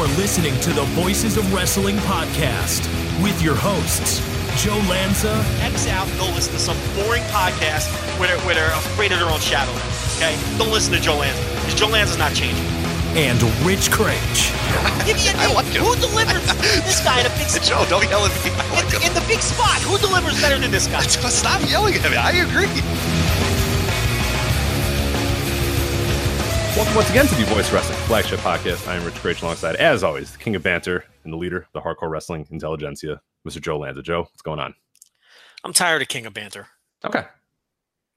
are listening to the Voices of Wrestling podcast with your hosts, Joe Lanza X out and go listen to some boring podcast where they're, where they're afraid of their own shadow. Okay? Don't listen to Joe Lanza because Joe Lanza's not changing. and Rich Kraetsch. Give me a I name. like him. Who delivers this guy in a big spot? Joe, don't yell at me. I like In, him. in the big spot, who delivers better than this guy? Stop yelling at me. I agree. Welcome once again to the Voice Wrestling flagship podcast. I am Rich Kraetsch alongside, as always, the king of banter and the leader of the hardcore wrestling intelligentsia, Mr. Joe Lanza. Joe, what's going on? I'm tired of King of Banter. Okay.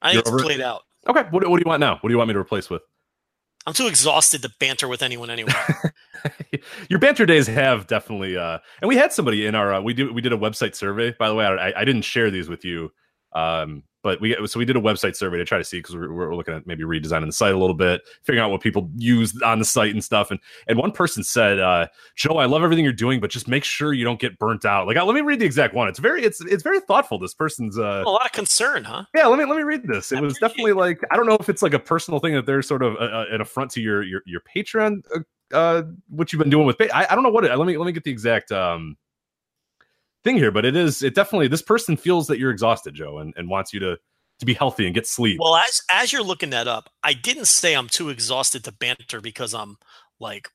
I think You're it's over it? played out. Okay. What, what do you want now? What do you want me to replace with? I'm too exhausted to banter with anyone anyway. Your banter days have definitely, uh, and we had somebody in our, uh, we did, we did a website survey, by the way. I, I didn't share these with you. Um, but we, so we did a website survey to try to see, cause we're, we're looking at maybe redesigning the site a little bit, figuring out what people use on the site and stuff. And, and one person said, uh, Joe, I love everything you're doing, but just make sure you don't get burnt out. Like, let me read the exact one. It's very, it's, it's very thoughtful. This person's, uh, a lot of concern, huh? yeah, let me let me read this. It I was definitely like I don't know if it's like a personal thing that they're sort of uh, uh, an affront to your your your Patreon, uh, uh, what you've been doing with. I, I don't know what it. Let me let me get the exact um thing here, but it is it definitely this person feels that you're exhausted, Joe, and, and wants you to to be healthy and get sleep. Well, as as you're looking that up, I didn't say I'm too exhausted to banter because I'm like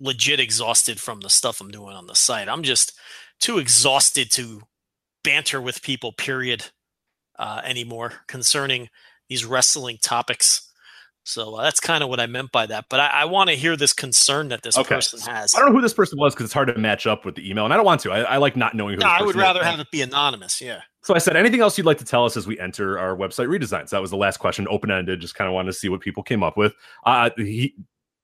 legit exhausted from the stuff I'm doing on the site. I'm just too exhausted to banter with people, period, uh, anymore concerning these wrestling topics. So uh, that's kind of what I meant by that. But I, I want to hear this concern that this Okay. person has. I don't know who this person was because it's hard to match up with the email, and I don't want to. I, I like not knowing who. No, I would rather have it be anonymous. Yeah. So I said, anything else you'd like to tell us as we enter our website redesigns? That was the last question, open ended. Just kind of wanted to see what people came up with. Uh, he,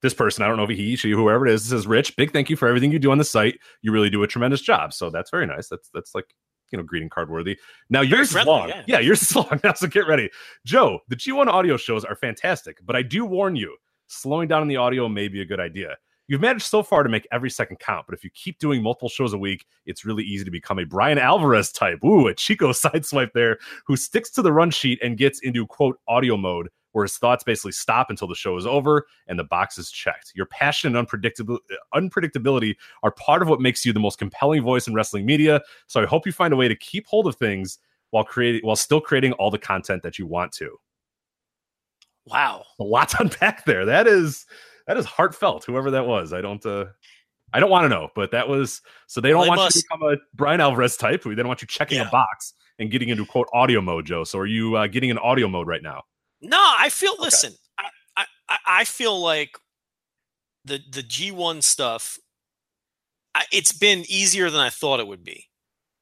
this person, I don't know if he, she, whoever it is, says, "Rich, big thank you for everything you do on the site. You really do a tremendous job." So that's very nice. That's that's like you know greeting card worthy. Now yours friendly, is long. yeah. yours is long. Now so get ready, Joe. The G1 audio shows are fantastic, but I do warn you, slowing down on the audio may be a good idea. You've managed so far to make every second count, but if you keep doing multiple shows a week, it's really easy to become a Brian Alvarez type. Ooh, a Chico sideswipe there, who sticks to the run sheet and gets into quote audio mode, where his thoughts basically stop until the show is over and the box is checked. Your passion and unpredictable unpredictability are part of what makes you the most compelling voice in wrestling media. So I hope you find a way to keep hold of things while creating while still creating all the content that you want to. Wow. A lot to unpack there. That is that is heartfelt. Whoever that was, I don't. uh I don't want to know, but that was so they don't Well, want you must- to become a Brian Alvarez type. They don't want you checking a box and getting into quote audio mode, Joe. So are you uh, getting in audio mode right now? No, I feel. Listen, I, I I- feel like the the G one stuff. It's been easier than I thought it would be.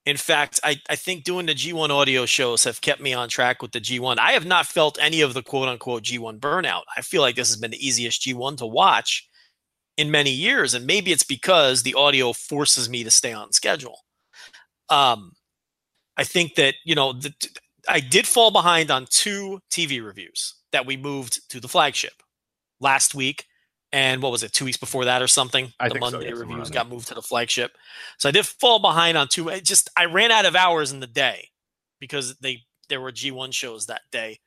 In fact, I, I think doing the G1 audio shows have kept me on track with the G1. I have not felt any of the quote unquote G1 burnout. I feel like this has been the easiest G1 to watch in many years. And maybe it's because the audio forces me to stay on schedule. Um, I think that, you know, the, I did fall behind on two TV reviews that we moved to the flagship last week. And what was it, two weeks before that or something? I the think so, Monday yeah, reviews got moved to the flagship. So I did fall behind on two. It just I ran out of hours in the day because they there were G1 shows that day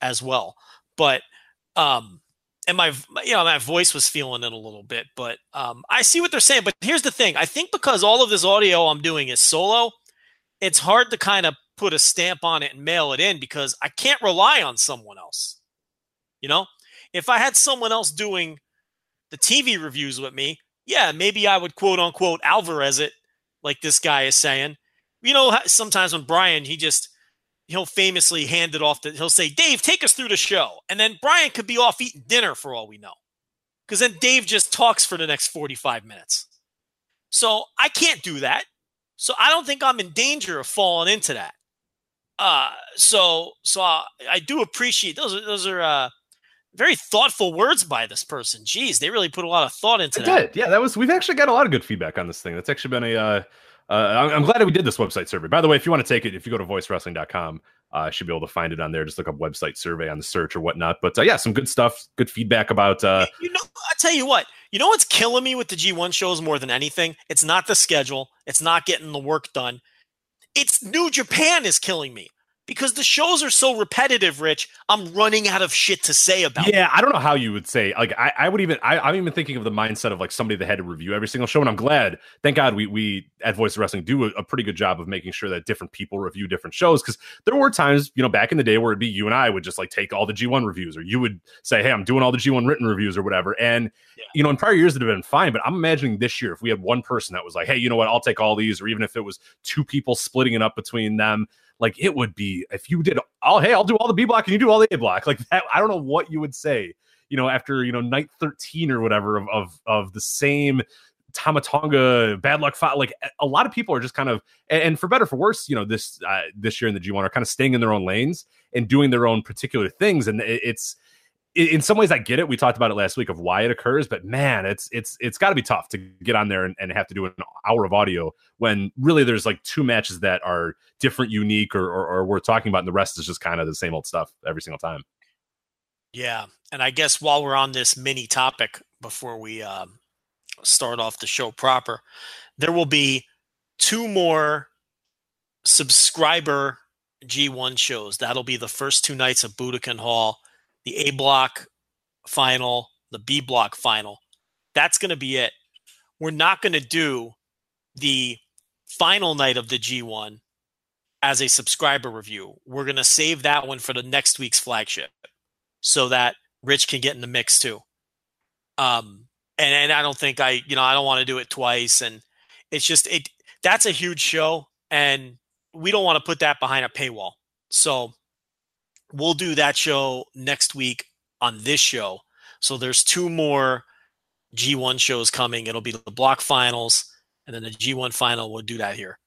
as well. But um and my you know my voice was feeling it a little bit, but um I see what they're saying. But here's the thing: I think because all of this audio I'm doing is solo, it's hard to kind of put a stamp on it and mail it in because I can't rely on someone else. You know, if I had someone else doing the TV reviews with me, yeah, maybe I would quote unquote Alvarez it, like this guy is saying. You know, sometimes when Brian, he just he'll famously hand it off to he'll say, Dave, take us through the show. And then Brian could be off eating dinner for all we know. Because then Dave just talks for the next 45 minutes. So I can't do that. So I don't think I'm in danger of falling into that. Uh so so uh, I do appreciate those are those are uh very thoughtful words by this person. Jeez, they really put a lot of thought into It that. did. Yeah, that was. We've actually got a lot of good feedback on this thing. That's actually been a. Uh, uh, I'm glad we did this website survey. By the way, if you want to take it, if you go to voicewrestling.com, uh, I should be able to find it on there. Just look up website survey on the search or whatnot. But uh, yeah, some good stuff, good feedback about. Uh, You know, I tell you what. You know what's killing me with the G1 shows more than anything? It's not the schedule. It's not getting the work done. It's New Japan is killing me because the shows are so repetitive. Rich, I'm running out of shit to say about. yeah, I don't know how you would say. Like, I, I would even. I, I'm even thinking of the mindset of like somebody that had to review every single show, and I'm glad. Thank God we we at Voice of Wrestling do a, a pretty good job of making sure that different people review different shows because there were times, you know, back in the day where it'd be you and I would just like take all the G1 reviews, or you would say, "Hey, I'm doing all the G1 written reviews" or whatever. And Yeah. you know, in prior years it would have been fine, but I'm imagining this year if we had one person that was like, "Hey, you know what? I'll take all these," or even if it was two people splitting it up between them, like it would be if you did all, "Hey, I'll do all the B block and you do all the A block," like that. I don't know what you would say. You know, after you know night 13 or whatever of of, of the same Tama Tonga bad luck fight. Like a lot of people are just kind of, and, for better for worse, you know, this uh, this year in the G1 are kind of staying in their own lanes and doing their own particular things, and it's in some ways I get it. We talked about it last week of why it occurs, but man, it's it's it's got to be tough to get on there and, and have to do an hour of audio when really there's like two matches that are different, unique, or, or, or worth talking about, and the rest is just kind of the same old stuff every single time. Yeah, and I guess while we're on this mini topic, before we um, start off the show proper, there will be two more subscriber G1 shows. That'll be the first two nights of Budokan Hall, the A block final, the B block final. That's going to be it. We're not going to do the final night of the G1 as a subscriber review. We're going to save that one for the next week's flagship so that Rich can get in the mix too. Um, and, and I don't think I, you know, I don't want to do it twice. And it's just, it, that's a huge show. And we don't want to put that behind a paywall. So we'll do that show next week on this show. So there's two more G1 shows coming. It'll be the block finals and then the G1 final. We'll do that here.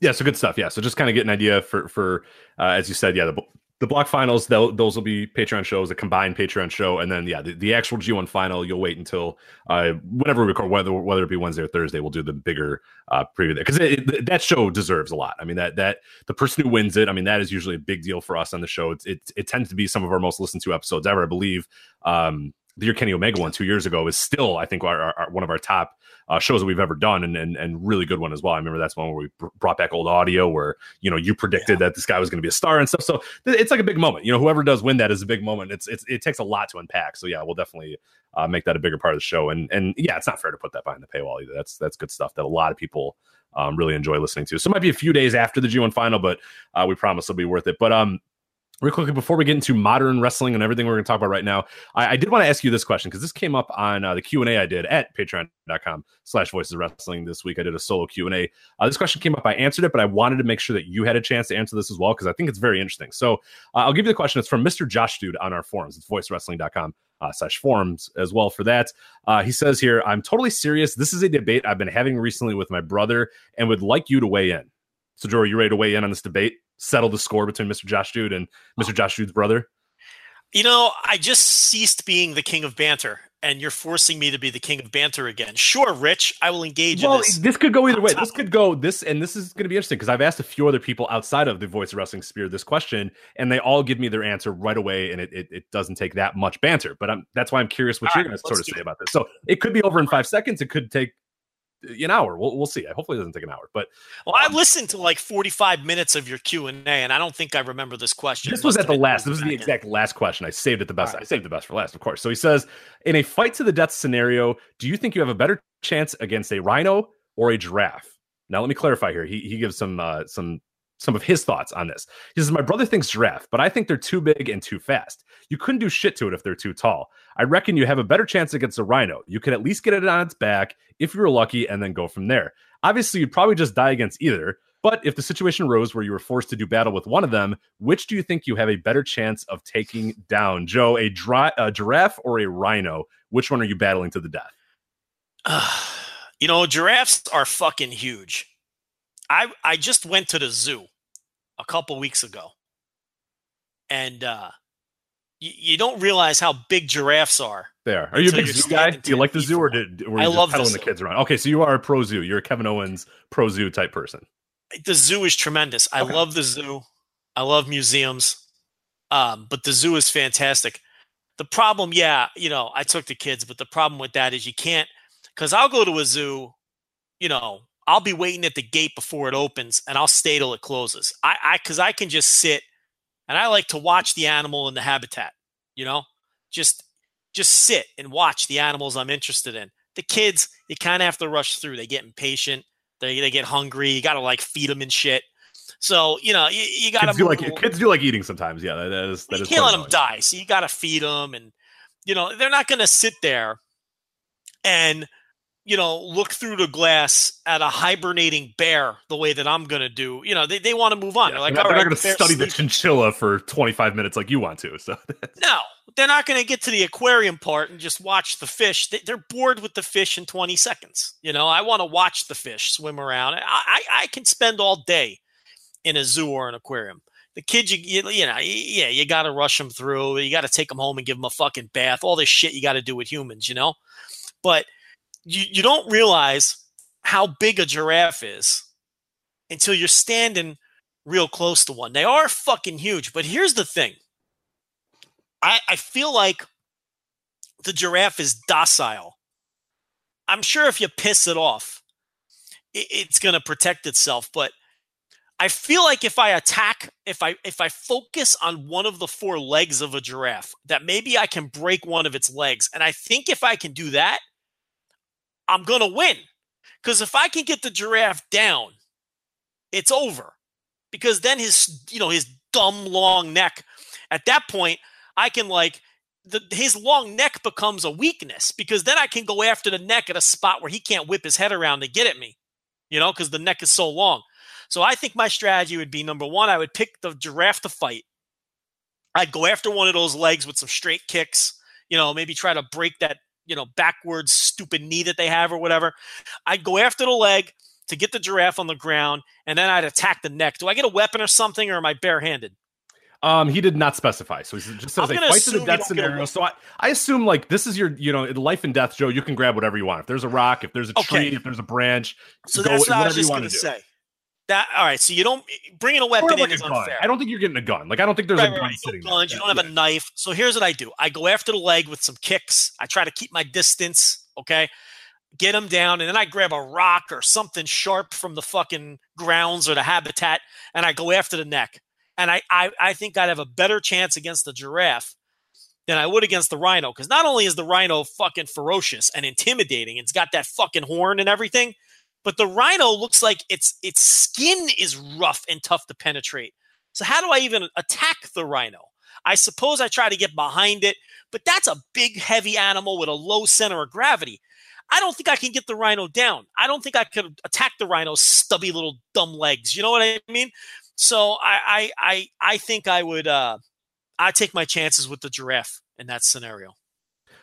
Yeah, so good stuff. Yeah, so just kind of get an idea for for uh, as you said, yeah, the the block finals those will be Patreon shows, a combined Patreon show, and then yeah, the, the actual G1 final you'll wait until uh, whenever we record, whether whether it be Wednesday or Thursday, we'll do the bigger uh, preview there because that show deserves a lot. I mean that that the person who wins it, I mean that is usually a big deal for us on the show. It's, it it tends to be some of our most listened to episodes ever, I believe. Um, the year Kenny Omega won two years ago is still, I think, our, our, our one of our top uh, shows that we've ever done, and, and and really good one as well. I remember that's one where we br- brought back old audio, where you know you predicted yeah. that this guy was going to be a star and stuff. So th- it's like a big moment. You know, whoever does win that is a big moment. It's it's it takes a lot to unpack. So yeah, we'll definitely uh, make that a bigger part of the show. And and yeah, it's not fair to put that behind the paywall either. That's that's good stuff that a lot of people um, really enjoy listening to. So it might be a few days after the G1 final, but uh, we promise it'll be worth it. But um, real quickly before we get into modern wrestling and everything we're going to talk about right now i, I did want to ask you this question because this came up on uh, the q&a i did at patreon.com slash voices wrestling this week. I did a solo q&a uh, this question came up i answered it but i wanted to make sure that you had a chance to answer this as well because i think it's very interesting. So uh, i'll give you the question. It's from mr josh dude on our forums. It's voicewrestling.com uh, slash forums as well for that. Uh, he says here i'm totally serious. This is a debate i've been having recently with my brother and would like you to weigh in. So joe are you ready to weigh in on this debate settle the score between Mr. Josh Dude and Mr. Oh. Josh Dude's brother? You know, I just ceased being the king of banter, and you're forcing me to be the king of banter again. Sure, Rich, I will engage well, in this. This could go either way. This could go this, and this is going to be interesting because I've asked a few other people outside of the Voice of Wrestling Sphere this question, and they all give me their answer right away, and it, it, it doesn't take that much banter. But I'm that's why I'm curious what All you're right, going to sort of say it. about this. So it could be over in five seconds. It could take an hour. We'll, we'll see. Hopefully, it doesn't take an hour. But well, I listened to like 45 minutes of your Q and A, and I don't think I remember this question. This was at the last. This was the in. exact last question. I saved it the best. Right. I saved the best for last, of course. So he says, in a fight to the death scenario, do you think you have a better chance against a rhino or a giraffe? Now, let me clarify here. He he gives some uh, some some of his thoughts on this. He says, My brother thinks giraffe, but I think they're too big and too fast. You couldn't do shit to it if they're too tall. I reckon you have a better chance against a rhino. You could at least get it on its back if you were lucky and then go from there. Obviously, you'd probably just die against either. But if the situation arose where you were forced to do battle with one of them, which do you think you have a better chance of taking down? Joe, a, dri- a giraffe or a rhino? Which one are you battling to the death? you know, giraffes are fucking huge. I I just went to the zoo a couple weeks ago, and uh, you, you don't realize how big giraffes are. There. Are you a big zoo guy? Do you like the zoo or did were I you love just the the kids around? Okay, so you are a pro zoo. You're a Kevin Owens pro zoo type person. The zoo is tremendous. I Okay. love the zoo. I love museums. Um, but the zoo is fantastic. The problem, yeah, you know, I took the kids, but the problem with that is you can't because I'll go to a zoo, you know, I'll be waiting at the gate before it opens and I'll stay till it closes. I I because I can just sit and I like to watch the animal in the habitat, you know, just just sit and watch the animals I'm interested in. The kids, you kind of have to rush through. They get impatient. They they get hungry. You got to like feed them and shit. So you know you, you got to Kids do like kids do like eating sometimes. Yeah, that, is that you is can't let them die. So you got to feed them, and you know they're not going to sit there and you know look through the glass at a hibernating bear the way that I'm going to do. You know they, they want to move on. Yeah, they're like, they're all not, right, going to study the chinchilla for 25 minutes like you want to. So No, they're not going to get to the aquarium part and just watch the fish. They- They're bored with the fish in 20 seconds. You know, I want to watch the fish swim around. I, I, I can spend all day in a zoo or an aquarium. The kids, you, you, you know, yeah, you got to rush them through. You got to take them home and give them a fucking bath. All this shit you got to do with humans, you know? But you, you don't realize how big a giraffe is until you're standing real close to one. They are fucking huge. But here's the thing I, I feel like the giraffe is docile. I'm sure if you piss it off, it, it's going to protect itself. But I feel like if I attack, if I if I focus on one of the four legs of a giraffe, that maybe I can break one of its legs. And I think if I can do that, I'm going to win. Because if I can get the giraffe down, it's over. Because then his you know his dumb long neck, at that point, I can like the, his long neck becomes a weakness because then I can go after the neck at a spot where he can't whip his head around to get at me, you know, because the neck is so long. So I think my strategy would be number one, I would pick the giraffe to fight. I'd go after one of those legs with some straight kicks, you know, maybe try to break that, you know, backwards stupid knee that they have or whatever. I'd go after the leg to get the giraffe on the ground, and then I'd attack the neck. Do I get a weapon or something, or am I barehanded? Um, he did not specify, so he just says a fight to the death don't get a scenario. So I, I assume like this is your, you know, life and death, Joe. You can grab whatever you want. If there's a rock, if there's a Okay. tree, if there's a branch, So go that's what I whatever was you just want going to say. That all right? So you don't bringing a weapon like in a is gun. unfair. I don't think you're getting a gun. Like I don't think there's Right, a gun right. No sitting guns. there. You don't have Yeah. a knife. So here's what I do: I go after the leg with some kicks. I try to keep my distance. Okay, get him down, and then I grab a rock or something sharp from the fucking grounds or the habitat, and I go after the neck. And I, I, I think I'd have a better chance against the giraffe than I would against the rhino. Because not only is the rhino fucking ferocious and intimidating, it's got that fucking horn and everything, but the rhino looks like its its skin is rough and tough to penetrate. So how do I even attack the rhino? I suppose I try to get behind it, but that's a big, heavy animal with a low center of gravity. I don't think I can get the rhino down. I don't think I could attack the rhino's stubby little dumb legs. You know what I mean? So I I I, I think I would uh I take my chances with the giraffe in that scenario.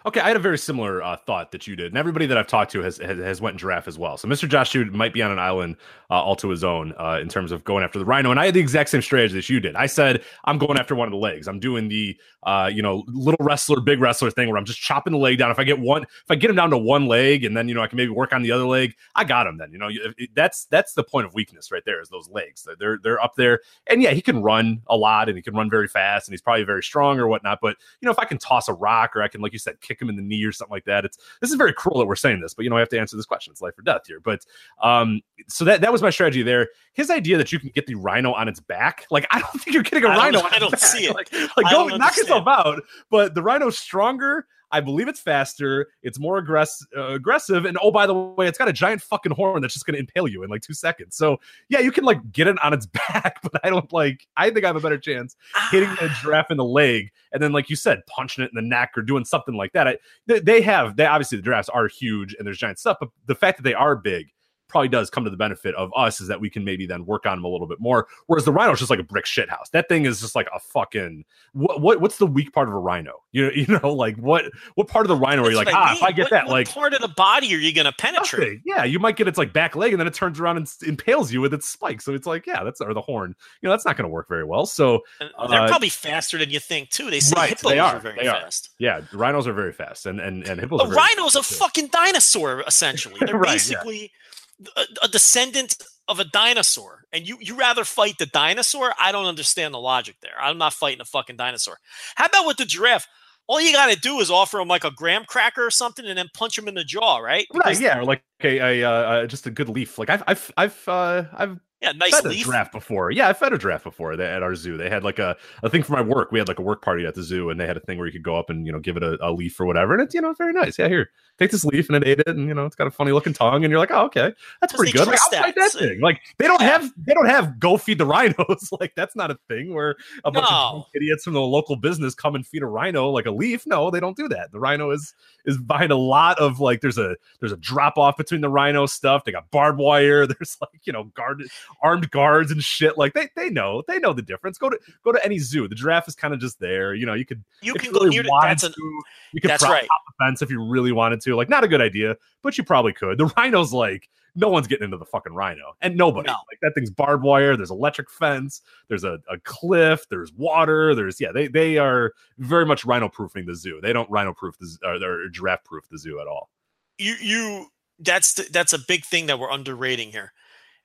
Okay, I had a very similar uh, thought that you did, and everybody that I've talked to has has, has went giraffe as well. So Mr. Josh might be on an island uh, all to his own uh, in terms of going after the rhino, and I had the exact same strategy that you did. I said I'm going after one of the legs. I'm doing the uh, you know little wrestler, big wrestler thing where I'm just chopping the leg down. If I get one, if I get him down to one leg, and then you know I can maybe work on the other leg, I got him. Then you know you- it- that's that's the point of weakness right there is those legs. They're they're up there, and yeah, he can run a lot and he can run very fast, and he's probably very strong or whatnot. But you know if I can toss a rock or I can like you said kick him in the knee or something like that, it's this is very cruel that we're saying this, but you know I have to answer this question. It's life or death here. But um, so that that was my strategy there. His idea that you can get the rhino on its back, like I don't think you're getting a I rhino. on I don't back. see it. Like, like go don't knock yourself out. But the rhino's stronger. I believe it's faster. It's more aggressive. Uh, aggressive, and oh, by the way, it's got a giant fucking horn that's just going to impale you in like two seconds. So yeah, you can like get it on its back, but I don't like. I think I have a better chance hitting the giraffe in the leg, and then like you said, punching it in the neck or doing something like that. I, they, they have they obviously the giraffes are huge and there's giant stuff, but the fact that they are big probably does come to the benefit of us is that we can maybe then work on him a little bit more. Whereas the rhino is just like a brick shit house. That thing is just like a fucking what, what what's the weak part of a rhino? You know, you know, like what what part of the rhino are you like, That's what ah, if I get What- that, what like part of the body are you going to penetrate? nothing. Yeah, you might get its like back leg and then it turns around and impales you with its spike. So it's like, yeah, that's or the horn. You know, that's not gonna work very well. So They're Uh, probably faster than you think too. They say Right, hippos they are, very they are. fast. yeah, rhinos are very fast and and, and hippos A are very rhino's a too. fucking dinosaur, essentially. They're Right, yeah. A, a descendant of a dinosaur. And you you rather fight the dinosaur? I don't understand the logic there. I'm not fighting a fucking dinosaur. How about with the giraffe? All you got to do is offer him like a graham cracker or something, and then punch him in the jaw, right? Right, yeah, or like a, a uh, uh, just a good leaf. Like I've I've I've uh, I've yeah, nice fed a leaf. giraffe before. Yeah, I fed a giraffe before at our zoo. They had like a, a thing for my work. We had like a work party at the zoo, and they had a thing where you could go up and you know give it a, a leaf or whatever, and it's you know very nice. Yeah, here, take this leaf, and it ate it, and you know it's got a funny looking tongue, and you're like, oh okay, that's pretty good. Like, I'll fight that. thing. Like they don't have they don't have go feed the rhinos. like that's not a thing where a bunch of No. drunk idiots from the local business come and feed a rhino like a leaf. No, they don't do that. The rhino is is behind a lot of like there's a there's a drop off between the rhino stuff. They got barbed wire. There's like you know guard armed guards and shit. Like they they know they know the difference. Go to go to any zoo. The giraffe is kind of just there. You know you could You can you go really near. The, wanted that's an, to, you could that's right. the fence if you really wanted to. Like not a good idea, but you probably could. The rhino's like no one's getting into the fucking rhino and nobody No. like that thing's barbed wire there's electric fence there's a, a cliff there's water there's yeah they they are very much rhino proofing the zoo they don't rhino proof the z- or, or giraffe proof the zoo at all you you that's the, that's a big thing that we're underrating here.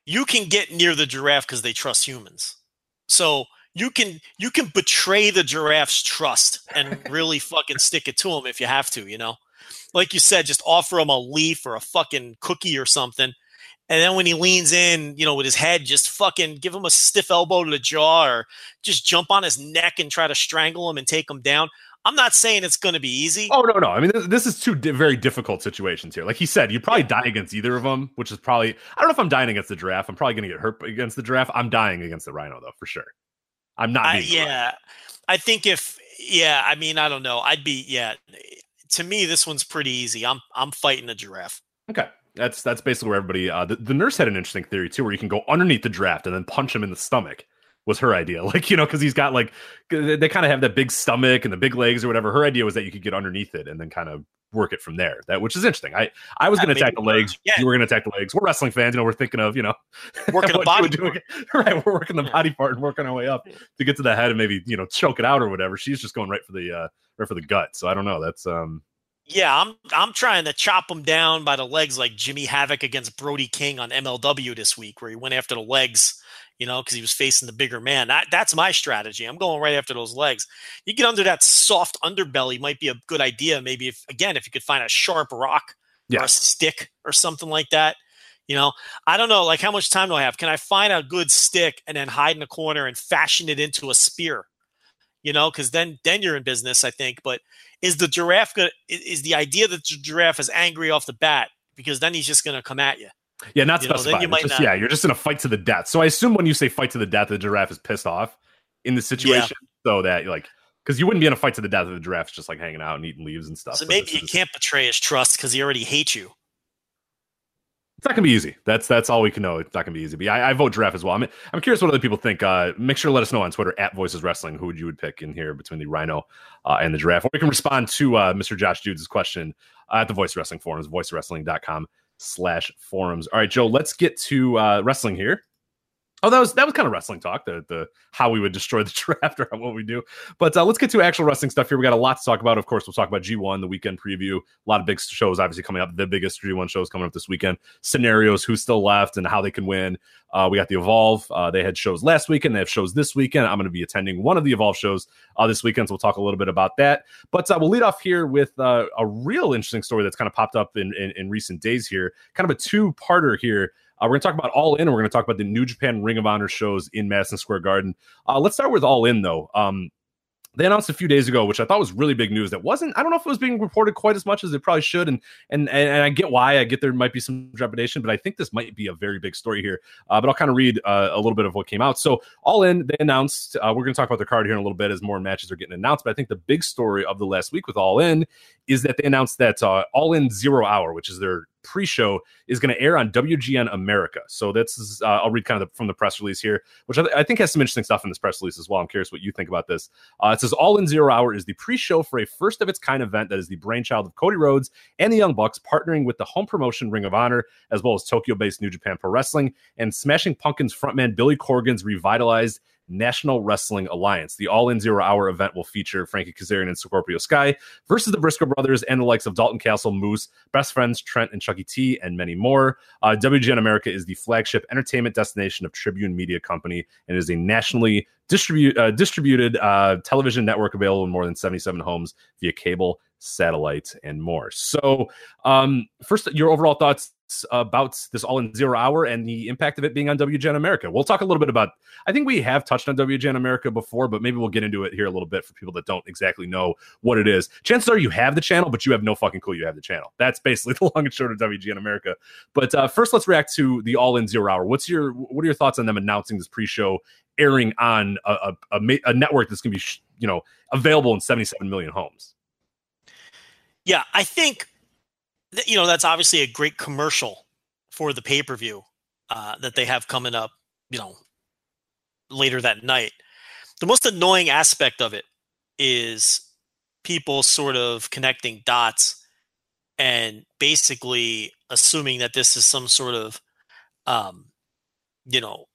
You can get near the giraffe because they trust humans. So you can you can betray the giraffe's trust and really fucking stick it to them if you have to. You know, like you said, just offer them a leaf or a fucking cookie or something. And then when he leans in, you know, with his head, just fucking give him a stiff elbow to the jaw or just jump on his neck and try to strangle him and take him down. I'm not saying it's going to be easy. oh no no i mean this, this is two di- very difficult situations here like he said you'd probably die against either of them which is probably i don't know if i'm dying against the giraffe i'm probably going to get hurt against the giraffe i'm dying against the rhino though for sure i'm not I, yeah, I think if yeah, I mean, I don't know. I'd be yeah. To me, this one's pretty easy. I'm I'm fighting a giraffe. Okay. That's that's basically where everybody. Uh, the, the nurse had an interesting theory too, where you can go underneath the draft and then punch him in the stomach. Was her idea, like you know, because he's got like they, kind of have that big stomach and the big legs or whatever. Her idea was that you could get underneath it and then kind of work it from there. That which is interesting. I I was going to attack the legs. yeah. You were going to attack the legs. We're wrestling fans. You know, we're thinking of you know Working what body you would do. Right, we're working the Yeah. body part and working our way up to get to the head and maybe you know choke it out or whatever. She's just going right for the uh right for the gut. So I don't know. That's um Yeah, I'm I'm trying to chop him down by the legs like Jimmy Havoc against Brody King on MLW this week, where he went after the legs, you know, because he was facing the bigger man. That that's my strategy. I'm going right after those legs. You get under that soft underbelly might be a good idea. Maybe if again, if you could find a sharp rock Yeah. or a stick or something like that. You know, I don't know. Like, how much time do I have? Can I find a good stick and then hide in a corner and fashion it into a spear? You know, because then then you're in business, I think. But is the giraffe going is, the idea that the giraffe is angry off the bat because then he's just going to come at you. Yeah, not You know, you might just, not- yeah, you're just in a fight to the death. So I assume when you say fight to the death, the giraffe is pissed off in the situation. So that like because you wouldn't be in a fight to the death if the giraffe's just like hanging out and eating leaves and stuff. So maybe you is- can't betray his trust because he already hates you. It's not gonna be easy. That's that's all we can know. It's not gonna be easy. But I, I vote giraffe as well. I mean, I'm curious what other people think. Uh, make sure to let us know on Twitter at Voices Wrestling who would you would pick in here between the rhino uh, and the giraffe. Or we can respond to uh, Mr. Josh Judes' question at the Voice Wrestling forums, voicewrestling.com slash forums. All right, Joe, let's get to uh, wrestling here. Oh, that was that was kind of wrestling talk, the the how we would destroy the draft or what we do. But uh, let's get to actual wrestling stuff here. We got a lot to talk about. Of course, we'll talk about G1, the weekend preview. A lot of big shows obviously coming up. The biggest G1 shows coming up this weekend. Scenarios, who's still left, and how they can win. Uh, we got the Evolve. Uh, they had shows last weekend. They have shows this weekend. I'm going to be attending one of the Evolve shows uh, this weekend, so we'll talk a little bit about that. But uh, we'll lead off here with uh, a real interesting story that's kind of popped up in, in, in recent days here. Kind of a two-parter here. Uh, we're going to talk about All In, we're going to talk about the New Japan Ring of Honor shows in Madison Square Garden. Uh, let's start with All In, though. Um, they announced a few days ago, which I thought was really big news. That wasn't. I don't know if it was being reported quite as much as it probably should, and and and, I get why. I get there might be some trepidation, but I think this might be a very big story here. Uh, but I'll kind of read uh, a little bit of what came out. So All In, they announced. Uh, we're going to talk about the card here in a little bit as more matches are getting announced. But I think the big story of the last week with All In is that they announced that uh, All In Zero Hour, which is their pre-show is going to air on WGN America. So this is uh, I'll read kind of the, from the press release here, which I, th- I, think has some interesting stuff in this press release as well. I'm curious what you think about this. Uh, it says All In Zero Hour is the pre-show for a first of its kind event that is the brainchild of Cody Rhodes and the Young Bucks, partnering with the home promotion Ring of Honor as well as Tokyo-based New Japan Pro Wrestling and Smashing Pumpkins frontman Billy Corgan's revitalized National Wrestling Alliance. The All In Zero Hour event will feature Frankie Kazarian and Scorpio Sky versus the Briscoe brothers and the likes of Dalton Castle, Moose, Best Friends, Trent, and Chuckie T, and many more. Uh, WGN America is the flagship entertainment destination of Tribune Media Company and is a nationally distribute, uh, distributed uh, television network available in more than 77 homes via cable, satellite, and more. So, um, first, your overall thoughts about this all in zero hour and the impact of it being on WGN America. We'll talk a little bit about, I think we have touched on WGN America before, but maybe we'll get into it here a little bit for people that don't exactly know what it is. Chances are you have the channel, but you have no fucking clue you have the channel. That's basically the long and short of WGN America. But uh, first, let's react to the all in zero hour. What's your, what are your thoughts on them announcing this pre show airing on a, a, a, a network that's going to be, you know, available in 77 million homes? Yeah, I think you know that's obviously a great commercial for the pay per view uh, that they have coming up. You know, later that night. The most annoying aspect of it is people sort of connecting dots and basically assuming that this is some sort of um, you know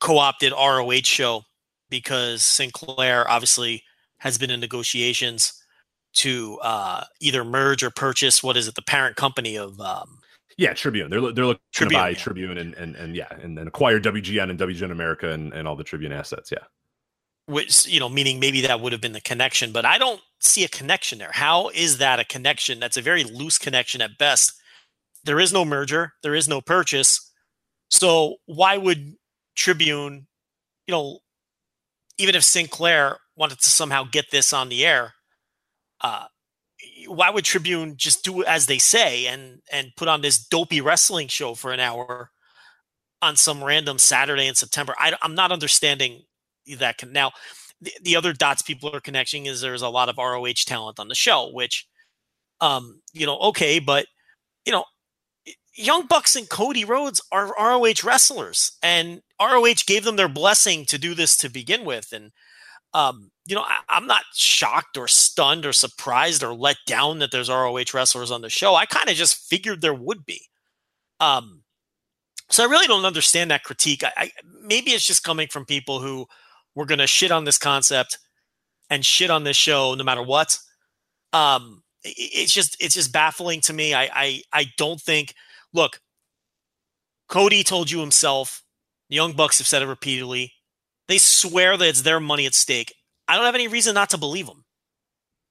co-opted ROH show because Sinclair obviously has been in negotiations to uh, either merge or purchase what is it the parent company of um, yeah Tribune. They're they're looking Tribune, to buy yeah. Tribune and, and and yeah and then acquire WGN and WGN America and, and all the Tribune assets yeah. Which you know meaning maybe that would have been the connection but I don't see a connection there. How is that a connection? That's a very loose connection at best. There is no merger. There is no purchase. So why would Tribune you know even if Sinclair wanted to somehow get this on the air uh, why would Tribune just do as they say and and put on this dopey wrestling show for an hour on some random Saturday in September? I, am not understanding that. Con- now, the, the other dots people are connecting is there's a lot of ROH talent on the show, which, um, you know, okay, but you know, Young Bucks and Cody Rhodes are ROH wrestlers, and ROH gave them their blessing to do this to begin with, and um, you know, I, am not shocked or stunned or surprised or let down that there's ROH wrestlers on the show. I kind of just figured there would be. Um, so I really don't understand that critique. I, I maybe it's just coming from people who were going to shit on this concept and shit on this show no matter what. Um, it, it's just it's just baffling to me. I, I I don't think. Look, Cody told you himself. The Young Bucks have said it repeatedly. They swear that it's their money at stake. I don't have any reason not to believe them.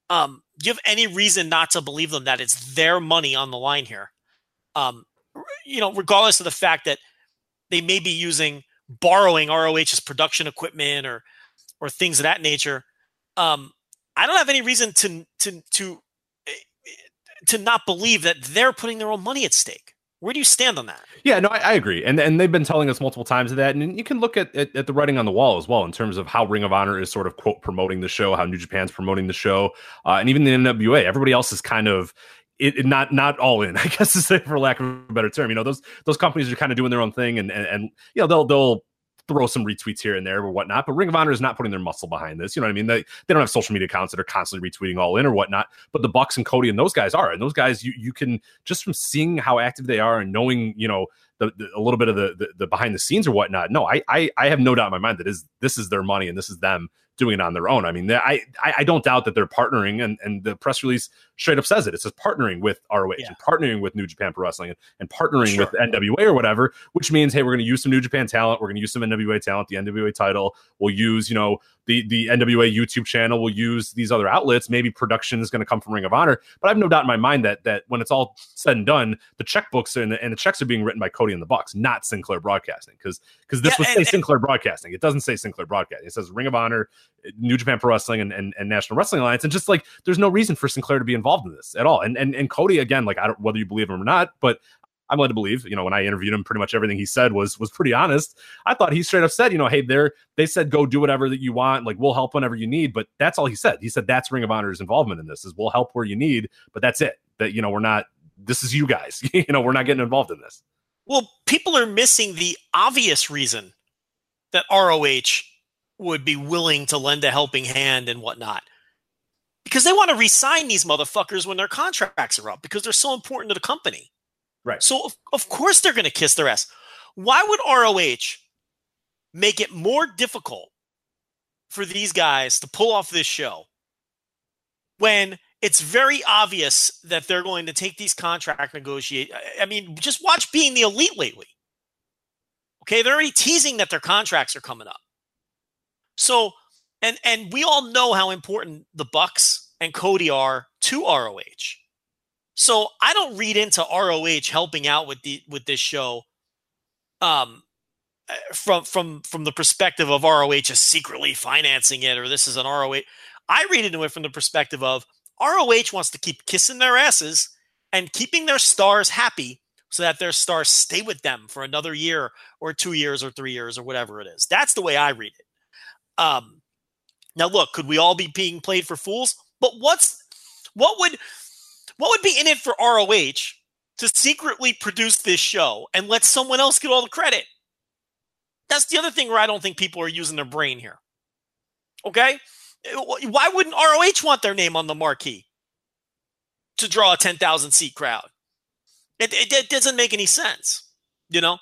Um, do you have any reason not to believe them that it's their money on the line here? Um, you know, regardless of the fact that they may be using borrowing ROH's production equipment or or things of that nature. Um, I don't have any reason to to to to not believe that they're putting their own money at stake. Where do you stand on that? Yeah, no, I, I, agree, and and they've been telling us multiple times of that, and you can look at, at, at the writing on the wall as well in terms of how Ring of Honor is sort of quote promoting the show, how New Japan's promoting the show, uh, and even the NWA. Everybody else is kind of it, it, not not all in, I guess to say for lack of a better term. You know, those those companies are kind of doing their own thing, and and, and you know they'll they'll throw some retweets here and there or whatnot. But Ring of Honor is not putting their muscle behind this. You know what I mean? They, they don't have social media accounts that are constantly retweeting all in or whatnot. But the Bucks and Cody and those guys are. And those guys, you you can just from seeing how active they are and knowing, you know, the, the, a little bit of the, the, the behind the scenes or whatnot. No, I, I I have no doubt in my mind that is this is their money and this is them doing it on their own. I mean, I I don't doubt that they're partnering, and and the press release straight up says it. It says partnering with ROH yeah. and partnering with New Japan Pro Wrestling and, and partnering sure. with NWA or whatever, which means hey, we're going to use some New Japan talent, we're going to use some NWA talent, the NWA title, we'll use you know the the NWA YouTube channel, we'll use these other outlets. Maybe production is going to come from Ring of Honor, but I have no doubt in my mind that that when it's all said and done, the checkbooks and the, and the checks are being written by Cody and the Bucks, not Sinclair Broadcasting, because because this yeah, would and, say and, Sinclair Broadcasting. It doesn't say Sinclair Broadcasting. It says Ring of Honor, New Japan Pro Wrestling, and, and, and National Wrestling Alliance, and just like there's no reason for Sinclair to be involved in this at all. And and and Cody again, like I don't whether you believe him or not, but I'm led to believe, you know, when I interviewed him, pretty much everything he said was was pretty honest. I thought he straight up said, you know, hey, they're they said go do whatever that you want, like we'll help whenever you need. But that's all he said. He said that's Ring of Honor's involvement in this is we'll help where you need, but that's it. That you know we're not this is you guys. you know, we're not getting involved in this. Well, people are missing the obvious reason that ROH would be willing to lend a helping hand and whatnot. Because they want to resign these motherfuckers when their contracts are up because they're so important to the company. Right. So, of, of course, they're going to kiss their ass. Why would ROH make it more difficult for these guys to pull off this show when it's very obvious that they're going to take these contract negotiate. I mean, just watch being the elite lately. Okay, they're already teasing that their contracts are coming up. So, and and we all know how important the Bucks and Cody are to ROH. So I don't read into ROH helping out with the with this show um from from from the perspective of ROH is secretly financing it or this is an ROH. I read into it from the perspective of ROH wants to keep kissing their asses and keeping their stars happy so that their stars stay with them for another year or two years or three years or whatever it is. That's the way I read it. Um, now, look, could we all be being played for fools? But what's what would what would be in it for ROH to secretly produce this show and let someone else get all the credit? That's the other thing where I don't think people are using their brain here. Okay, why wouldn't ROH want their name on the marquee to draw a ten thousand seat crowd? It, it, it, doesn't make any sense, you know.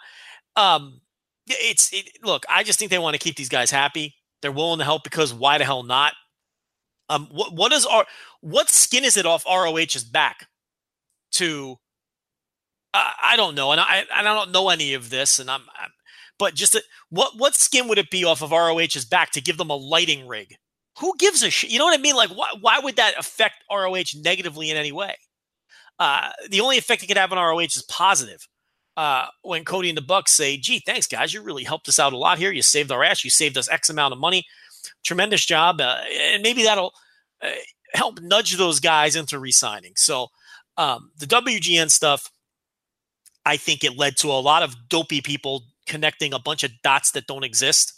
Um, it's it, look. I just think they want to keep these guys happy. They're willing to help because why the hell not? Um, what what is our what skin is it off ROH's back to? Uh, I don't know, and I and I don't know any of this, and I'm, I'm but just a, what what skin would it be off of ROH's back to give them a lighting rig? Who gives a shit? You know what I mean? Like, why why would that affect ROH negatively in any way? Uh, the only effect it could have on ROH is positive. Uh, when Cody and the Bucks say, "Gee, thanks guys, you really helped us out a lot here. You saved our ass. You saved us X amount of money. Tremendous job." Uh, and maybe that'll uh, help nudge those guys into re-signing. So um, the WGN stuff, I think it led to a lot of dopey people connecting a bunch of dots that don't exist.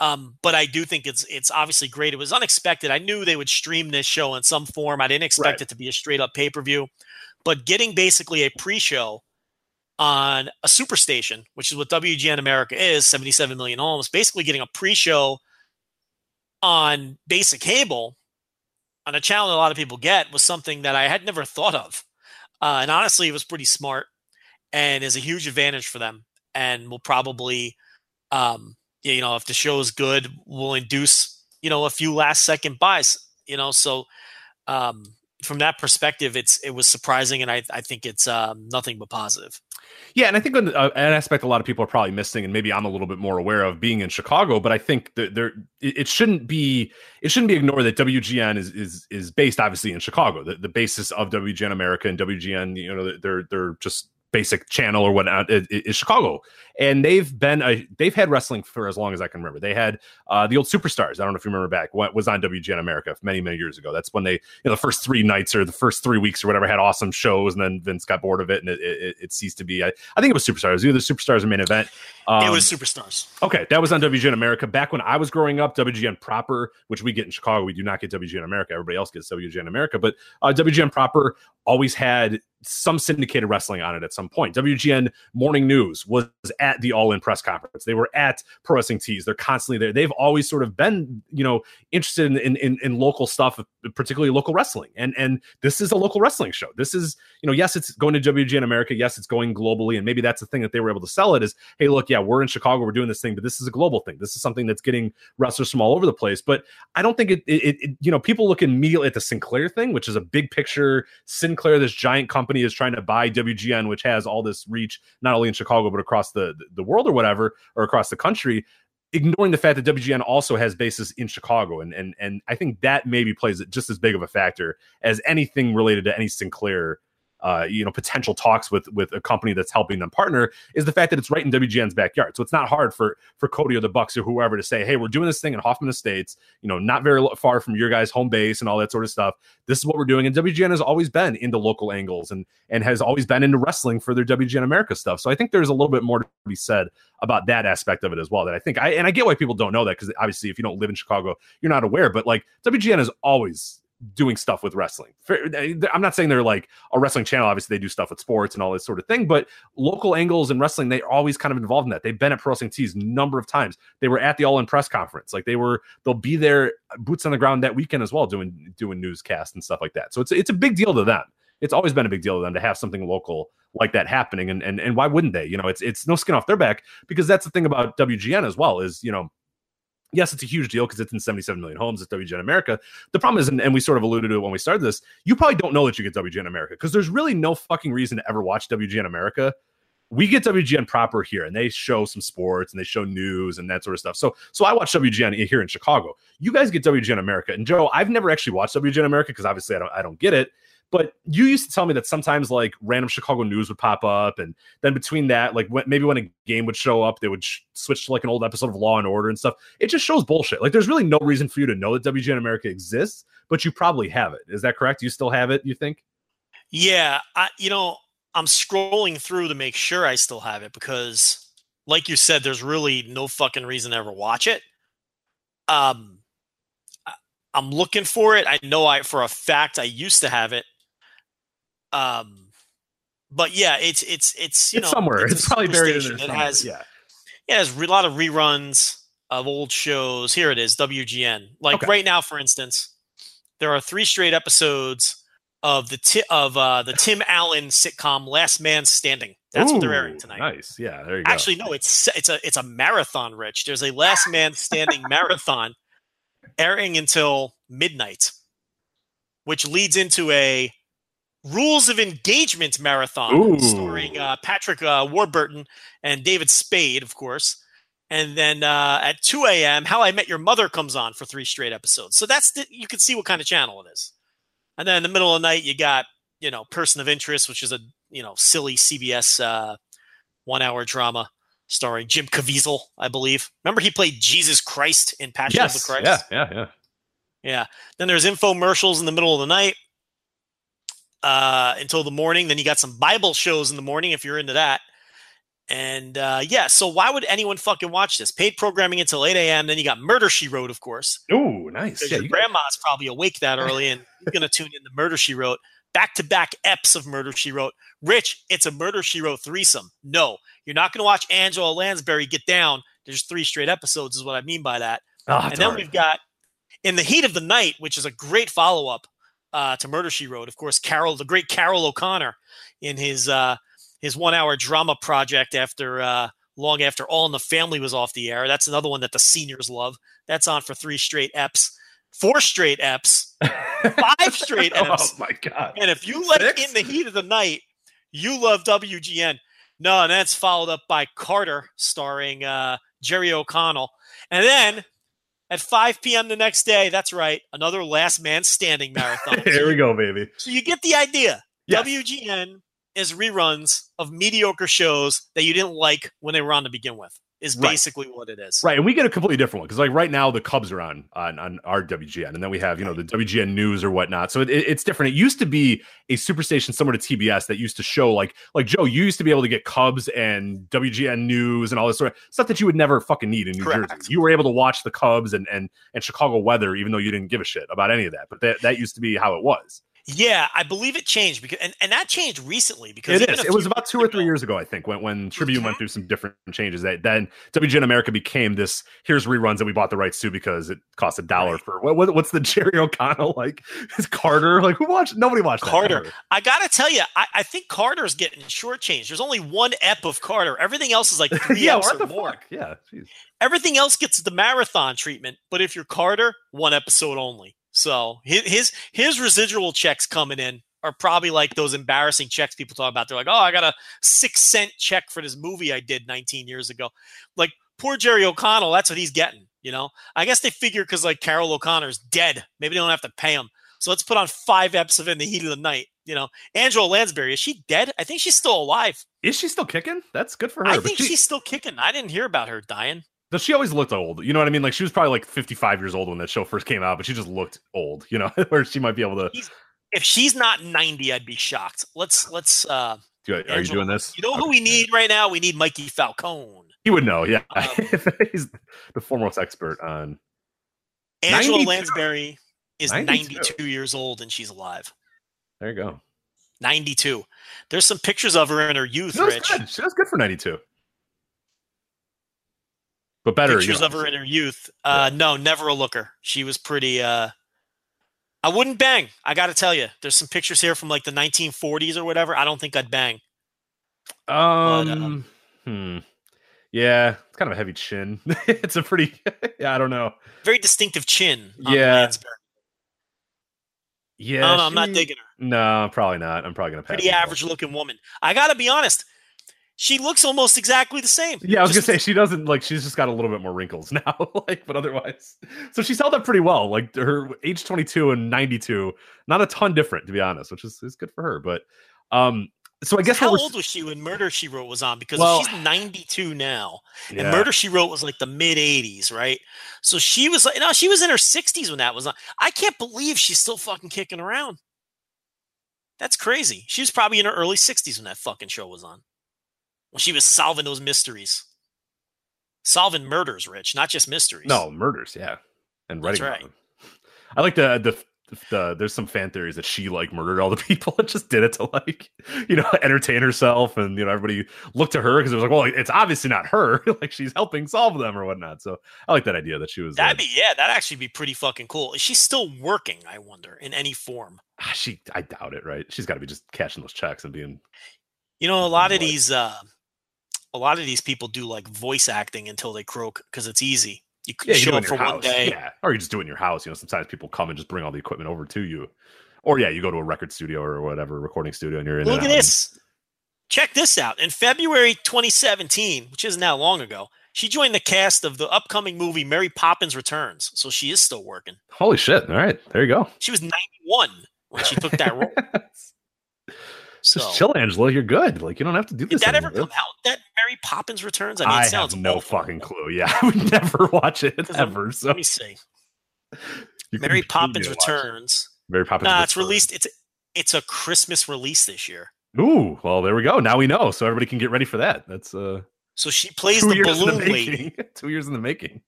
Um, but I do think it's it's obviously great. It was unexpected. I knew they would stream this show in some form. I didn't expect right. it to be a straight up pay per view, but getting basically a pre show on a superstation, which is what WGN America is, 77 million homes, basically getting a pre show on basic cable on a channel that a lot of people get was something that I had never thought of. Uh, and honestly, it was pretty smart and is a huge advantage for them and will probably, um, you know, if the show is good, will induce, you know, a few last second buys, you know, so, um, from that perspective, it's it was surprising, and I, I think it's um, nothing but positive. Yeah, and I think uh, an aspect a lot of people are probably missing, and maybe I'm a little bit more aware of being in Chicago, but I think that there it shouldn't be it shouldn't be ignored that WGN is is is based obviously in Chicago. The, the basis of WGN America and WGN, you know, they're they're just basic channel or whatnot is, is Chicago, and they've been a they've had wrestling for as long as I can remember. They had uh, the old superstars. I don't know if you remember back what was on WGN America many many years ago. That's when they you know the first three nights or the first three weeks or whatever had awesome shows, and then Vince got bored of it and it, it, it ceased to be. I, I, think it was superstars. Either the superstars or main event. Um, it was superstars. Okay, that was on WGN America back when I was growing up. WGN proper, which we get in Chicago, we do not get WGN America. Everybody else gets WGN America, but uh, WGN proper always had some syndicated wrestling on it at some point. WGN Morning News was at the All In press conference. They were at Pro Wrestling Tees. They're constantly there. They've always sort of been, you know, interested in, in, in local stuff, particularly local wrestling. And and this is a local wrestling show. This is, you know, yes, it's going to WGN America. Yes, it's going globally, and maybe that's the thing that they were able to sell it is, hey, look, yeah, we're in Chicago, we're doing this thing, but this is a global thing. This is something that's getting wrestlers from all over the place. But I don't think it, it, it you know, people look immediately at the Sinclair thing, which is a big picture. Sinclair, this giant company, is trying to buy WGN, which has all this reach not only in Chicago but across the the world or whatever, or across the country. Ignoring the fact that WGN also has bases in Chicago, and and and I think that maybe plays just as big of a factor as anything related to any Sinclair uh, you know potential talks with with a company that's helping them partner is the fact that it's right in WGN's backyard. So it's not hard for for Cody or the Bucks or whoever to say, "Hey, we're doing this thing in Hoffman Estates, you know, not very far from your guys' home base and all that sort of stuff. This is what we're doing." And WGN has always been into local angles and and has always been into wrestling for their WGN America stuff. So I think there's a little bit more to be said about that aspect of it as well. That I think I and I get why people don't know that because obviously if you don't live in Chicago, you're not aware. But like WGN has always doing stuff with wrestling. I'm not saying they're like a wrestling channel. Obviously, they do stuff with sports and all this sort of thing, but local angles and wrestling, they're always kind of involved in that. They've been at Pro Wrestling Tees number of times. They were at the All In press conference. Like they were, they'll be there, uh, boots on the ground that weekend as well, doing doing newscasts and stuff like that. So it's it's a big deal to them. It's always been a big deal to them to have something local like that happening. And and and why wouldn't they? You know, it's it's no skin off their back because that's the thing about WGN as well is you know yes, it's a huge deal because it's in 77 million homes. It's WGN America. The problem is, and, and we sort of alluded to it when we started this, you probably don't know that you get WGN America because there's really no fucking reason to ever watch WGN America. We get WGN proper here, and they show some sports and they show news and that sort of stuff. So, so I watch WGN here in Chicago. You guys get WGN America, and Joe, I've never actually watched WGN America because obviously I don't, I don't get it. But you used to tell me that sometimes like random Chicago news would pop up, and then between that, like when, maybe when a game would show up, they would sh- switch to like an old episode of Law and Order and stuff. It just shows bullshit. Like there's really no reason for you to know that WGN America exists, but you probably have it. Is that correct? You still have it? You think? Yeah, I you know I'm scrolling through to make sure I still have it because, like you said, there's really no fucking reason to ever watch it. Um, I'm looking for it. I know I for a fact I used to have it. Um, but yeah, it's it's it's you it's know somewhere. a It's, probably buried in there. It has yeah. yeah, it has a lot of reruns of old shows. Here it is, WGN. Like Okay. right now, for instance, there are three straight episodes of the ti- of uh, the Tim Allen sitcom Last Man Standing. That's what they're airing tonight. Nice. Yeah. There you go. Actually, no, it's it's a it's a marathon. Rich, there's a Last Man Standing marathon airing until midnight, which leads into a Rules of Engagement marathon Ooh. starring uh, Patrick uh, Warburton and David Spade, of course. And then uh, at 2 a.m., How I Met Your Mother comes on for three straight episodes. So that's the, you can see what kind of channel it is. And then in the middle of the night, you got you know Person of Interest, which is a you know silly CBS uh, one-hour drama starring Jim Caviezel, I believe. Remember he played Jesus Christ in Passion of the. Christ. Yeah. Yeah. Yeah. Yeah. Then there's infomercials in the middle of the night uh, until the morning. Then you got some Bible shows in the morning if you're into that. And uh, yeah, so why would anyone fucking watch this? Paid programming until 8 a.m. Then you got Murder She Wrote, of course. Ooh, nice. Yeah. your grandma's probably awake that early and you're going to tune in to Murder She Wrote. Back to back eps of Murder She Wrote. Rich, it's a Murder She Wrote threesome. No, you're not going to watch Angela Lansbury get down. There's three straight episodes, is what I mean by that Ah, and then we've got in the heat of the night, which is a great follow up uh, to Murder She Wrote. Of course, Carroll, the great Carroll O'Connor, in his uh, his one hour drama project after uh, long after All in the Family was off the air. That's another one that the seniors love. That's on for three straight eps, four straight eps, five straight eps. oh my god. And if you like Six? in the heat of the night, you love WGN. No, and that's followed up by Carter, starring uh, Jerry O'Connell. And then at 5 p.m. the next day, that's right, another Last Man Standing marathon. Here we go, baby. So you get the idea. Yes. WGN is reruns of mediocre shows that you didn't like when they were on to begin with. Is Right. basically what it is. Right, and we get a completely different one because, like, right now the Cubs are on on on our WGN, and then we have you know the WGN News or whatnot. So it, it- it's different. It used to be a superstation similar to TBS that used to show like like Joe. You used to be able to get Cubs and WGN News and all this sort of stuff that you would never fucking need in New Correct. Jersey. You were able to watch the Cubs and and and Chicago weather, even though you didn't give a shit about any of that. But that that used to be how it was. Yeah, I believe it changed because and, and that changed recently because It is. It was about two or three ago- years ago, I think, when when Tribune went through some different changes. That then WGN America became this. Here's reruns that we bought the rights to because it cost a dollar Right. for what, what? What's the Jerry O'Connell like? Is Carter like who watched? Nobody watched Carter. ever. I gotta tell you, I, I think Carter's getting shortchanged. There's only one ep of Carter. Everything else is like three yeah, eps or the more. fuck? Yeah, jeez. Everything else gets the marathon treatment, but if you're Carter, one episode only. So his his, his residual checks coming in are probably like those embarrassing checks people talk about. They're like, oh, I got a six cent check for this movie I did 19 years ago. Like poor Jerry O'Connell, that's what he's getting. You know, I guess they figure because like Carroll O'Connor's dead, maybe they don't have to pay him. So let's put on five eps of In the Heat of the Night. You know, Angela Lansbury, is she dead? I think she's still alive. Is she still kicking? That's good for her. I think she, she's still kicking. I didn't hear about her dying. But she always looked old. You know what I mean? Like she was probably like 55 years old when that show first came out, but she just looked old. You know, where she might be able to. If she's not 90, I'd be shocked. Let's let's uh are you doing this? you know who Okay. we need right now? We need Mikey Falcone. He would know. Yeah, Um, he's the foremost expert on. Angela 92. Lansbury is 92. 92 years old and she's alive. There you go. 92. There's some pictures of her in her youth, She Rich. good. She was good for 92. But better. you Pictures know. of her in her youth. Uh, No, never a looker. She was pretty. Uh, I wouldn't bang. I got to tell you, there's some pictures here from like the 1940s or whatever. I don't think I'd bang. Um, um, hmm. Yeah, it's kind of a heavy chin. it's a pretty. yeah, I don't know. Very distinctive chin. On Yeah. Lansbury. Yeah, don't know. I'm not digging her. No, probably not. I'm probably gonna pass. Pretty average looking woman. I got to be honest. She looks almost exactly the same. Yeah, I was Just gonna say she doesn't like. She's just got a little bit more wrinkles now, like, but otherwise, so she's held up pretty well. Like her age 22 and 92, not a ton different to be honest, which is, is good for her. But um, so I guess How old was she when Murder She Wrote was on? Because Well- she's 92 now, and Yeah. Murder She Wrote was like the mid 80s, right? So she was like, no, she was in her 60s when that was on. I can't believe she's still fucking kicking around. That's crazy. She was probably in her early 60s when that fucking show was on. When she was solving those mysteries, solving murders, Rich, not just mysteries. No murders, yeah, and That's writing. about right. them. I like the, the the there's some fan theories that she like murdered all the people and just did it to like you know entertain herself and you know everybody looked to her because it was like well it's obviously not her like she's helping solve them or whatnot so I like that idea that she was uh, That'd be yeah, that'd actually be pretty fucking cool. Is she still working? I wonder in any form. ah, she I doubt it right she's got to be just cashing those checks and being You know, a lot of these, uh, a lot of these people do like voice acting until they croak because it's easy. You could yeah you show in up for your one house day. yeah or you just do it in your house you know sometimes people come and just bring all the equipment over to you or yeah you go to a record studio or whatever recording studio and you're in Look at this. Check this out. In February 2017, which isn't that long ago, she joined the cast of the upcoming movie Mary Poppins Returns. So she is still working. holy shit all right there you go She was 91 when she took that role. So Just chill, Angela. You're good. Like you don't have to do this. did that ever come out? That Mary Poppins Returns? I mean, it I sounds have no awful. fucking clue. Yeah, I would never watch it ever. So Let me see. Mary Poppins it. Returns. Mary Poppins. Nah, it's released. It's it's a Christmas release this year. Ooh, well, there we go. Now we know, so everybody can get ready for that. That's uh, So she plays the in the balloon lady. two years in the making.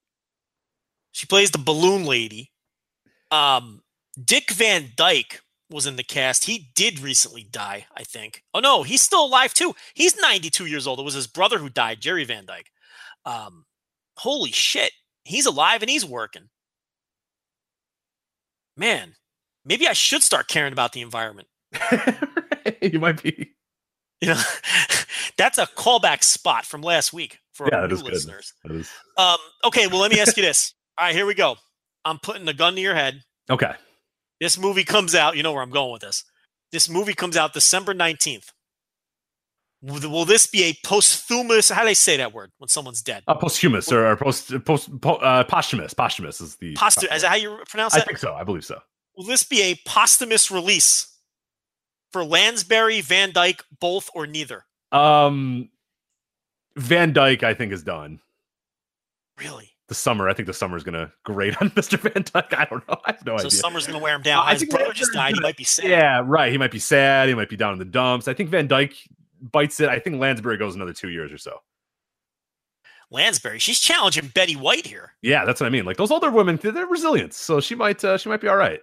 She plays the balloon lady. Um, Dick Van Dyke was in the cast. He did recently die, I think. Oh no, he's still alive too. He's 92 years old. It was his brother who died, Jerry Van Dyke. Um, holy shit, he's alive and he's working. Man, maybe I should start caring about the environment. you might be. You know, that's a callback spot from last week for Yeah, our that new is good. listeners. Is Um, okay, well, let me ask you this. All right, here we go. I'm putting a gun to your head. okay. This movie comes out. You know where I'm going with this. This movie comes out December 19th. Will, this be a posthumous? How do they say that word when someone's dead? Uh, posthumous or, or post post po, uh, posthumous. Posthumous is the. Postu- is that how you pronounce it? I think so. I believe so. Will this be a posthumous release for Lansbury, Van Dyke, both or neither? Um, Van Dyke, I think, is done. Really? The summer, I think the summer is gonna grate on Mr. Van Dyke. I don't know. I have no So idea. Summer's going to wear him down. I His think brother just died. He gonna- might be sad. Yeah, right. He might be sad. He might be down in the dumps. I think Van Dyke bites it. I think Lansbury goes another two years or so. Lansbury. She's challenging Betty White here. Yeah, that's what I mean. Like those older women, they're resilient, so she might uh, she might be all right.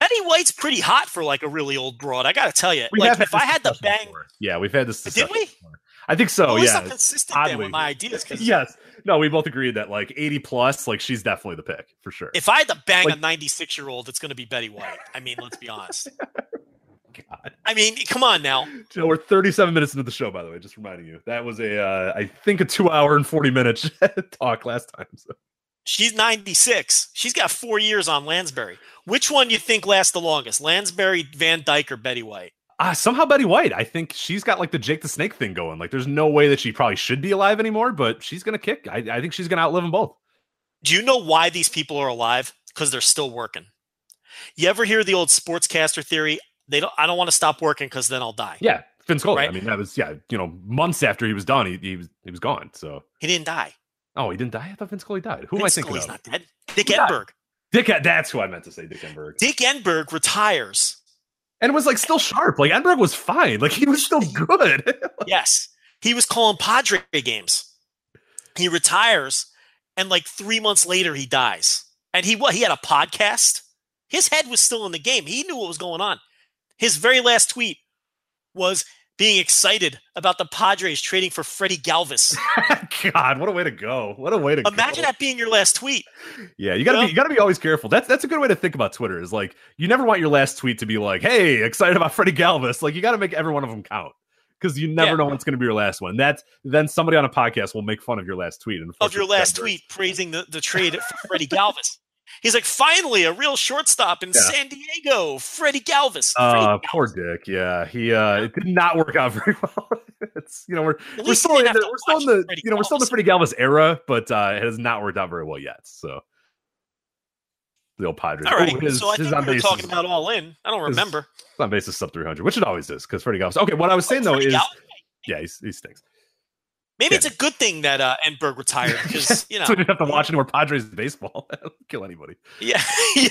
Betty White's pretty hot for like a really old broad. I got to tell you. We like if I had the bang, before. yeah, we've had this. Did we? before. I think so. yeah. consistent oddly. with my ideas. yes. No, we both agreed that like eighty plus, like she's definitely the pick for sure. If I had to bang Like- a 96 year old, it's going to be Betty White. I mean, let's be honest. God. I mean, come on now. Joe, we're 37 minutes into the show, by the way. Just reminding you, that was a, uh, I think, a two hour and 40 minute talk last time. So. She's 96. She's got four years on Lansbury. Which one do you think lasts the longest? Lansbury, Van Dyke, or Betty White? Uh, somehow Betty White, I think she's got like the Jake the Snake thing going. Like, there's no way that she probably should be alive anymore, but she's gonna kick. I, I think she's gonna outlive them both. Do you know why these people are alive? Because they're still working. You ever hear the old sportscaster theory? They don't. I don't want to stop working because then I'll die. Yeah, Vince Scully. Right. I mean, that was yeah, you know, months after he was done, he, he was he was gone. So, He didn't die. oh, he didn't die. I thought Vince Scully died. Who Vince am I thinking Scully's of? not dead. Dick Who died? Enberg. Dick. That's who I meant to say. Dick Enberg. Dick Enberg retires. And was like still sharp. Like Enberg was fine. Like he was still good. Yes. He was calling Padre games. He retires, and like three months later, he dies. And he what? He had a podcast. His head was still in the game. He knew what was going on. His very last tweet was being excited about the Padres trading for Freddie Galvis. God, what a way to go! What a way to Imagine go. that being your last tweet. Yeah, you gotta Yeah. be you gotta be always careful. That's that's a good way to think about Twitter. Is like you never want your last tweet to be like, "Hey, excited about Freddie Galvis." Like you got to make every one of them count because you never Yeah. know what's going to be your last one. That's then somebody on a podcast will make fun of your last tweet. And Of your last tweet praising the, the trade for Freddie Galvis. He's like, finally, a real shortstop in Yeah. San Diego, Freddie Galvis. Uh, Freddie poor Dick. Yeah, he uh, it did not work out very well. it's you know we're we're still in the, we're still in the Freddie you know we're still in the Galvis. Freddie Galvis era, but uh, it has not worked out very well yet. So the old Padres. All right, Ooh, his- so I his think we were talking is- about all in. I don't his- remember. his on base is sub three hundred, which it always is because Freddie Galvis. Okay, what I was saying though Freddie is Galvis? yeah, he's, he stinks. Maybe it's a good thing that uh, Enberg retired because you know, so we didn't have to watch any more Padres baseball. That'll Kill anybody. yeah, yeah,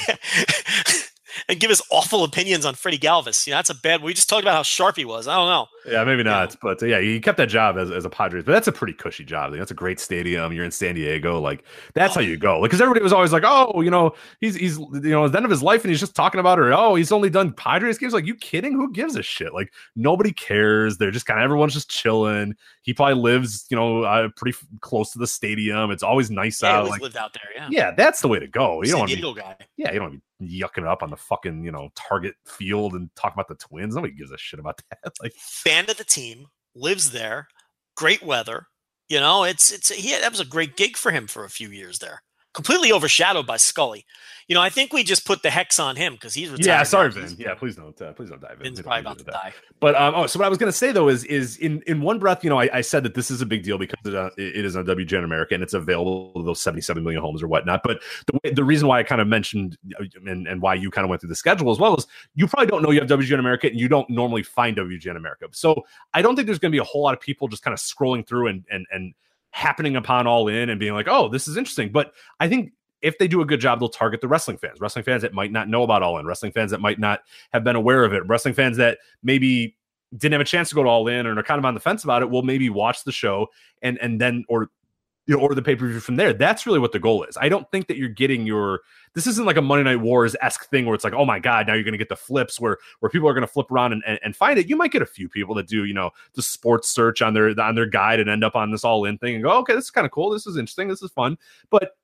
and give his awful opinions on Freddie Galvis. You know, that's a bad. We just talked about how sharp he was. I don't know. Yeah, maybe not, but uh, yeah, he kept that job as, as a Padres. But that's a pretty cushy job. Like, that's a great stadium. You're in San Diego, like that's how you go. Like, because everybody was always like, oh, you know, he's he's you know, at the end of his life, and he's just talking about her. Oh, he's only done Padres games. Like, you kidding? Who gives a shit? Like, nobody cares. They're just kind of everyone's just chilling. He probably lives, you know, uh, pretty f- close to the stadium. It's always nice Yeah, out. always Like, lived out there. Yeah, yeah, that's the way to go. You San don't want to be guy. yeah, you don't be yucking it up on the fucking, you know, target field and talking about the twins. Nobody gives a shit about that. Like, fan of the team, lives there, great weather. You know, it's it's he that was a great gig for him for a few years there. Completely overshadowed by Scully. You know, I think we just put the hex on him because he's retired. yeah, sorry, Vin. Yeah, please don't, uh, please don't dive in. Vin's probably about to that. die. But um, oh, so what I was going to say though is is in in one breath, you know, I, I said that this is a big deal because it, uh, it is on WGN America and it's available to those seventy seven million homes or whatnot. But the way, the reason why I kind of mentioned uh, and and why you kind of went through the schedule as well is you probably don't know you have WGN America and you don't normally find WGN America. So I don't think there's going to be a whole lot of people just kind of scrolling through and and and happening upon all in and being like, oh, this is interesting. But I think if they do a good job, they'll target the wrestling fans, wrestling fans that might not know about All In, wrestling fans that might not have been aware of it, wrestling fans that maybe didn't have a chance to go to All In or are kind of on the fence about it. Will maybe watch the show and and then or you know order the pay per view from there. That's really what the goal is. I don't think that you're getting your. This isn't like a Monday Night Wars esque thing where it's like, oh my god, now you're going to get the flips where where people are going to flip around and, and, and find it. You might get a few people that do you know the sports search on their on their guide and end up on this All In thing and go, okay, this is kind of cool. This is interesting. This is fun, but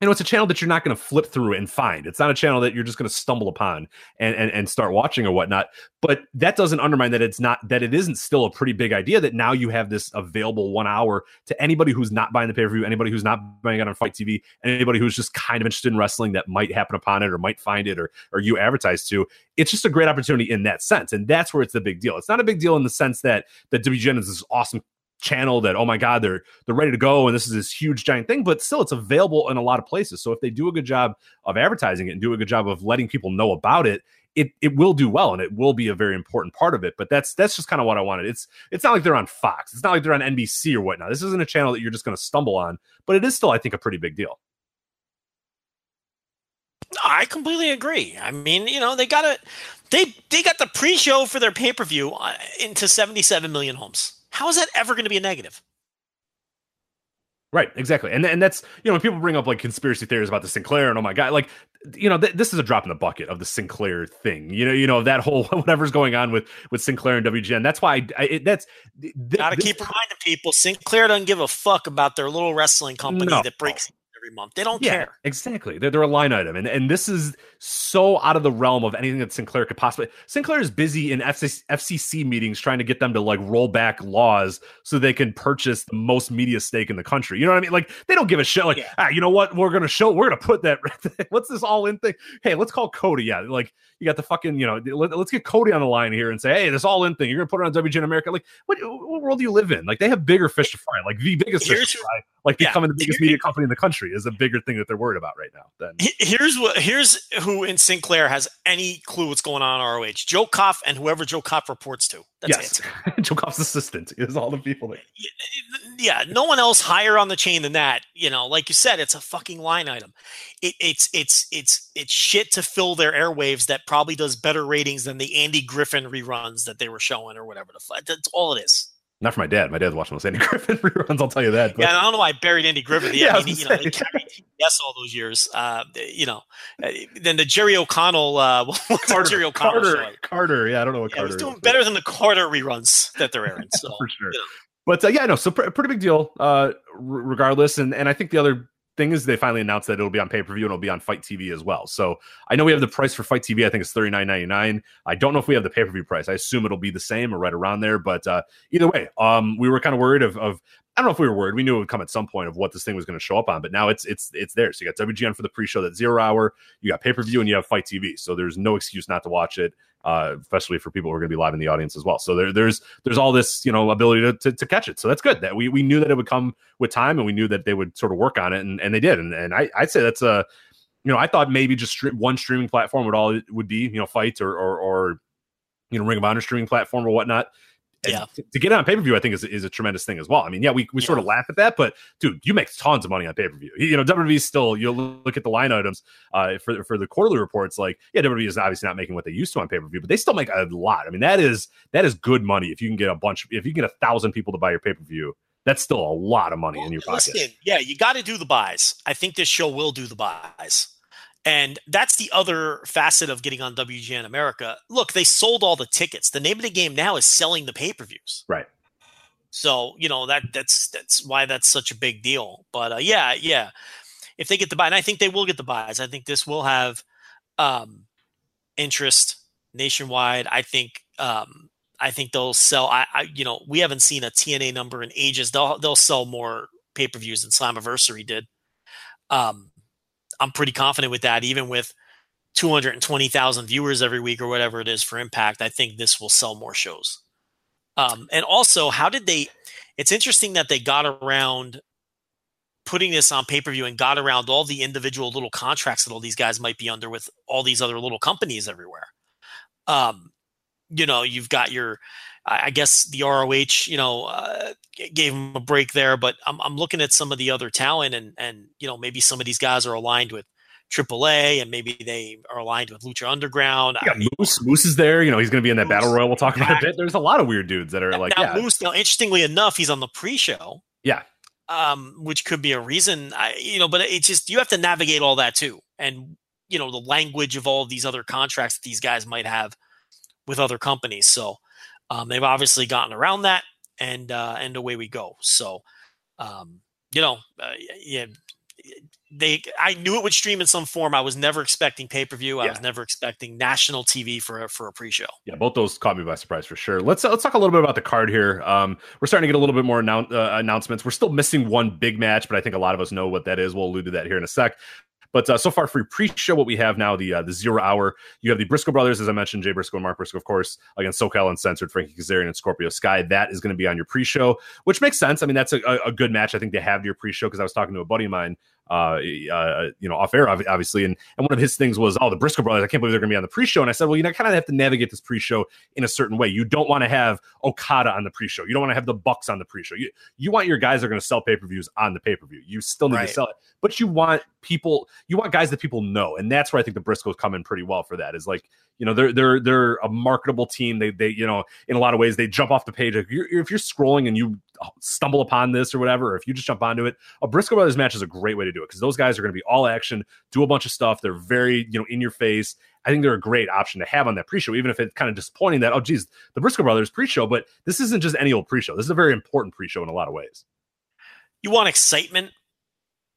you know, it's a channel that you're not going to flip through and find. It's not a channel that you're just going to stumble upon and, and and start watching or whatnot. But that doesn't undermine that it's not that it isn't still a pretty big idea that now you have this available one hour to anybody who's not buying the pay per view, anybody who's not buying it on FITE TV, anybody who's just kind of interested in wrestling that might happen upon it or might find it or or you advertise to. It's just a great opportunity in that sense, and that's where it's the big deal. It's not a big deal in the sense that that WGN is this awesome channel that oh my god they're they're ready to go and this is this huge giant thing but still it's available in a lot of places. So if they do a good job of advertising it and do a good job of letting people know about it it it will do well and it will be a very important part of it. But that's that's just kind of what i wanted. It's it's not like they're on fox. It's not like they're on nbc or whatnot. This isn't a channel that you're just going to stumble on but it is still i think a pretty big deal. I completely agree. I mean, you know, they got to they they got the pre-show for their pay-per-view uh, into 77 million homes. How is that ever going to be a negative? Right, exactly, and and that's you know when people bring up like conspiracy theories about the Sinclair and oh my god, like you know th- this is a drop in the bucket of the Sinclair thing. You know, you know that whole whatever's going on with with Sinclair and WGN. That's why I, I, it, that's th- Got to keep reminding people Sinclair doesn't give a fuck about their little wrestling company No. that breaks every month. They don't Yeah, care. exactly. They're, they're a line item, and and this is so out of the realm of anything that Sinclair could possibly. Sinclair is busy in FCC, FCC meetings trying to get them to like roll back laws so they can purchase the most media stake in the country. You know what I mean? Like they don't give a shit. Like Yeah. ah, you know what? We're gonna show. We're gonna put that. what's this all in thing? Hey, let's call Cody. Yeah, like you got the fucking you know. Let, us get Cody on the line here and say, hey, this all in thing. You're gonna put it on WGN America. Like what? What world do you live in? Like they have bigger fish to fry. Like the biggest fish to fry. Like yeah. becoming the biggest media company in the country is a bigger thing that they're worried about right now. Than He- Here's what here's who in Sinclair has any clue what's going on in ROH. Joe Koff and whoever Joe Koff reports to. That's yes, it. Joe Koff's assistant is all the people that. yeah, no one else higher on the chain than that. You know, like you said, it's a fucking line item. It, it's it's it's it's shit to fill their airwaves that probably does better ratings than the Andy Griffith reruns that they were showing or whatever the fuck. That's all it is. Not for my dad. My dad's watching those Andy Griffin reruns. I'll tell you that. But, Yeah, I don't know why I buried Andy Griffith. Yeah, I mean, you know, say. carried TBS all those years. Uh, you know, uh, then the Jerry O'Connell, uh, what was the Carter, Jerry O'Connell Carter, show? Carter. Yeah, I don't know what Yeah, Carter was doing is, but- better than the Carter reruns that they're airing. So for sure. you know. But uh, yeah, no, so pr- pretty big deal, uh, r- regardless. And and I think the other thing is they finally announced that it'll be on pay per view and it'll be on FITE TV as well. So I know we have the price for FITE TV. I think it's thirty nine ninety nine. I don't know if we have the pay per view price. I assume it'll be the same or right around there. But uh, either way, um, we were kind of worried of, of I don't know if we were worried. We knew it would come at some point of what this thing was going to show up on, but now it's it's it's there. So you got WGN for the pre-show, that zero hour. You got pay per view, and you have FITE TV. So there's no excuse not to watch it, uh, especially for people who are going to be live in the audience as well. So there, there's there's all this you know ability to, to, to catch it. So that's good. That we we knew that it would come with time, and we knew that they would sort of work on it, and, and they did. And and I I'd say that's a you know I thought maybe just one streaming platform would all it would be you know FITE or or, or you know Ring of Honor streaming platform or whatnot. Yeah. to, to get it on pay per view, I think is, is a tremendous thing as well. I mean, yeah, we, we sort of laugh at that, but dude, you make tons of money on pay per view. You know, WWE still you look at the line items uh, for for the quarterly reports. Like, yeah, WWE is obviously not making what they used to on pay per view, but they still make a lot. I mean, that is that is good money if you can get a bunch. If you can get a thousand people to buy your pay per view, that's still a lot of money in your pocket. Listen, yeah, you got to do the buys. I think this show will do the buys. And that's the other facet of getting on WGN America. Look, they sold all the tickets. The name of the game now is selling the pay-per-views. Right. So, you know, that that's that's why that's such a big deal. But uh, yeah, yeah. If they get the buy, and I think they will get the buys, I think this will have um interest nationwide. I think um I think they'll sell I, I you know, we haven't seen a TNA number in ages. They'll they'll sell more pay-per-views than Slammiversary did. Um I'm pretty confident with that, even with 220,000 viewers every week or whatever it is for Impact. I think this will sell more shows. Um, and also, how did they? It's interesting that they got around putting this on pay per view and got around all the individual little contracts that all these guys might be under with all these other little companies everywhere. Um, you know, you've got your, I I guess the ROH, you know, uh, gave him a break there, but I'm, I'm looking at some of the other talent and, and, you know, maybe some of these guys are aligned with AAA and maybe they are aligned with Lucha Underground. Yeah, I mean, Moose. Moose is there. You know, he's going to be in that Moose, battle royal. We'll talk about a bit. There's a lot of weird dudes that are like, now, yeah, Moose, now, interestingly enough, he's on the pre-show. Yeah. Um, which could be a reason, I, you know, but it just you have to navigate all that too, and you know the language of all of these other contracts that these guys might have with other companies. So um, they've obviously gotten around that, and uh, and away we go. So um, you know, uh, yeah, they I knew it would stream in some form. I was never expecting pay per view. I Yeah. was never expecting national TV for a, for a pre show. Yeah, both those caught me by surprise for sure. Let's uh, let's talk a little bit about the card here. Um, we're starting to get a little bit more annou- uh, announcements. We're still missing one big match, but I think a lot of us know what that is. We'll allude to that here in a sec. But uh, so far for pre-show, what we have now the uh, the zero hour. You have the Briscoe brothers, as I mentioned, Jay Briscoe and Mark Briscoe, of course, against SoCal Uncensored, Frankie Kazarian and Scorpio Sky. That is going to be on your pre-show, which makes sense. I mean, that's a, a- a good match. I think to have your pre-show because I was talking to a buddy of mine uh, uh, you know, off air, obviously. And and one of his things was, oh, the Briscoe brothers, I can't believe they're going to be on the pre-show. And I said, well, you know, kind of have to navigate this pre-show in a certain way. You don't want to have Okada on the pre-show. You don't want to have the Bucks on the pre-show. You you want your guys that are going to sell pay-per-views on the pay-per-view. You still need Right. to sell it, but you want people, you want guys that people know, and that's where I think the Briscoes come in pretty well for that. Is like, you know, they're they're they're a marketable team. They they you know, in a lot of ways, they jump off the page. If you're, if you're scrolling and you stumble upon this or whatever, or if you just jump onto it, a Briscoe Brothers match is a great way to do it because those guys are going to be all action, do a bunch of stuff. They're very, you know, in your face. I think they're a great option to have on that pre-show, even if it's kind of disappointing that, oh, geez, the Briscoe Brothers pre-show, but this isn't just any old pre-show. This is a very important pre-show in a lot of ways. you want excitement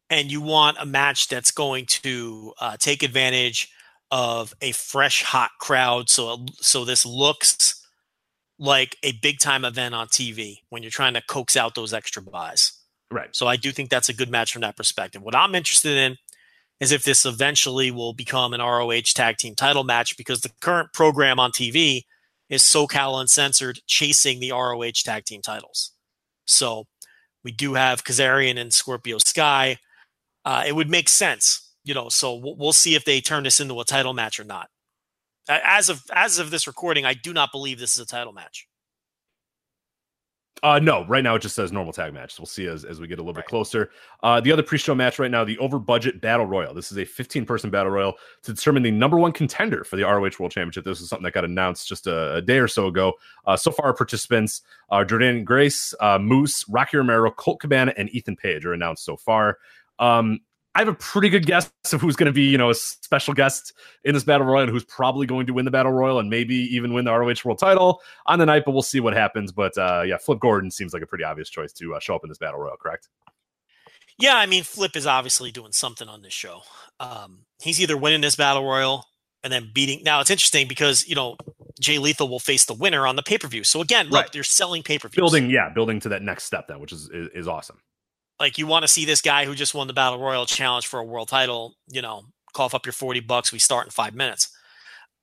and you want a match that's going to uh, take advantage of a fresh hot crowd so so this looks like a big time event on TV when you're trying to coax out those extra buys. Right. So I do think that's a good match from that perspective. What I'm interested in is if this eventually will become an ROH tag team title match because the current program on TV is SoCal Uncensored chasing the ROH tag team titles. So we do have Kazarian and Scorpio Sky. Uh, it would make sense, you know. So we'll, see if they turn this into a title match or not. As of as of this recording, I do not believe this is a title match. Uh, no, right now it just says normal tag match. So we'll see as, as we get a little bit closer. Uh, the other pre-show match right now, the over budget battle royal. This is a 15 person battle royal to determine the number one contender for the ROH World Championship. This is something that got announced just a, a day or so ago. Uh, so far, participants are Jordynne Grace, uh, Moose, Rocky Romero, Colt Cabana, and Ethan Page are announced so far. Um, I have a pretty good guess of who's going to be, you know, a special guest in this battle royal and who's probably going to win the battle royal and maybe even win the ROH World Title on the night. But we'll see what happens. But uh, yeah, Flip Gordon seems like a pretty obvious choice to uh, show up in this battle royal. Correct? Yeah, I mean, Flip is obviously doing something on this show. Um, he's either winning this battle royal and then beating. Now it's interesting because you know Jay Lethal will face the winner on the pay per view. So again, look, Right. they're selling pay per views. Building, yeah, building to that next step then, which is is, is awesome. Like you want to see this guy who just won the battle royal challenge for a world title. You know, cough up your forty bucks. We start in five minutes.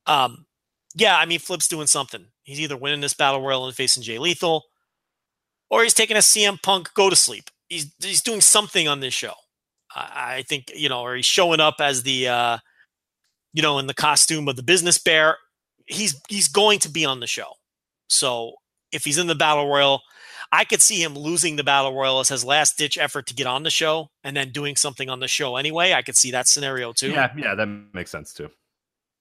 Um, yeah, I mean, Flip's doing something. He's either winning this battle royal and facing Jay Lethal, or he's taking a CM Punk go to sleep. He's he's doing something on this show. I, I think you know, or he's showing up as the uh, you know, in the costume of the business bear. He's he's going to be on the show. So if he's in the battle royal, I could see him losing the battle royal as his last ditch effort to get on the show, and then doing something on the show anyway. I could see that scenario too. Yeah, yeah, that makes sense too.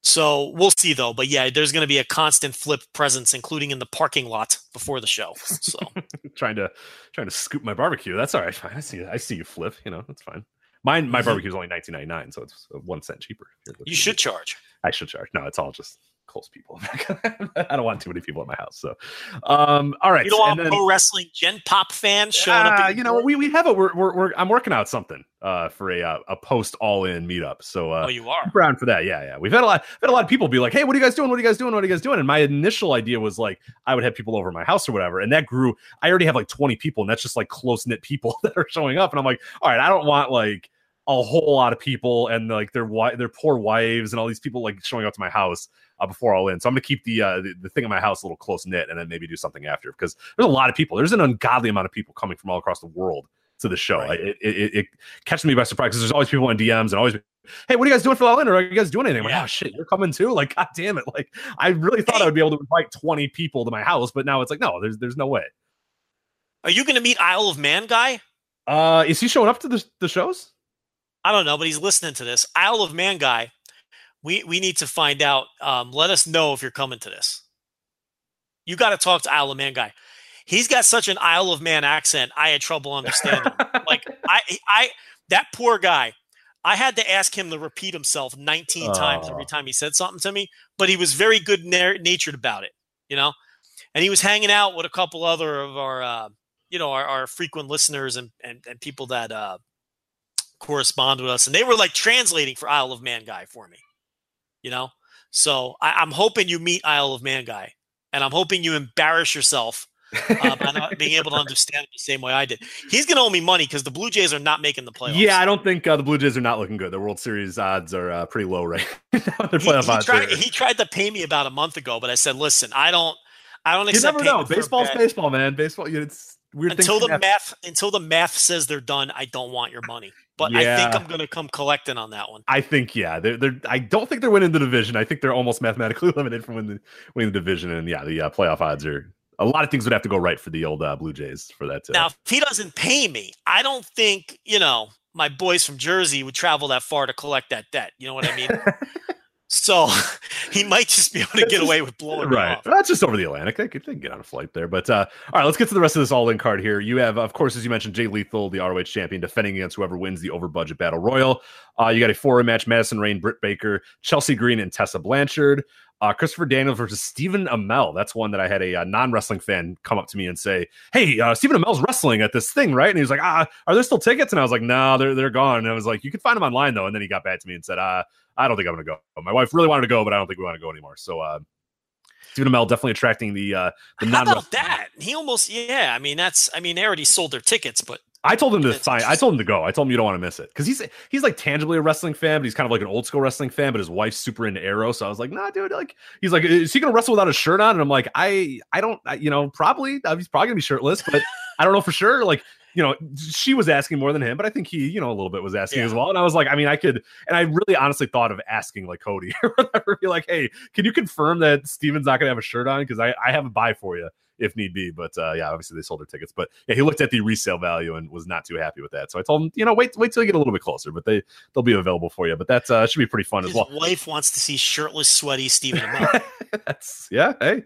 So we'll see though. But yeah, there's going to be a constant flip presence, including in the parking lot before the show. So trying to trying to scoop my barbecue. That's all right. Fine. I see. I see you flip. You know, that's fine. Mine, my Mhm. barbecue is only nineteen ninety nine, so it's one cent cheaper. you should charge. I should charge. No, it's all just close people. I don't want too many people at my house. So, um, all right. You don't want then- pro wrestling Gen Pop fans showing up. Ah, you know, we we have a we're, we're, we're I'm working out something uh for a uh, a post all in meetup. So uh, oh, you are. around for that. Yeah, yeah. We've had a lot, had a lot of people be like, "Hey, what are you guys doing? What are you guys doing? What are you guys doing?" And my initial idea was like, I would have people over my house or whatever, and that grew. I already have like 20 people, and that's just like close knit people that are showing up. And I'm like, all right, I don't want like a whole lot of people and like their their poor wives and all these people like showing up to my house uh, before all in. So I'm gonna keep the, uh, the the thing in my house a little close knit, and then maybe do something after because there's a lot of people. There's an ungodly amount of people coming from all across the world to the show. Right. It, it, it, it catches me by surprise because there's always people in DMs and always hey, what are you guys doing for All In? Or are you guys doing anything? I'm like, Yeah. oh shit, you're coming too? Like, god damn it! Like, I really thought I would be able to invite 20 people to my house, but now it's like, no, there's there's no way. Are you going to meet Isle of Man guy? Uh, is he showing up to the the shows? I don't know, but he's listening to this. Isle of Man guy. We we need to find out. Um, let us know if you're coming to this. You got to talk to Isle of Man guy. He's got such an Isle of Man accent. I had trouble understanding. like I I that poor guy. I had to ask him to repeat himself 19 times every Oh. time he said something to me, but he was very good na- natured about it, you know. And he was hanging out with a couple other of our, uh, you know, our, our frequent listeners and, and and people that uh, correspond with us, and they were like translating for Isle of Man guy for me, you know. So I, I'm hoping you meet Isle of Man guy, and I'm hoping you embarrass yourself uh, by not being able to understand it the same way I did. He's going to owe me money because the Blue Jays are not making the playoffs. yeah, I don't think uh, the Blue Jays are not looking good. The World Series odds are uh, pretty low right now. Their he, playoff he odds. tried, he tried to pay me about a month ago, but I said, "Listen, I don't, I don't you accept never know. payment for a Baseball's baseball, man. Baseball. It's weird until the happen. math until the math says they're done. I don't want your money, but I think I'm going to come collecting on that one. I think yeah, they're, they're I don't think they're winning the division. I think they're almost mathematically limited from winning the, winning the division, and yeah, the uh, playoff odds are a lot of things would have to go right for the old uh, Blue Jays for that. To, Now, if he doesn't pay me, I don't think you know my boys from Jersey would travel that far to collect that debt. You know what I mean? so he might just be able to get away with blowing right, off. that's just over the Atlantic. They could, they get on a flight there, but uh, all right, let's get to the rest of this all in card here. You have, of course, as you mentioned, Jay Lethal, the ROH champion, defending against whoever wins the over budget battle royal. Uh, you got a four match: Madison Rayne, Britt Baker, Chelsea Green, and Tessa Blanchard. Uh, Christopher Daniels versus Stephen Amell. That's one that I had a, uh non wrestling fan come up to me and say, "Hey, uh, Stephen Amell's wrestling at this thing, right?" And he was like, "Ah, are there still tickets?" And I was like, "No, they're they're gone." And I was like, "You can find them online though." And then he got back to me and said, "Uh, I don't think I'm going to go." My wife really wanted to go, but I don't think we want to go anymore. So, uh, Stephen Amell definitely attracting the uh, the How non. about that? He almost yeah. I mean, that's I mean they already sold their tickets, but I told him to sign. I told him to go. I told him you don't want to miss it because he's he's like tangibly a wrestling fan, but he's kind of like an old school wrestling fan. But his wife's super into Arrow, so I was like, nah, dude. Like, he's like, is he gonna wrestle without a shirt on? And I'm like, I I don't, I, you know, probably uh, he's probably gonna be shirtless, but I don't know for sure. Like, you know, she was asking more than him, but I think he, you know, a little bit was asking Yeah. as well. And I was like, I mean, I could, and I really honestly thought of asking like Cody or whatever, be like, hey, can you confirm that Stephen's not gonna have a shirt on? Because I I have a buy for you if need be. But uh, yeah, obviously they sold their tickets. But yeah, he looked at the resale value and was not too happy with that. So I told him, you know, wait wait till you get a little bit closer. But they they'll be available for you. But that uh, should be pretty fun His as well. wife wants to see shirtless, sweaty Stephen Amell. That's yeah. Hey,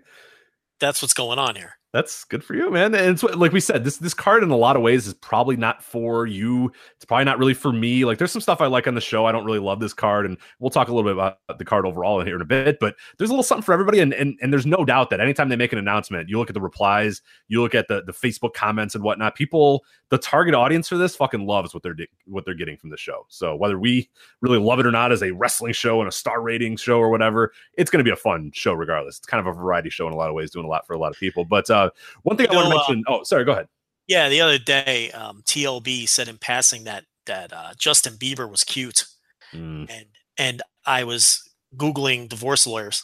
That's what's going on here. That's good for you, man. And it's like we said, this this card in a lot of ways is probably not for you. It's probably not really for me. Like there's some stuff I like on the show. I don't really love this card, and we'll talk a little bit about the card overall in here in a bit. But there's a little something for everybody, and and, and there's no doubt that anytime they make an announcement, you look at the replies, you look at the the Facebook comments and whatnot. People, the target audience for this fucking loves what they're what they're getting from the show. So whether we really love it or not as a wrestling show and a star rating show or whatever, it's going to be a fun show regardless. It's kind of a variety show in a lot of ways, doing a lot for a lot of people. But uh, one thing I want to You uh, mention. oh, sorry, go ahead. Yeah, the other day, um, TLB said in passing that that uh, Justin Bieber was cute, Mm, and and I was googling divorce lawyers,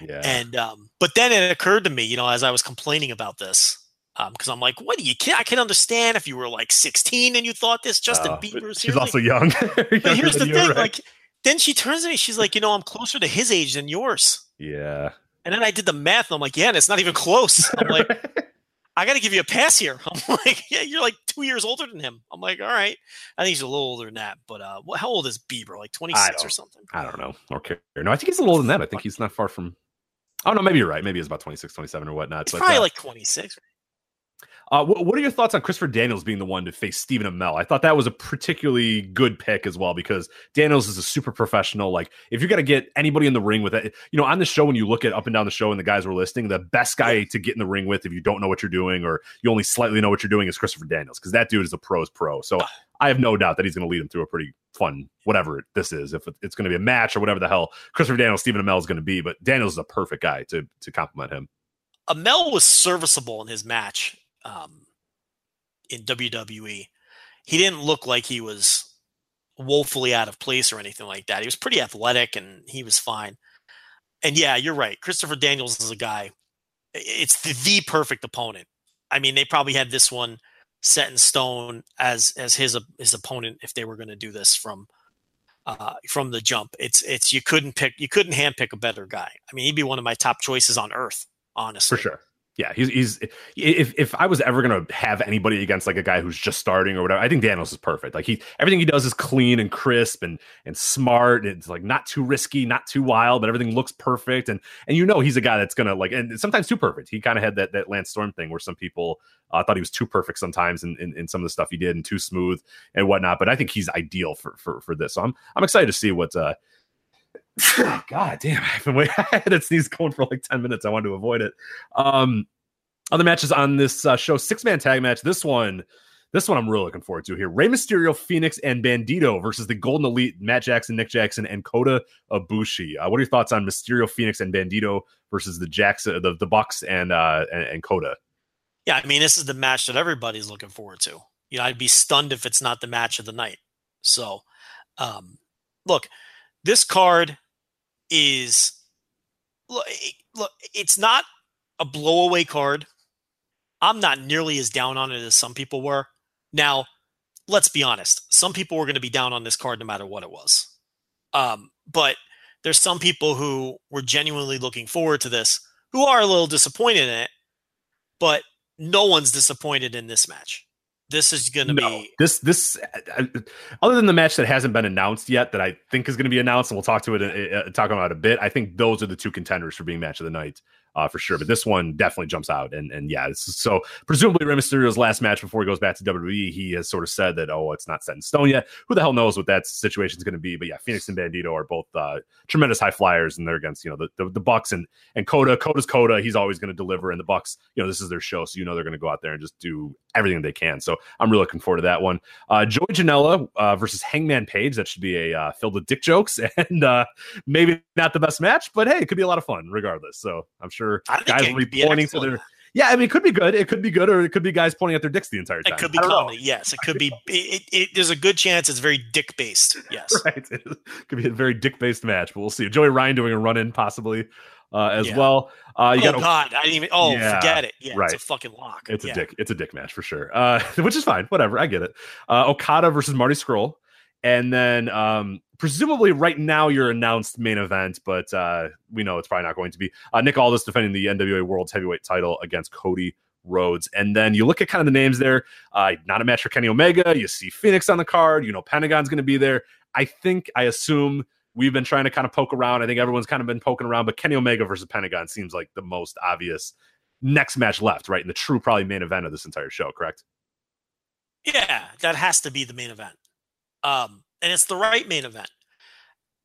yeah, and um, but then it occurred to me, you know, as I was complaining about this, because I'm like, what do you? Can I can understand if you were like 16 and you thought this Justin Uh, but Bieber. She's also young. But here's the thing, like, then she turns to me, she's like, you know, I'm closer to his age than yours. yeah, And then I did the math, and I'm like, yeah, and it's not even close. I'm like, I got to give you a pass here. I'm like, yeah, you're like two years older than him. I'm like, all right. I think he's a little older than that. But uh, what, how old is Bieber? Like 26 or don't- something? I don't know or care. No, I think he's a little older than that. I think he's not far from. Oh no, maybe you're right. Maybe he's about 26, 27 or whatnot. It's but, probably uh, like 26. Uh, what, what are your thoughts on Christopher Daniels being the one to face Stephen Amell? I thought that was a particularly good pick as well because Daniels is a super professional. Like, if you're going to get anybody in the ring with it, you know, on the show, when you look at up and down the show and the guys we're listing, the best guy to get in the ring with if you don't know what you're doing or you only slightly know what you're doing is Christopher Daniels because that dude is a pro's pro. So I have no doubt that he's going to lead him through a pretty fun, whatever this is. If it's going to be a match or whatever the hell Christopher Daniels, Stephen Amell is going to be, but Daniels is a perfect guy to to compliment him. Amell was serviceable in his match um, in WWE. He didn't look like he was woefully out of place or anything like that. He was pretty athletic and he was fine. And yeah, you're right. Christopher Daniels is a guy. It's the, the perfect opponent. I mean, they probably had this one set in stone as as his his opponent if they were going to do this from uh, from the jump. It's it's you couldn't pick you couldn't handpick a better guy. I mean, he'd be one of my top choices on earth, honestly. for sure. Yeah, he's he's if if I was ever gonna have anybody against like a guy who's just starting or whatever, I think Daniels is perfect. Like he everything he does is clean and crisp and and smart. It's like not too risky, not too wild, but everything looks perfect. And and you know he's a guy that's gonna like and sometimes too perfect. He kind of had that that Lance Storm thing where some people uh, thought he was too perfect sometimes in, in in some of the stuff he did and too smooth and whatnot. But I think he's ideal for for for this. So I'm I'm excited to see what. uh God damn, I've been waiting. I had a sneeze going for like 10 minutes. I wanted to avoid it. Um, other matches on this uh, show, six man tag match. This one, this one I'm really looking forward to here. Rey Mysterio, Phoenix, and Bandito versus the Golden Elite, Matt Jackson, Nick Jackson, and Kota Ibushi. Uh, what are your thoughts on Mysterio, Phoenix, and Bandito versus the Jackson, the, the Bucks, and uh, and, and Kota? Yeah, I mean, this is the match that everybody's looking forward to. You know, I'd be stunned if it's not the match of the night. So, um, look, this card is look, look, it's not a blowaway card. I'm not nearly as down on it as some people were. Now, let's be honest. Some people were going to be down on this card no matter what it was. Um, but there's some people who were genuinely looking forward to this who are a little disappointed in it. But no one's disappointed in this match. This is going to No, be this this uh, other than the match that hasn't been announced yet that I think is going to be announced, and we'll talk to it uh, uh, talk about it a bit. I think those are the two contenders for being match of the night. Uh, for sure, but this one definitely jumps out, and and yeah, is, so presumably Rey Mysterio's last match before he goes back to WWE, he has sort of said that oh, it's not set in stone yet. Who the hell knows what that situation is going to be? But yeah, Phoenix and Bandito are both uh, tremendous high flyers, and they're against you know the the, the Bucks and and Kota. Kota's Kota. He's always going to deliver, and the Bucks, you know, this is their show, so you know they're going to go out there and just do everything they can. So I'm really looking forward to that one. Uh, Joey Janela uh, versus Hangman Page. That should be a uh, filled with dick jokes and uh, maybe not the best match, but hey, it could be a lot of fun regardless. So I'm sure Guys will be pointing to their. Yeah, I mean, it could be good. It could be good, or it could be guys pointing at their dicks the entire time. It could be don't know. comedy. Yes, it could be. It, it, there's a good chance it's very dick based. Yes. right? It could be a very dick based match, but we'll see. Joey Ryan doing a run in possibly uh, as Yeah. well. Uh, you oh got God, I didn't even. Oh, Yeah, forget it. Yeah, right. it's a fucking lock. It's a dick. It's a dick match for sure. Uh, which is fine. Whatever. I get it. Uh, Okada versus Marty Scurll. And then um, presumably right now your announced main event, but uh, we know it's probably not going to be uh, Nick Aldis defending the NWA World's Heavyweight Title against Cody Rhodes. And then you look at kind of the names there. Uh, not a match for Kenny Omega. You see Phoenix on the card. You know Pentagon's going to be there. I think I assume we've been trying to kind of poke around. I think everyone's kind of been poking around, but Kenny Omega versus Pentagon seems like the most obvious next match left, right? And the true probably main event of this entire show, correct? Yeah, that has to be the main event. Um, and it's the right main event.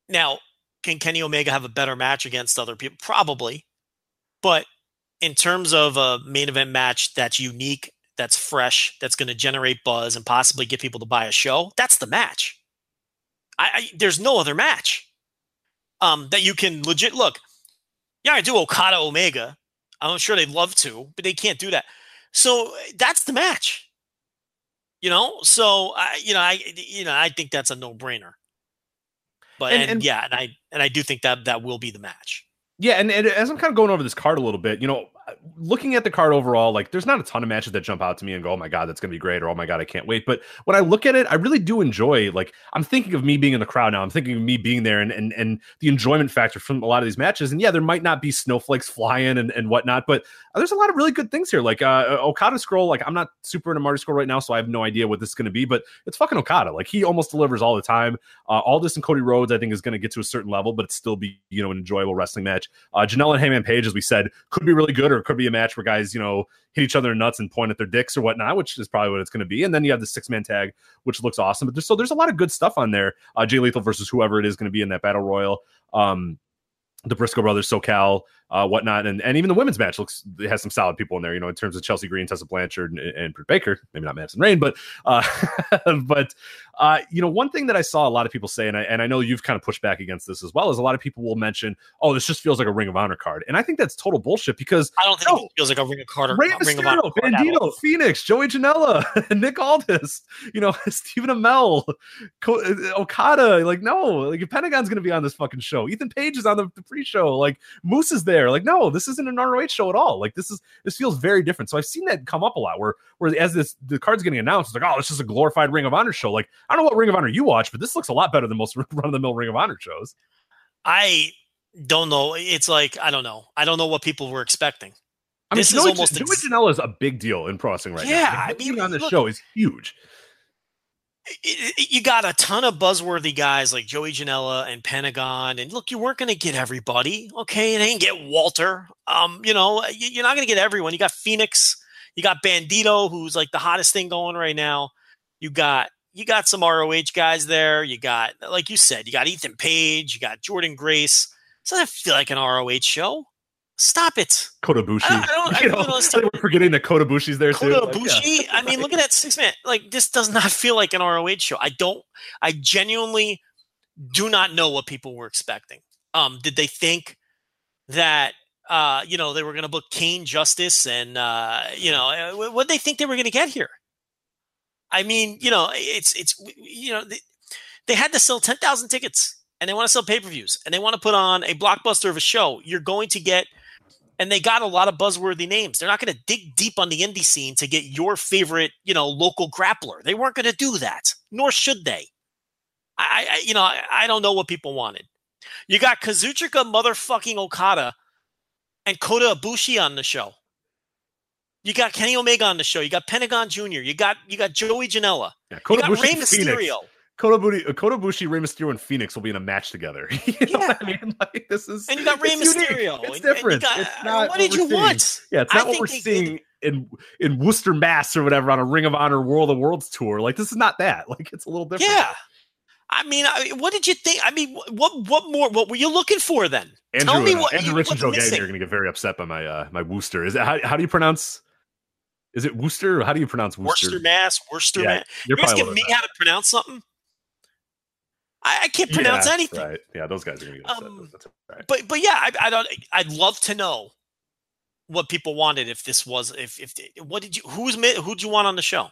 Now, can Kenny Omega have a better match against other people? Probably. But in terms of a main event match that's unique, that's fresh, that's going to generate buzz and possibly get people to buy a show, that's the match. I, I there's no other match um, that you can legit look. Yeah, I do Okada Omega. I'm sure they'd love to, but they can't do that. So that's the match. You know, so I, you know, I, you know, I think that's a no brainer. But And- and, and- yeah, and I and I do think that that will be the match. Yeah, and, and as I'm kind of going over this card a little bit, you know, looking at the card overall, like there's not a ton of matches that jump out to me and go, "Oh my god, that's gonna be great," or "Oh my god, I can't wait." But when I look at it, I really do enjoy. Like I'm thinking of me being in the crowd now. I'm thinking of me being there and and and the enjoyment factor from a lot of these matches. And yeah, there might not be snowflakes flying and and whatnot, but there's a lot of really good things here. Like uh, Okada Scurll. Like I'm not super into Marty Scurll right now, so I have no idea what this is gonna be. But it's fucking Okada. Like he almost delivers all the time. Uh, Aldis and Cody Rhodes, I think, is gonna get to a certain level, but it's still be you know an enjoyable wrestling match. Uh, Janela and Hangman Page, as we said, could be really good, or it could be a match where guys, you know, hit each other in nuts and point at their dicks or whatnot, which is probably what it's going to be. And then you have the six man tag, which looks awesome. But there's, so there's a lot of good stuff on there. Uh, Jay Lethal versus whoever it is going to be in that battle royal. Um, the Briscoe brothers, SoCal, uh, whatnot, and and even the women's match looks has some solid people in there. You know, in terms of Chelsea Green, Tessa Blanchard, and, and Britt Baker. Maybe not Madison Rayne, but uh, but uh, you know, one thing that I saw a lot of people say, and I and I know you've kind of pushed back against this as well, is a lot of people will mention, "Oh, this just feels like a Ring of Honor card," and I think that's total bullshit because I don't think No. it feels like a Ring of Carter. Rey Ring of Honor card Bandito. Phoenix, Joey Janela, Nick Aldis, you know, Stephen Amell, uh, Okada. Like, no, like if Pentagon's going to be on this fucking show. Ethan Page is on the, the pre-show. Like, Moose is there. Like, no, this isn't an ROH show at all. Like, this is this feels very different. So I've seen that come up a lot. Where where as this the card's getting announced, it's like, oh, this is a glorified Ring of Honor show. Like, I don't know what Ring of Honor you watch, but this looks a lot better than most run of the mill Ring of Honor shows. I don't know. It's like I don't know. I don't know what people were expecting. I mean, This is Joey, almost ex- Janela is a big deal in pro wrestling right Yeah, now. Like, I being mean, on this look- show is huge. you got a ton of buzzworthy guys like Joey Janela and Pentagon, and look, you weren't going to get everybody. Okay, and ain't get Walter. Um, you know, you- you're not going to get everyone. You got Phoenix, you got Bandito, who's like the hottest thing going right now. You got you got some ROH guys there. You got, like you said, you got Ethan Page, you got Jordynne Grace. Doesn't that feel like an ROH show? Stop it. Kotobushi. I don't- I don't- I don't know, we're forgetting that Kotabushi's there too. Kota Like, yeah. I mean, look at that six man. Like this does not feel like an ROH show. I don't. I genuinely do not know what people were expecting. Um, did they think that uh, you know they were going to book Kane Justice and uh, you know what did they think they were going to get here? I mean, you know, it's it's you know they, they had to sell ten thousand tickets and they want to sell pay per views and they want to put on a blockbuster of a show. You're going to get and they got a lot of buzzworthy names. They're not going to dig deep on the indie scene to get your favorite, you know, local grappler. They weren't going to do that, nor should they. I, I you know, I, I don't know what people wanted. You got Kazuchika motherfucking Okada and Kota Ibushi on the show. You got Kenny Omega on the show. You got Pentagon Jr. You got you got Joey Janela. Yeah, You got Kotabushi Rey Phoenix. Mysterio. Kotabushi, uh, Kotabushi, Rey Mysterio, and Phoenix will be in a match together. you know what I mean? Like this is, And you got Rey it's unique. Mysterio. It's and you different. got- it's not what did you seeing. want? Yeah, it's I not what think we're did- seeing in in Worcester, Mass, or whatever on a Ring of Honor World of Worlds tour. Like this is not that. Like it's a little different. Yeah. I mean, I, what did you think? I mean, what what more? What were you looking for then? Andrew, Tell me and, uh, what Andrew you- Rich and Joe missing. are going to get very upset by my uh my Worcester. Is it how, how do you pronounce? Is it Worcester? Or how do you pronounce Worcester? Worcester, Mass, Worcester, Yeah, Mass. You're You're asking me how to pronounce something? I, I can't pronounce Yeah, anything. Right. Yeah, those guys are going to get upset. Um, right. But but yeah, I, I don't. I'd love to know what people wanted if this was if if what did you who's who'd you want on the show?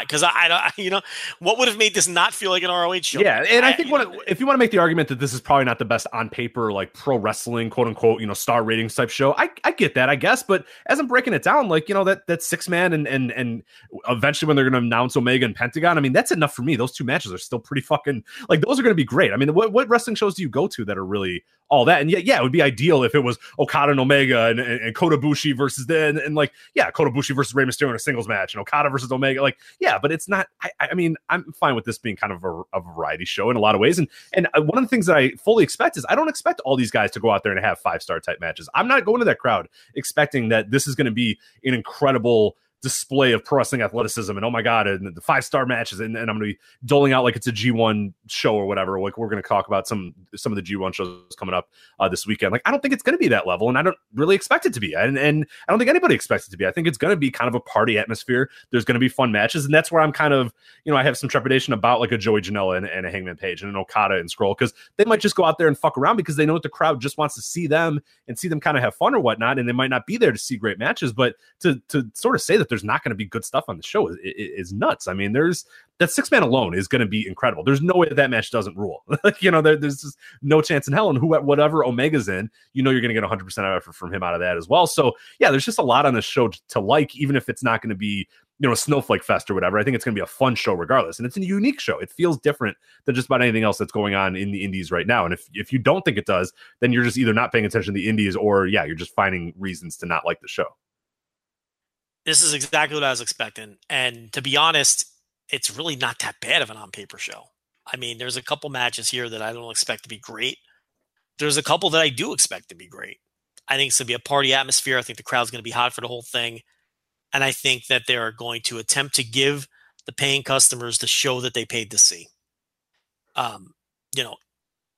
Because I, I, I, you know, what would have made this not feel like an ROH show? Yeah, and I, I think what if you want to make the argument that this is probably not the best on paper, like pro wrestling, quote unquote, you know, star ratings type show, I, I get that, I guess. But as I'm breaking it down, like you know, that that six man and and and eventually when they're going to announce Omega and Pentagon, I mean, that's enough for me. Those two matches are still pretty fucking like those are going to be great. I mean, what what wrestling shows do you go to that are really all that? And yeah, yeah, it would be ideal if it was Okada and Omega and, and, and Kota Ibushi versus then and, and like yeah, Kota Ibushi versus Rey Mysterio in a singles match and Okada versus Omega, like yeah, but it's not. I, I mean, I'm fine with this being kind of a, a, variety show in a lot of ways. And and uh, one of the things that I fully expect is I don't expect all these guys to go out there and have five star type matches. I'm not going to that crowd expecting that this is going to be an incredible display of pro wrestling athleticism and oh my god and the five star matches and, and i'm gonna be doling out like it's a g1 show or whatever. Like we're gonna talk about some some of the g1 shows coming up uh, this weekend. Like i don't think it's gonna be that level and i don't really expect it to be. And, and i don't think anybody expects it to be. I think it's gonna be kind of a party atmosphere. There's gonna be fun matches and that's where i'm kind of you know i have some trepidation about like a joey janela and, and a hangman page and an okada and Scurll because they might just go out there and fuck around because they know that the crowd just wants to see them and see them kind of have fun or whatnot and they might not be there to see great matches. But to to sort of say that there's not going to be good stuff on the show is, is nuts. I mean, there's that six man alone is going to be incredible. There's no way that, that match doesn't rule. Like, you know, there, there's just no chance in hell. And who, whatever Omega's in, you know, you're going to get 100 percent effort from him out of that as well. So yeah, there's just a lot on this show to like, even if it's not going to be you know a snowflake fest or whatever. I think it's going to be a fun show regardless, and it's a unique show. It feels different than just about anything else that's going on in the indies right now. And if if you don't think it does, then you're just either not paying attention to the indies or yeah, you're just finding reasons to not like the show. This is exactly what I was expecting. And to be honest, it's really not that bad of an on paper show. I mean, there's a couple matches here that I don't expect to be great. There's a couple that I do expect to be great. I think it's going to be a party atmosphere. I think the crowd's going to be hot for the whole thing. And I think that they are going to attempt to give the paying customers the show that they paid to see. Um, you know,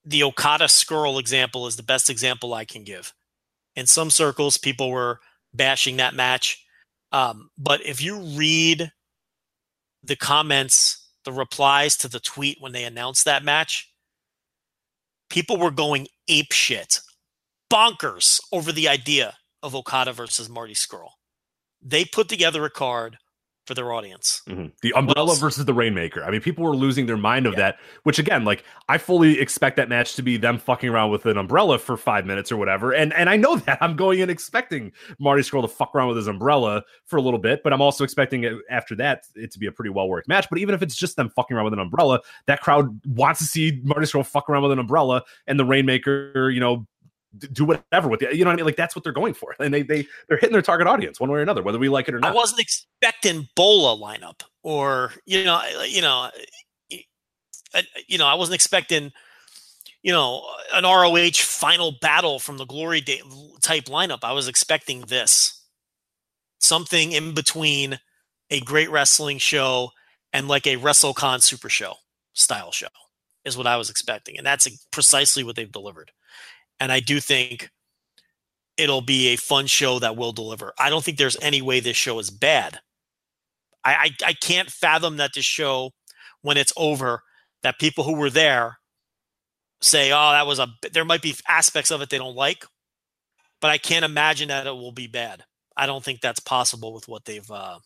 the Okada Scurll example is the best example I can give. In some circles, people were bashing that match. Um, but if you read the comments, the replies to the tweet when they announced that match, people were going ape shit, bonkers over the idea of Okada versus Marty Scurll. They put together a card for their audience. Mm-hmm. The umbrella versus the rainmaker. I mean, people were losing their mind of yeah. that, which again, like I fully expect that match to be them fucking around with an umbrella for five minutes or whatever. And and I know that I'm going in expecting Marty Scurll to fuck around with his umbrella for a little bit, but I'm also expecting it after that it to be a pretty well worked match. But even if it's just them fucking around with an umbrella, that crowd wants to see Marty Scurll fuck around with an umbrella and the rainmaker, you know, do whatever with it. You know what I mean? Like that's what they're going for, and they they they're hitting their target audience one way or another, whether we like it or not. I wasn't expecting Bola lineup, or you know, you know, you know, I wasn't expecting, you know, an ROH final battle from the Glory Day type lineup. I was expecting this, something in between a great wrestling show and like a WrestleCon Super Show style show is what I was expecting, and that's precisely what they've delivered. And I do think it'll be a fun show that will deliver. I don't think there's any way this show is bad. I, I, I can't fathom that this show, when it's over, that people who were there say, "Oh, that was a." There might be aspects of it they don't like, but I can't imagine that it will be bad. I don't think that's possible with what they've uh,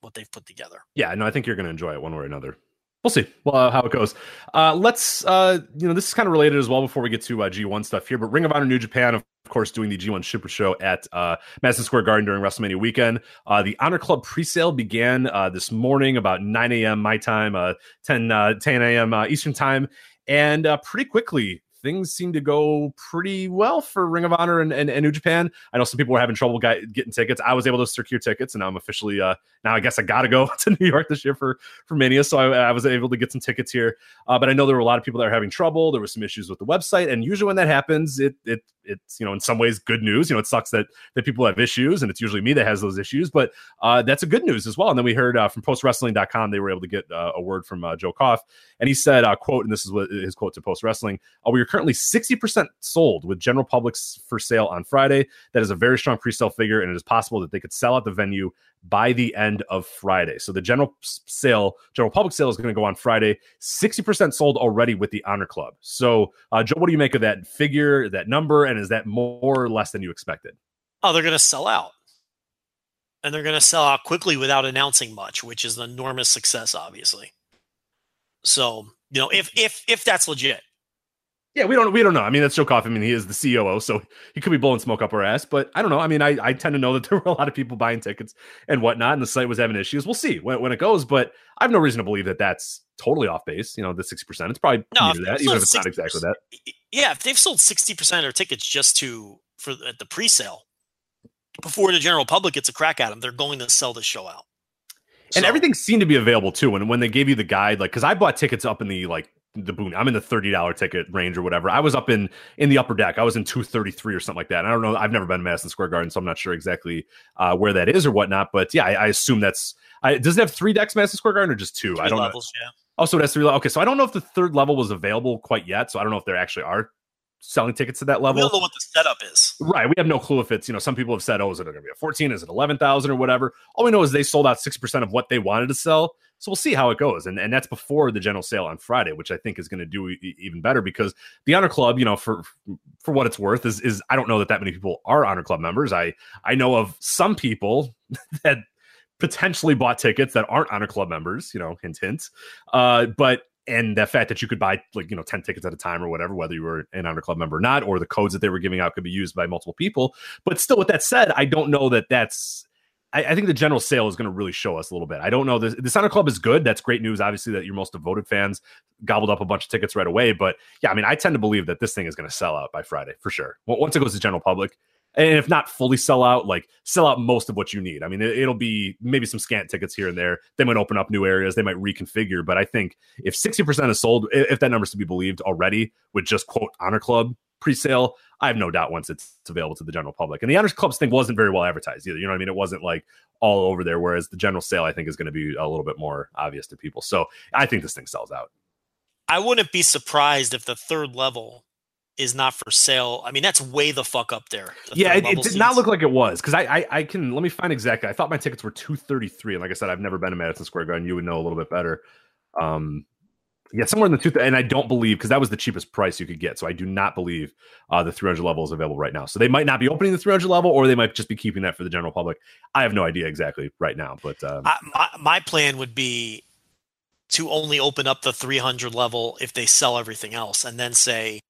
what they've put together. Yeah, no, I think you're going to enjoy it one way or another we'll see well, uh, how it goes. Uh, let's, uh, you know, this is kind of related as well before we get to uh, G1 stuff here, but Ring of Honor New Japan, of course, doing the G1 Super Show at uh, Madison Square Garden during WrestleMania weekend. Uh, the Honor Club presale began this morning about 9 a.m. my time, uh, 10, uh, 10 a.m. Eastern time. And pretty quickly, things seem to go pretty well for Ring of Honor and, and, and New Japan. I know some people were having trouble getting tickets. I was able to secure tickets, and now I'm officially uh, now I guess I got to go to New York this year for for Mania, so I, I was able to get some tickets here. Uh, but I know there were a lot of people that are having trouble. There were some issues with the website, and usually when that happens, it it it's you know in some ways good news. You know, it sucks that that people have issues, and it's usually me that has those issues, but uh, that's a good news as well. And then we heard uh, from PostWrestling.com they were able to get uh, a word from uh, Joe Koff, and he said, uh, "quote," and this is what his quote to Post Wrestling: uh, "We are currently sixty percent sold with general publics for sale on Friday. That is a very strong pre-sale figure, and it is possible that they could sell out the venue by the end of Friday. So the general sale, general public sale is going to go on Friday. 60% sold already with the Honor Club. So, uh, Joe, what do you make of that figure, that number, and is that more or less than you expected? Oh, they're going to sell out. and they're going to sell out quickly without announcing much, which is an enormous success, obviously. So you know, if if if that's legit, Yeah, we don't we don't know. I mean, that's Joe Coffey. I mean, he is the COO, so he could be blowing smoke up our ass. But I don't know. I mean, I, I tend to know that there were a lot of people buying tickets and whatnot, and the site was having issues. We'll see when, when it goes, but I have no reason to believe that that's totally off base. You know, the sixty percent. It's probably No, that, even not if it's not exactly that. yeah, if they've sold sixty percent of their tickets just to for the, the pre-sale before the general public gets a crack at them, they're going to sell the show out. And So- everything seemed to be available too. When when they gave you the guide, like because I bought tickets up in the like the boon. I'm in the thirty dollar ticket range or whatever. I was up in in the upper deck. I was in two thirty three or something like that. And I don't know. I've never been to Madison Square Garden, so I'm not sure exactly uh, where that is or whatnot. But yeah, I, I assume that's. I, does it have three decks, Madison Square Garden, or just two? I don't know. levels, yeah. Oh, so it has three. Okay, so I don't know if the third level was available quite yet. So I don't know if there actually are selling tickets to that level. We don't know what the setup is. Right. We have no clue if it's, you know, some people have said, oh, is it going to be a 14? Is it 11,000 or whatever? All we know is they sold out 6% of what they wanted to sell. So we'll see how it goes. And, and that's before the general sale on Friday, which I think is going to do e- even better because the Honor Club, you know, for for what it's worth, is is I don't know that that many people are Honor Club members. I I know of some people that potentially bought tickets that aren't Honor Club members, you know, hint hint. Uh, but and the fact that you could buy like you know 10 tickets at a time or whatever whether you were an honor club member or not or the codes that they were giving out could be used by multiple people but still with that said i don't know that that's I, I think the general sale is going to really show us a little bit. I don't know. The, the Honor Club is good. That's great news. Obviously, that your most devoted fans gobbled up a bunch of tickets right away. But yeah, I mean, I tend to believe that this thing is going to sell out by Friday for sure. Once it goes to general public, and if not fully sell out, like sell out most of what you need. I mean, it, it'll be maybe some scant tickets here and there. They might open up new areas. They might reconfigure. But I think if sixty percent is sold, if that number's to be believed already, with just quote Honor Club pre-sale, I have no doubt once it's available to the general public. And the Honors Clubs thing wasn't very well advertised either. You know what I mean? It wasn't like all over there. Whereas the general sale, I think, is going to be a little bit more obvious to people. So I think this thing sells out. I wouldn't be surprised if the third level is not for sale. I mean, that's way the fuck up there. the yeah, it, it did not look like it was because I, I I can let me find exactly. I thought my tickets were two thirty three, and like I said, I've never been to Madison Square Garden. You would know a little bit better. Um, yeah, somewhere in the two, and I don't believe because that was the cheapest price you could get. So I do not believe uh, the 300 level is available right now. So they might not be opening the 300 level, or they might just be keeping that for the general public. I have no idea exactly right now, but um, I, my, my plan would be to only open up the 300 level if they sell everything else and then say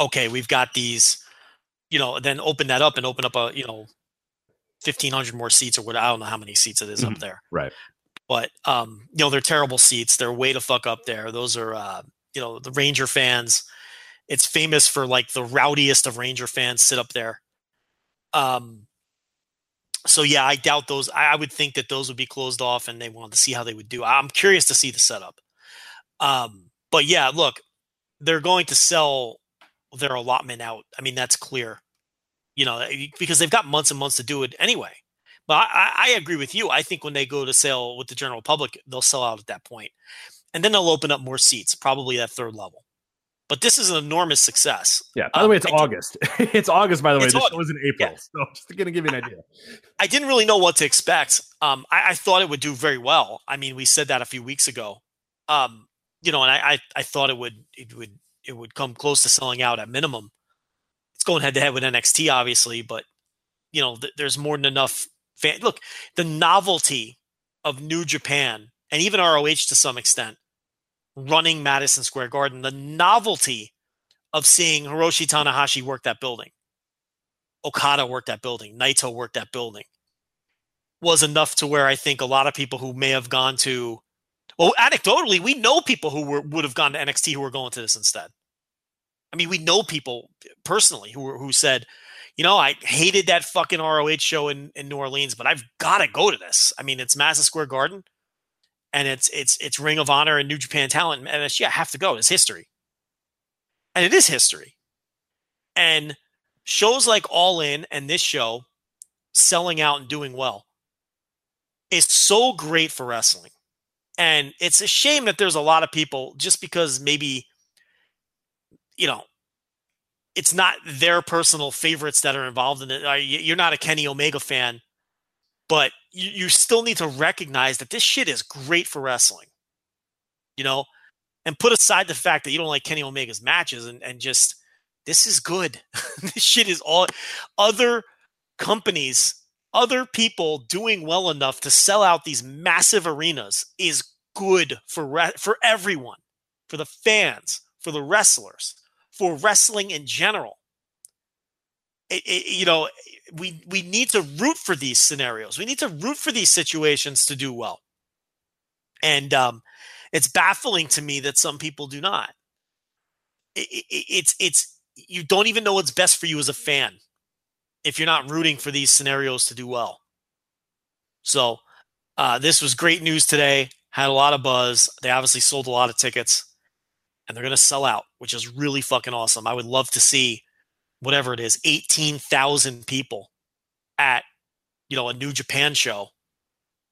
okay we've got these you know then open that up and open up a you know 1500 more seats or what i don't know how many seats it is up Mhm. there right. But um you know they're terrible seats they're way to fuck up there those are uh you know the ranger fans it's famous for like the rowdiest of ranger fans sit up there. Um so yeah i doubt those I, I would think that those would be closed off and they wanted to see how they would do i'm curious to see the setup. Um but yeah look they're going to sell their allotment out i mean that's clear you know because they've got months and months to do it anyway but I, I I agree with you. I think when they go to sale with the general public, they'll sell out at that point, and then they'll open up more seats, probably that third level. But this is an enormous success. Yeah. By the Um, way, it's I August. it's August. By the way, this August. show was in April. So just to give you an idea. I didn't really know what to expect. Um, I, I thought it would do very well. I mean, we said that a few weeks ago. Um, you know, and I, I, I thought it would it would it would come close to selling out at minimum. It's going head to head with NXT, obviously, but you know, th- there's more than enough. Fan- Look, the novelty of New Japan and even ROH to some extent running Madison Square Garden, the novelty of seeing Hiroshi Tanahashi work that building, Okada work that building, Naito work that building was enough to where I think a lot of people who may have gone to, well, anecdotally, we know people who were, would have gone to NXT who were going to this instead. I mean, we know people personally who who said, you know, I hated that fucking ROH show in, in New Orleans, but I've got to go to this. I mean, it's Madison Square Garden, and it's it's it's Ring of Honor and New Japan Talent and MSG. I have to go. It's history, and it is history. And shows like All In and this show selling out and doing well is so great for wrestling. And it's a shame that there's a lot of people just because maybe, you know, it's not their personal favorites that are involved in it. You're not a Kenny Omega fan, but you, you still need to recognize that this shit is great for wrestling, you know, and put aside the fact that you don't like Kenny Omega's matches and, and just, this is good. this shit is all other companies other people doing well enough to sell out these massive arenas is good for re- for everyone, for the fans, for the wrestlers, for wrestling in general. It, it, you know, we we need to root for these scenarios. We need to root for these situations to do well. And um, it's baffling to me that some people do not. It, it's it's you don't even know what's best for you as a fan if you're not rooting for these scenarios to do well. So uh, this was great news today. Had a lot of buzz. They obviously sold a lot of tickets, and they're going to sell out, which is really fucking awesome. I would love to see whatever it is, eighteen thousand people at you know a New Japan show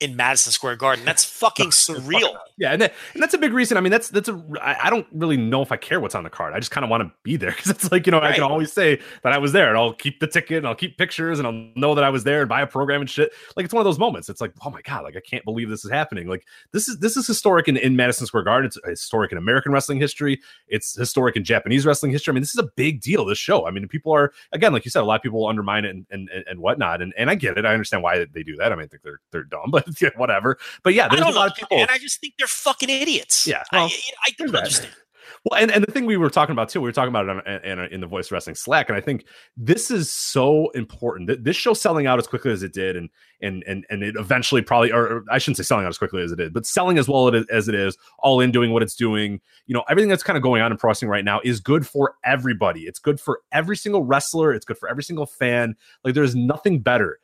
in Madison Square Garden. That's fucking surreal. Yeah, and, that, and that's a big reason. I mean, that's that's a. I, I don't really know if I care what's on the card. I just kind of want to be there because it's like you know right. I can always say that I was there, and I'll keep the ticket, and I'll keep pictures, and I'll know that I was there, and buy a program and shit. Like it's one of those moments. It's like, oh my god, like I can't believe this is happening. Like this is this is historic in, in Madison Square Garden. It's historic in American wrestling history. It's historic in Japanese wrestling history. I mean, this is a big deal. This show. I mean, people are again, like you said, a lot of people undermine it and and, and whatnot, and and I get it. I understand why they do that. I mean, I think they're they're dumb, but whatever. But yeah, there's a lot of people, and I just think they're fucking idiots. Yeah, well, I, I don't understand. Well, and, and the thing we were talking about too, we were talking about it on, in, in the Voice Wrestling Slack, and I think this is so important. That this show selling out as quickly as it did, and and and and it eventually probably, or I shouldn't say selling out as quickly as it did, but selling as well as it is, all in doing what it's doing. You know, everything that's kind of going on in pro wrestling right now is good for everybody. It's good for every single wrestler. It's good for every single fan. Like there's nothing better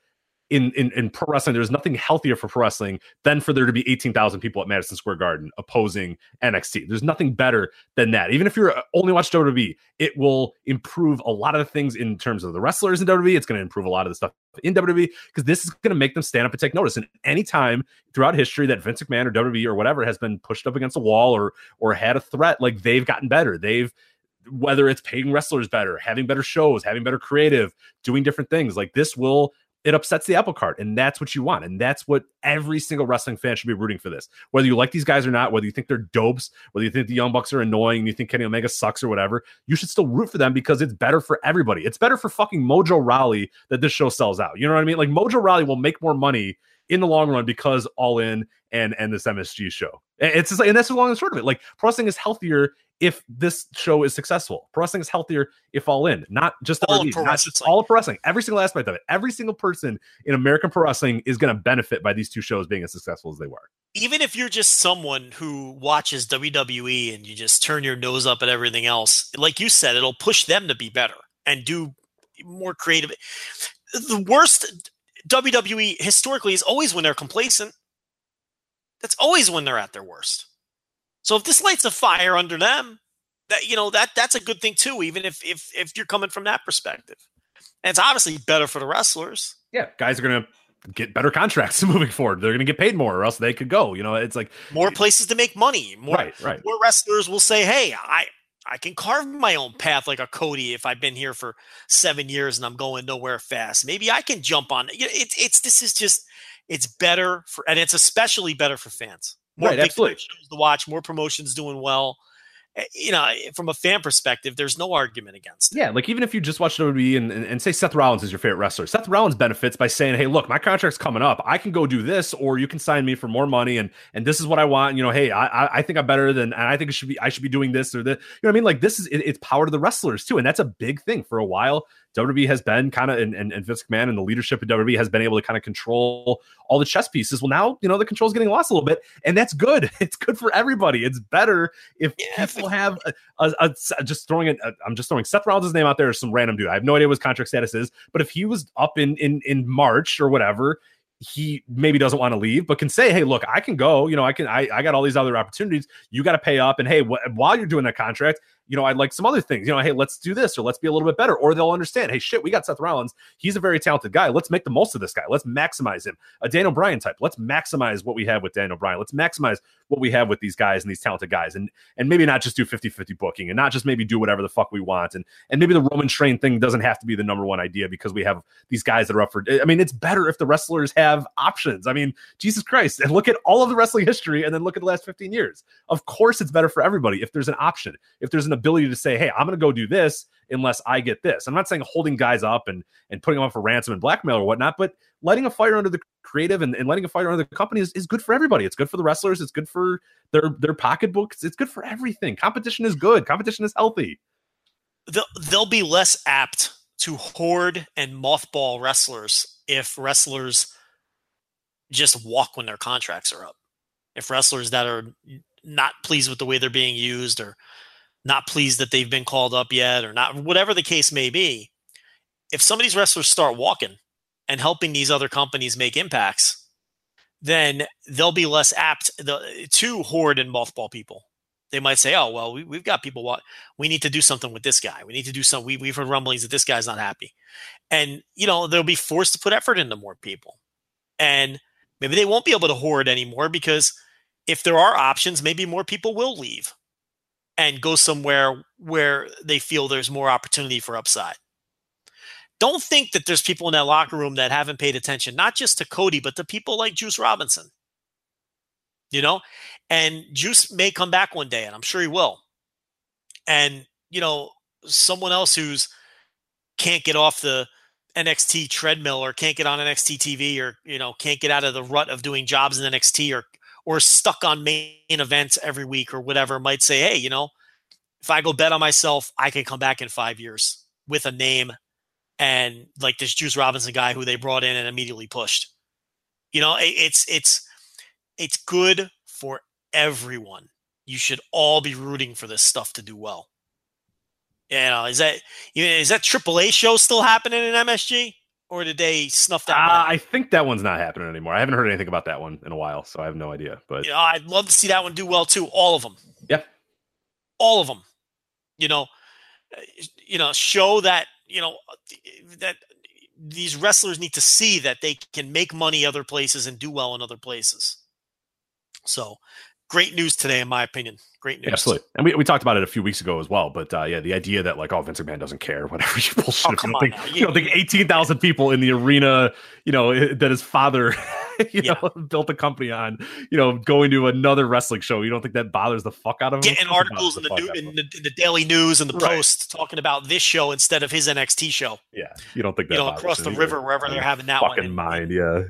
in, in, in pro wrestling, there's nothing healthier for pro wrestling than for there to be 18,000 people at Madison Square Garden opposing NXT. There's nothing better than that. Even if you're uh, only watch WWE, it will improve a lot of the things in terms of the wrestlers in WWE. It's going to improve a lot of the stuff in WWE because this is going to make them stand up and take notice. And anytime throughout history that Vince McMahon or WWE or whatever has been pushed up against a wall or or had a threat, like they've gotten better. They've whether it's paying wrestlers better, having better shows, having better creative, doing different things. Like this will it upsets the apple cart and that's what you want and that's what every single wrestling fan should be rooting for this. Whether you like these guys or not whether you think they're dopes whether you think the young bucks are annoying and you think kenny omega sucks or whatever you should still root for them because it's better for everybody. It's better for fucking mojo rawley that this show sells out. You know what i mean? Like mojo rawley will make more money in the long run because all in and and this msg show it's just like, and that's the long and short of it like pro wrestling is healthier if this show is successful. Pro wrestling is healthier if all in, not just all, of pro not just all of pro wrestling. Every single aspect of it. Every single person in American pro wrestling is going to benefit by these two shows being as successful as they were. Even if you're just someone who watches WWE and you just turn your nose up at everything else, like you said, it'll push them to be better and do more creative. The worst WWE historically is always when they're complacent. That's always when they're at their worst. So if this lights a fire under them, that you know that that's a good thing too. Even if if if you're coming from that perspective, and it's obviously better for the wrestlers. Yeah, guys are gonna get better contracts moving forward. They're gonna get paid more, or else they could go. You know, it's like more places to make money. More, right, right. More wrestlers will say, "Hey, I." I can carve my own path like a Cody if I've been here for seven years and I'm going nowhere fast. Maybe I can jump on it. It's it's this is just it's better for and it's especially better for fans more right, absolutely. shows to watch, more promotions doing well. Eh, you know, eh, from a fan perspective, there's no argument against it. Yeah, like even if you just watch WWE and, and, and, say Seth Rollins is your favorite wrestler, Seth Rollins benefits by saying, "Hey, look, my contract's coming up. I can go do this, or you can sign me for more money, and and this is what I want. You know, hey, I I think I'm better than, and I think it should be I should be doing this or that. You know what I mean? Like this is it, it's power to the wrestlers too, and that's a big thing for a while. WWE has been kind of, and, and, and Vince McMahon and the leadership of WWE has been able to kind of control all the chess pieces. Well, now, you know, the control is getting lost a little bit, and that's good. It's good for everybody. It's better if yeah, people have a, a, a, just throwing it. I'm just throwing Seth Rollins' name out there as some random dude. I have no idea what his contract status is, but if he was up in, in, in March or whatever, he maybe doesn't want to leave, but can say, "Hey, look, I can go. You know, I can. I, I got all these other opportunities. You got to pay up, and hey, wh- while you're doing that contract, you know, I'd like some other things. You know, hey, let's do this or let's be a little bit better. Or they'll understand, hey, shit, we got Seth Rollins. He's a very talented guy. Let's make the most of this guy. Let's maximize him. A Daniel Bryan type. Let's maximize what we have with Daniel Bryan. Let's maximize what we have with these guys and these talented guys. And and maybe not just do 50-50 booking and not just maybe do whatever the fuck we want. And and maybe the Roman train thing doesn't have to be the number one idea because we have these guys that are up for I mean, it's better if the wrestlers have options. I mean, Jesus Christ. And look at all of the wrestling history and then look at the last 15 years. Of course it's better for everybody if there's an option. If there's an ability to say, hey, I'm going to go do this unless I get this. I'm not saying holding guys up and and putting them up for ransom and blackmail or whatnot, but letting a fire under the creative and, and letting a fire under the company is, is good for everybody. It's good for the wrestlers. It's good for their their pocketbooks. It's good for everything. Competition is good. Competition is healthy. They'll, they'll be less apt to hoard and mothball wrestlers if wrestlers just walk when their contracts are up. If wrestlers that are not pleased with the way they're being used or not pleased that they've been called up yet or not whatever the case may be if some of these wrestlers start walking and helping these other companies make impacts then they'll be less apt to hoard and mothball people. They might say oh well we, have got people we need to do something with this guy. We need to do something we, we've heard rumblings that this guy's not happy. And you know they'll be forced to put effort into more people. And maybe they won't be able to hoard anymore because if there are options maybe more people will leave and go somewhere where they feel there's more opportunity for upside. Don't think that there's people in that locker room that haven't paid attention, not just to Cody, but to people like Juice Robinson. You know, and Juice may come back one day, and I'm sure he will. And, you know, someone else who's can't get off the NXT treadmill or can't get on NXT TV or, you know, can't get out of the rut of doing jobs in NXT or or stuck on main events every week or whatever might say, hey, you know, if I go bet on myself, I can come back in five years with a name and like this Juice Robinson guy who they brought in and immediately pushed. You know, it's it's it's good for everyone. You should all be rooting for this stuff to do well. You know, is that is that AAA show still happening in MSG? Or did they snuff that? Uh, I think that one's not happening anymore. I haven't heard anything about that one in a while, so I have no idea. But you know, I'd love to see that one do well too. All of them. Yeah. All of them. You know, you know, show that you know that these wrestlers need to see that they can make money other places and do well in other places. So great news today, in my opinion. Great news. Absolutely. And we, we talked about it a few weeks ago as well. But uh, yeah, the idea that like, oh, Vince McMahon doesn't care, whatever you bullshit. Oh, you, don't think, you, you don't think 18,000 people in the arena, you know, that his father, you yeah. know, built a company on, you know, going to another wrestling show. You don't think that bothers the fuck out of him? Getting articles in the, new, in the, in the Daily News and the right. Post talking about this show instead of his NXT show. Yeah. You don't think that, you know, across the river, wherever they're having that fucking one. mind. Yeah.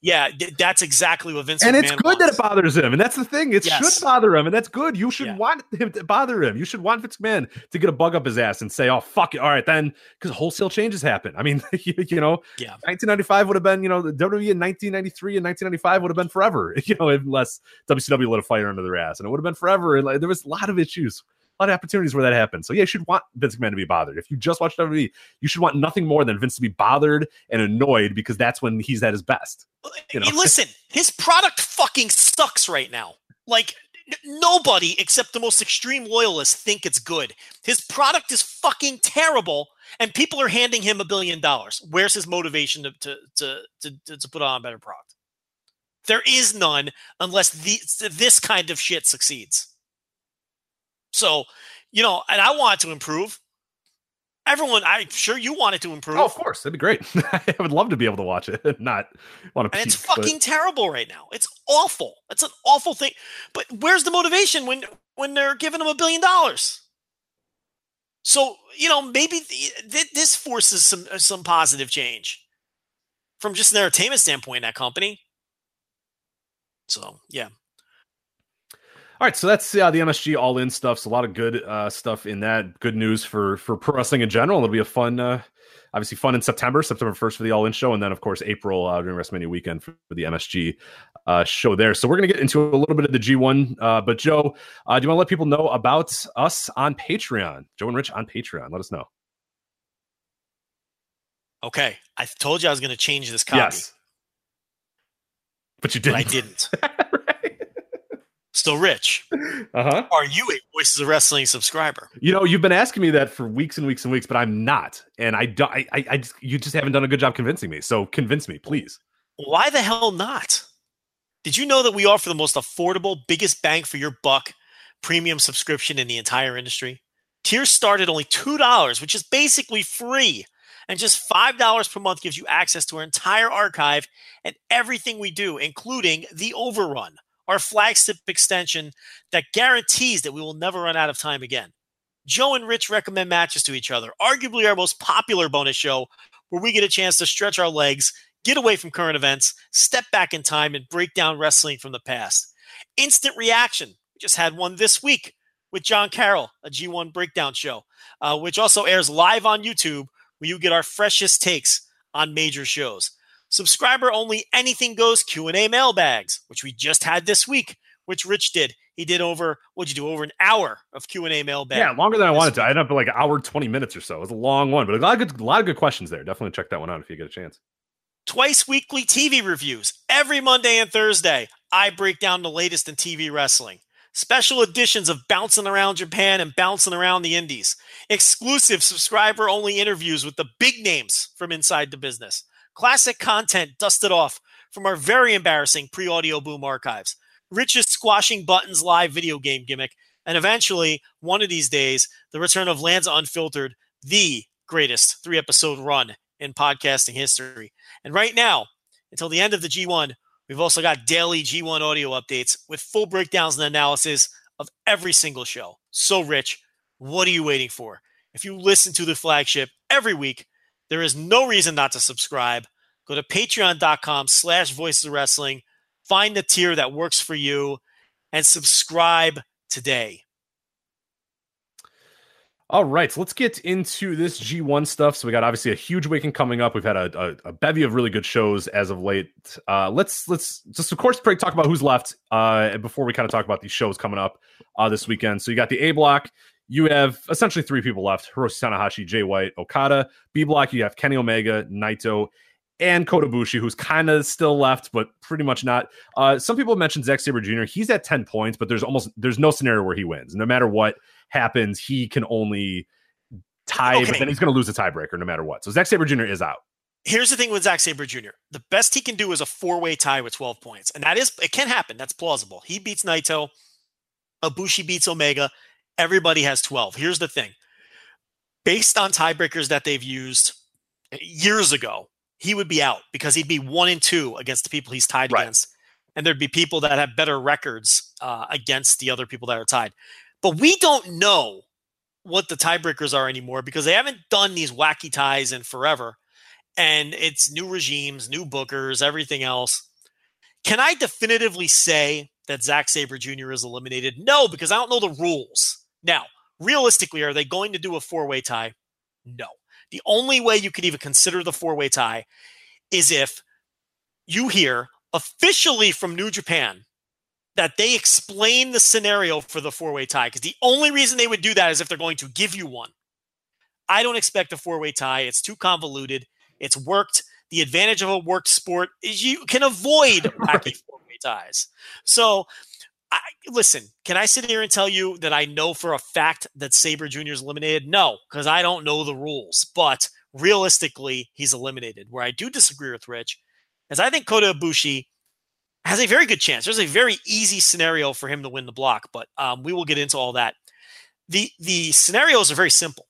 Yeah, that's exactly what Vince. And McMahon it's good wants. that it bothers him, and that's the thing. It yes. should bother him, and that's good. You should yeah. want him to bother him. You should want Vince McMahon to get a bug up his ass and say, "Oh fuck it, all right then," because wholesale changes happen. I mean, you, you, know, yeah, 1995 would have been, you know, the WWE in 1993 and 1995 would have been forever, you know, unless WCW lit a fire under their ass, and it would have been forever. And like, there was a lot of issues a lot of opportunities where that happens. So yeah, you should want Vince McMahon to be bothered. If you just watch WWE, you should want nothing more than Vince to be bothered and annoyed because that's when he's at his best. You know? Listen, his product fucking sucks right now. Like nobody except the most extreme loyalists think it's good. His product is fucking terrible, and people are handing him a billion dollars. Where's his motivation to to to to, to put on a better product? There is none unless the, this kind of shit succeeds. So, you know, and I want to improve. Everyone, I'm sure you want it to oh, improve. Oh, of course, that'd be great. I would love to be able to watch it, not want to. And it's fucking but... terrible right now. It's awful. It's an awful thing. But where's the motivation when when they're giving them a billion dollars? So you know, maybe th- this forces some uh, some positive change from just an entertainment standpoint. In that company. So yeah, all right, so that's uh, the MSG All In stuff. So a lot of good uh, stuff in that. Good news for for pro wrestling in general. It'll be a fun, uh, obviously fun in September, September first for the All In show, and then of course April uh, during WrestleMania weekend for, the MSG uh, show there. So we're gonna get into a little bit of the G1. Uh, but Joe, uh, do you want to let people know about us on Patreon? Joe and Rich on Patreon. Let us know. Okay, I told you I was going to change this copy. Yes, but you didn't. But I didn't. So, Rich, uh-huh. are you a Voices of Wrestling subscriber? You know, you've been asking me that for weeks and weeks and weeks, but I'm not, and I, do, I, I, I just, you just haven't done a good job convincing me. So, convince me, please. Why the hell not? Did you know that we offer the most affordable, biggest bang for your buck premium subscription in the entire industry? Tiers start at only $2, which is basically free. And just $5 per month gives you access to our entire archive and everything we do, including the overrun our flagship extension that guarantees that we will never run out of time again. Joe and Rich recommend matches to each other, arguably our most popular bonus show, where we get a chance to stretch our legs, get away from current events, step back in time, and break down wrestling from the past. Instant reaction. We just had one this week with John Carroll, a G1 breakdown show, uh, which also airs live on YouTube, where you get our freshest takes on major shows. Subscriber only anything goes Q&A mailbags, which we just had this week, which Rich did. He did over what'd you do over an hour of Q&A mailbag. Yeah, longer than I wanted to. I ended up like an hour twenty minutes or so. It was a long one, but a lot of good, a lot of good questions there. Definitely check that one out if you get a chance. twice weekly TV reviews. Every Monday and Thursday, I break down the latest in TV wrestling. Special editions of Bouncing Around Japan and Bouncing Around the Indies. Exclusive subscriber only interviews with the big names from inside the business. Classic content dusted off from our very embarrassing pre Audioboom archives. Richest squashing buttons live video game gimmick. And eventually, one of these days, the return of Lanza Unfiltered, the greatest three episode run in podcasting history. And right now, until the end of the G1, we've also got daily G1 audio updates with full breakdowns and analysis of every single show. So, Rich, what are you waiting for? If you listen to the flagship every week, there is no reason not to subscribe. Go to patreon.com slash voices wrestling, find the tier that works for you, and subscribe today. All right, so let's get into this G1 stuff. So we got obviously a huge weekend coming up. We've had a, a, a bevy of really good shows as of late. Uh, let's let's just of course talk about who's left uh, before we kind of talk about these shows coming up uh, this weekend. So you got the A block. You have essentially three people left: Hiroshi Tanahashi, Jay White, Okada. B block, you have Kenny Omega, Naito, and Kota Ibushi, who's kind of still left, but pretty much not. Uh, some people mentioned Zack Sabre Jr. He's at ten points, but there's almost there's no scenario where he wins. No matter what happens, he can only tie, but then he's going to lose a tiebreaker no matter what. So Zack Sabre Jr. is out. Here's the thing with Zack Sabre Jr. The best he can do is a four-way tie with 12 points. And that is it can happen. That's plausible. He beats Naito, Ibushi beats Omega. Everybody has 12. Here's the thing. Based on tiebreakers that they've used years ago, he would be out because he'd be one and two against the people he's tied Right. against. And there'd be people that have better records uh, against the other people that are tied. But we don't know what the tiebreakers are anymore because they haven't done these wacky ties in forever and it's new regimes, new bookers, everything else. Can I definitively say that Zack Sabre Jr. is eliminated? No, because I don't know the rules. Now, realistically, are they going to do a four way tie? No. The only way you could even consider the four way tie is if you hear officially from New Japan that they explain the scenario for the four way tie. Because the only reason they would do that is if they're going to give you one. I don't expect a four way tie. It's too convoluted. It's worked. The advantage of a worked sport is you can avoid wacky four way ties. So, I, listen, can I sit here and tell you that I know for a fact that Sabre Jr. is eliminated? No, because I don't know the rules. But realistically, he's eliminated. Where I do disagree with Rich is I think Kota Ibushi has a very good chance. There's a very easy scenario for him to win the block, but um, we will get into all that. the The scenarios are very simple.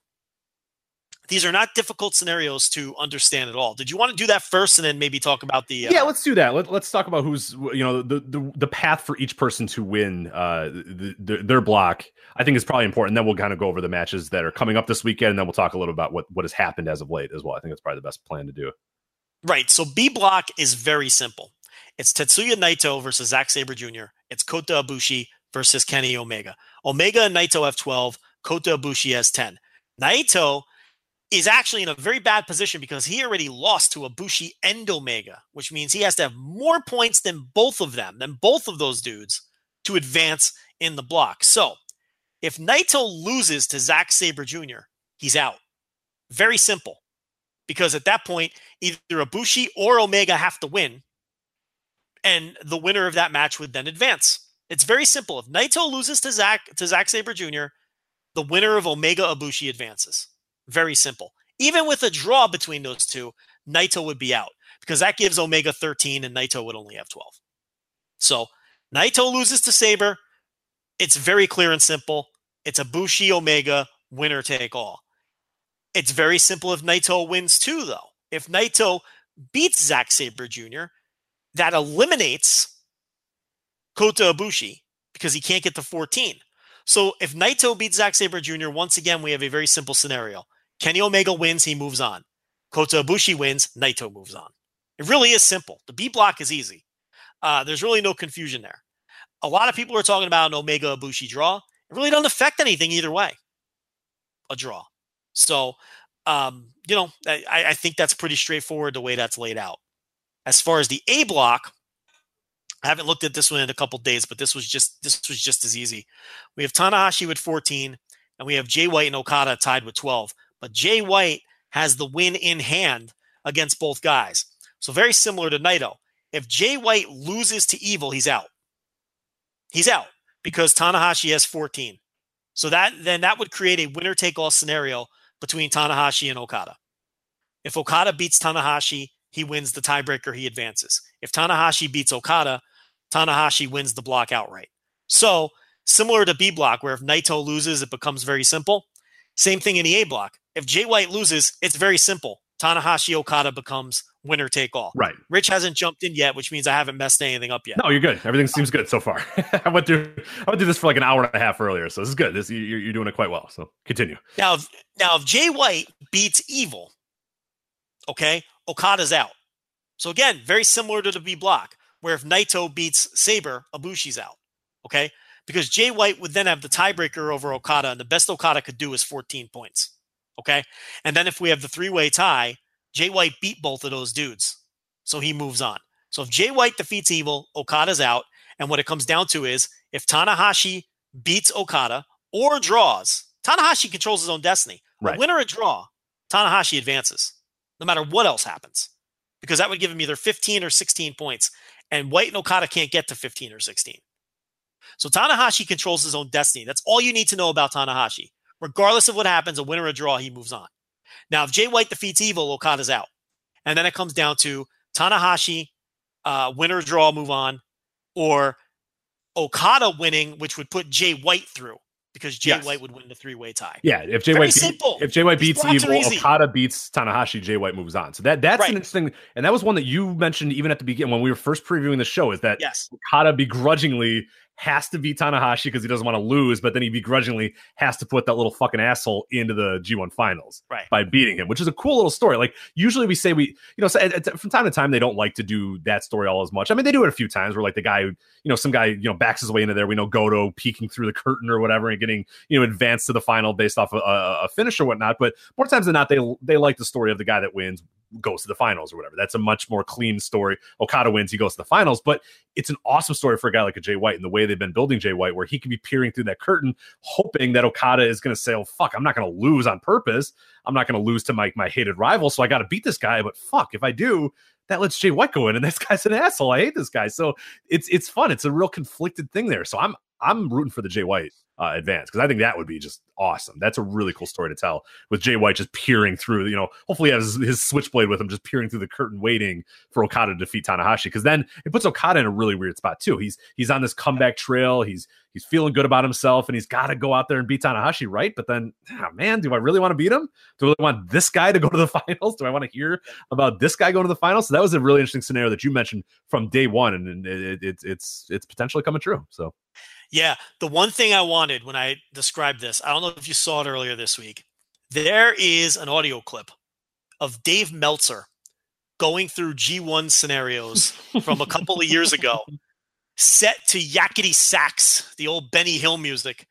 These are not difficult scenarios to understand at all. Did you want to do that first, and then maybe talk about the? Uh, yeah, let's do that. Let, let's talk about who's you know the, the the path for each person to win uh the, the, their block. I think is probably important. Then we'll kind of go over the matches that are coming up this weekend, and then we'll talk a little about what what has happened as of late as well. I think that's probably the best plan to do. Right. So B block is very simple. It's Tetsuya Naito versus Zack Sabre Jr. It's Kota Ibushi versus Kenny Omega. Omega and Naito have 12. Kota Ibushi has 10. Naito is actually in a very bad position because he already lost to Ibushi and Omega, which means he has to have more points than both of them, than both of those dudes to advance in the block. So if Naito loses to Zack Sabre Jr., he's out. Very simple. Because at that point, either Ibushi or Omega have to win, and the winner of that match would then advance. It's very simple. If Naito loses to Zack to Zack Sabre Jr., the winner of Omega Ibushi advances. Very simple. Even with a draw between those two, Naito would be out because that gives Omega 13 and Naito would only have 12. So Naito loses to Sabre. It's very clear and simple. It's Ibushi Omega winner take all. It's very simple if Naito wins too, though. If Naito beats Zack Sabre Jr., that eliminates Kota Ibushi because he can't get to 14. So if Naito beats Zack Sabre Jr., once again, we have a very simple scenario. Kenny Omega wins, he moves on. Kota Ibushi wins, Naito moves on. It really is simple. The B block is easy. Uh, there's really no confusion there. A lot of people are talking about an Omega Ibushi draw. It really doesn't affect anything either way. A draw. So, um, you know, I, I think that's pretty straightforward the way that's laid out. As far as the A block, I haven't looked at this one in a couple days, but this was just this was just as easy. We have Tanahashi with 14, and we have Jay White and Okada tied with 12. But Jay White has the win in hand against both guys. So very similar to Naito. If Jay White loses to Evil, he's out. He's out because Tanahashi has 14. So that then that would create a winner take all scenario between Tanahashi and Okada. If Okada beats Tanahashi, he wins the tiebreaker, he advances. If Tanahashi beats Okada, Tanahashi wins the block outright. So, similar to B block, where if Naito loses, it becomes very simple. Same thing in the A block. If Jay White loses, it's very simple. Tanahashi Okada becomes winner take all. Right. Rich hasn't jumped in yet, which means I haven't messed anything up yet. No, you're good. Everything seems good so far. I went through I went through this for like an hour and a half earlier, so this is good. This you're, you're doing it quite well. So continue. Now, if, now if Jay White beats Evil, okay, Okada's out. So again, very similar to the B block, where if Naito beats Sabre, Ibushi's out. Okay, because Jay White would then have the tiebreaker over Okada, and the best Okada could do is 14 points. Okay, and then if we have the three-way tie, Jay White beat both of those dudes, so he moves on. So if Jay White defeats Evil, Okada's out, and what it comes down to is if Tanahashi beats Okada or draws, Tanahashi controls his own destiny. Right. A win or a draw, Tanahashi advances, no matter what else happens, because that would give him either 15 or 16 points, and White and Okada can't get to 15 or 16. So Tanahashi controls his own destiny. That's all you need to know about Tanahashi. Regardless of what happens, a win or a draw, he moves on. Now, if Jay White defeats Evil, Okada's out. And then it comes down to Tanahashi, uh, win or draw, move on, or Okada winning, which would put Jay White through because Jay Yes. White would win the three way tie. Yeah, if Jay Very White beat, if Jay White These beats Evil. Okada beats Tanahashi, Jay White moves on. So that that's Right. an interesting, and that was one that you mentioned even at the beginning when we were first previewing the show. Is that Yes. Okada begrudgingly has to beat Tanahashi because he doesn't want to lose, but then he begrudgingly has to put that little fucking asshole into the G1 finals Right. by beating him, which is a cool little story. Like usually we say we, you know, so at- at- from time to time they don't like to do that story all as much. I mean, they do it a few times where like the guy, who, you know, some guy, you know, backs his way into there. We know Goto peeking through the curtain or whatever and getting, you know, advanced to the final based off a, a, a finish or whatnot. But more times than not, they they like the story of the guy that wins goes to the finals or whatever. That's a much more clean story. Okada wins, he goes to the finals, but it's an awesome story for a guy like a Jay White and the way they've been building Jay White, where he can be peering through that curtain, hoping that Okada is going to say, "Oh fuck, I'm not going to lose on purpose. I'm not going to lose to my my hated rival, so I got to beat this guy." But fuck, if I do, that lets Jay White go in, and this guy's an asshole. I hate this guy. So it's it's fun. It's a real conflicted thing there. So I'm I'm rooting for the Jay White uh, advance because I think that would be just awesome. That's a really cool story to tell with Jay White just peering through. You know, hopefully has his switchblade with him, just peering through the curtain, waiting for Okada to defeat Tanahashi. Because then it puts Okada in a really weird spot too. He's he's on this comeback trail. He's he's feeling good about himself, and he's got to go out there and beat Tanahashi, right? But then, ah, man, do I really want to beat him? Do I really want this guy to go to the finals? Do I want to hear about this guy going to the finals? So that was a really interesting scenario that you mentioned from day one, and, and it, it, it's it's potentially coming true. So Yeah. The one thing I wanted when I described this, I don't know if you saw it earlier this week. There is an audio clip of Dave Meltzer going through G1 scenarios from a couple of years ago, set to yakety sax, the old Benny Hill music,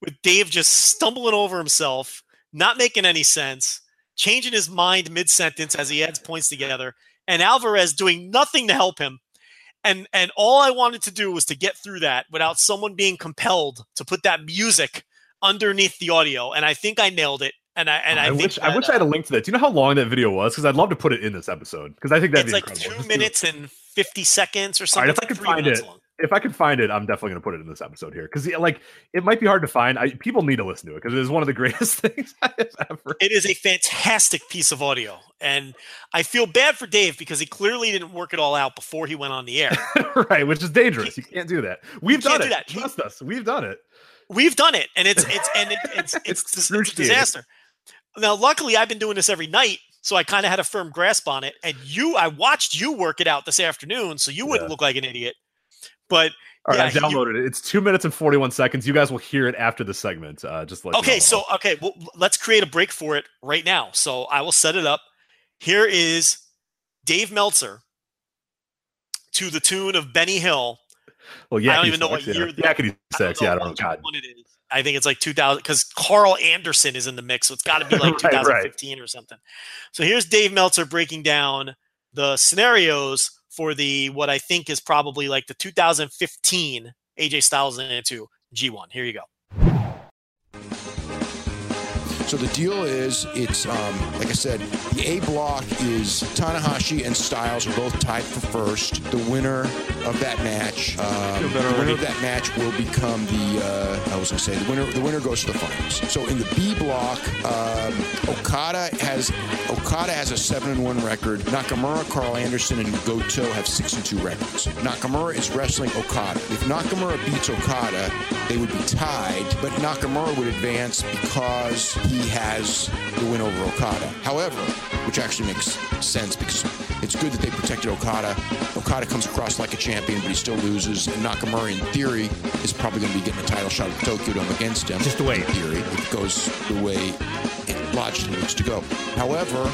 with Dave just stumbling over himself, not making any sense, changing his mind mid sentence as he adds points together, and Alvarez doing nothing to help him and and all I wanted to do was to get through that without someone being compelled to put that music underneath the audio, and I think I nailed it. And I and I, I, wish I that, wish I had uh, a link to that. Do you know how long that video was? Because I'd love to put it in this episode because I think be like incredible. two Just do it. minutes and fifty seconds or something. right, if I like could three find minutes it, long. If I could find it, I'm definitely going to put it in this episode here because like it might be hard to find. I, people need to listen to it because it is one of the greatest things I've ever. It is a fantastic piece of audio, and I feel bad for Dave because he clearly didn't work it all out before he went on the air. right, which is dangerous. You can't do that. We've done do it. He- Trust us. We've done it. We've done it, and it's it's and it, it's it's, It's it's, it's a disaster. Now, luckily, I've been doing this every night, so I kind of had a firm grasp on it. And you, I watched you work it out this afternoon, so you wouldn't Yeah. look like an idiot. But All right, Yeah, I downloaded it. It's two minutes and 41 seconds. You guys will hear it after the segment. Uh, just you Okay, know. so okay, well, let's create a break for it right now. So I will set it up. Here is Dave Meltzer to the tune of Benny Hill. well, yeah, I don't even know what yeah. year the- Yakety I Sax. Yeah, I don't know. God. it is. I think it's like 2000 because Karl Anderson is in the mix, so it's got to be like Right, right. 2015 or something. So here's Dave Meltzer breaking down the scenarios for the what I think is probably like the 2015 AJ Styles into G1. Here you go. So the deal is, it's um, like I said, the A block is Tanahashi and Styles are both tied for first. The winner of that match, um, the winner already. of that match will become the. Uh, I was going to say the winner. The winner goes to the finals. So in the B block, um, Okada has Okada has a seven and one record. Nakamura, Karl Anderson, and Goto have six and two records. Nakamura is wrestling Okada. If Nakamura beats Okada, they would be tied, but Nakamura would advance because he has the win over Okada. However, which actually makes sense because it's good that they protected Okada. Okada comes across like a champion, but he still loses, and Nakamura, in theory, is probably going to be getting a title shot at Tokyo Dome against him. Just wait. In theory, it goes the way it logically looks to go. However,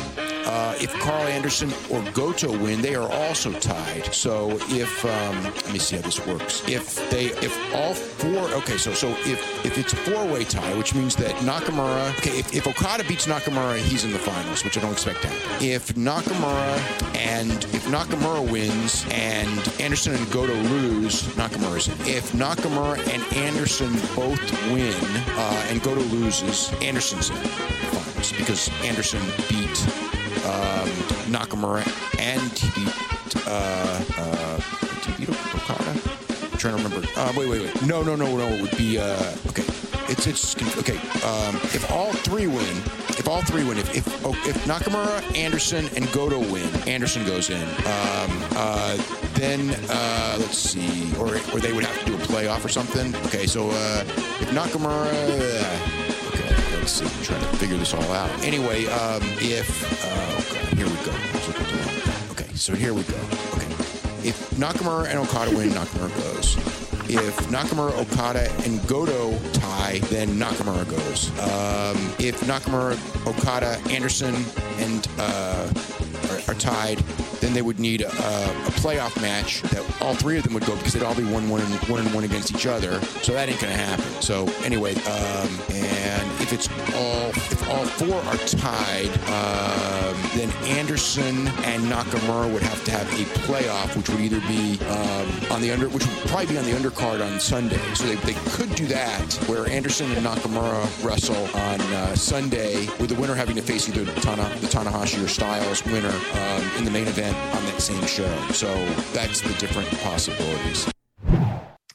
uh, if Carl Anderson or Goto win, they are also tied. So if um, let me see how this works. If they, if all four, okay, so so if if it's a four-way tie, which means that Nakamura, okay, if, if Okada beats Nakamura, he's in the finals, which I don't expect to happen. If Nakamura and if Nakamura wins and Anderson and Goto lose, Nakamura's in. If Nakamura and Anderson both win uh, and Goto loses, Anderson's in the finals because Anderson beat um, Nakamura and beat uh, uh, beat Okada? I'm trying to remember. Uh, wait, wait, wait. No, no, no, no. It would be uh, okay. It's it's okay. Um, if all three win, if all three win, if if, oh, if Nakamura, Anderson, and Goto win, Anderson goes in. Um, uh, then uh, let's see, or or they would have to do a playoff or something. Okay, so uh, if Nakamura. Uh, let's see. I'm trying to figure this all out. Anyway, um, if uh, God, here we go. I was looking at the wrong- Okay, so here we go. Okay, if Nakamura and Okada win, Nakamura goes. If Nakamura, Okada, and Goto tie, then Nakamura goes. Um, if Nakamura, Okada, Anderson, and uh, are, are tied, then they would need a, a playoff match that all three of them would go because they'd all be one, one, and one and one against each other. So that ain't gonna happen. So anyway, um, and if it's all if all four are tied, um, then Anderson and Nakamura would have to have a playoff, which would either be um, on the under, which would probably be on the undercard on Sunday. So they, they could do that, where Anderson and Nakamura wrestle on uh, Sunday, with the winner having to face either Tana, the Tanahashi or Styles winner um, in the main event on that same show. So that's the different possibilities.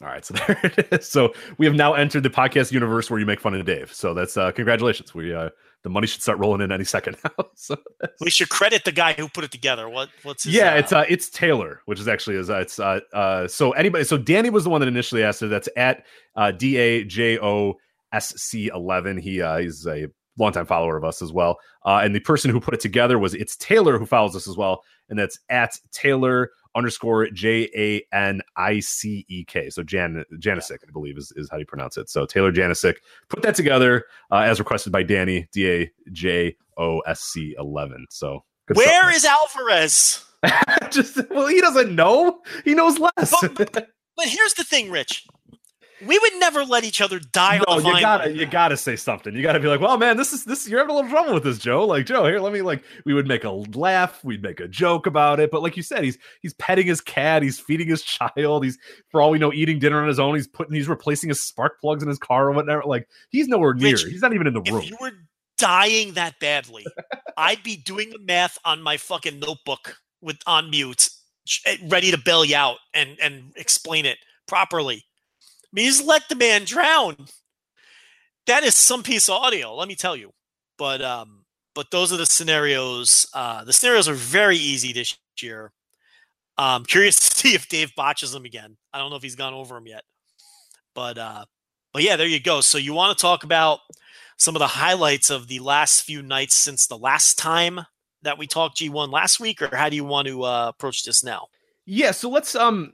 All right, so there it is. So we have now entered the podcast universe where you make fun of Dave. So that's uh congratulations. We uh the money should start rolling in any second now. so We should credit the guy who put it together. What what's his yeah, uh, it's uh it's Taylor, which is actually is uh, it's uh uh so anybody so Danny was the one that initially asked it. That's at uh D A J O S C eleven. He uh he's a longtime follower of us as well. Uh and the person who put it together was it's Taylor who follows us as well, and that's at Taylor underscore J A N I C E K. So Jan Janisic, I believe is, is how you pronounce it. So Taylor Janisic put that together uh, as requested by Danny D A J O S C eleven. So Where is Alvarez? just well, he doesn't know. He knows less. But- But here's the thing, Rich. We would never let each other die no, on the you gotta you gotta say something. You gotta be like, well, man, this is this. You're having a little trouble with this, Joe. Like, Joe, here, let me like. We would make a laugh. We'd make a joke about it. But like you said, he's he's petting his cat. He's feeding his child. He's for all we know eating dinner on his own. He's putting he's replacing his spark plugs in his car or whatever. Like, he's nowhere near. Rich, he's not even in the room. If you were dying that badly, I'd be doing the math on my fucking notebook with on mute, eh, ready to bail you out and and explain it properly. Mean, let the man drown. That is some piece of audio, let me tell you. But um, but those are the scenarios. Uh, the scenarios are very easy this year. Um, curious to see if Dave botches them again. I don't know if he's gone over them yet. But uh, but yeah, there you go. So you want to talk about some of the highlights of the last few nights since the last time that we talked G1 last week, or how do you want to uh, approach this now? Yeah, so let's um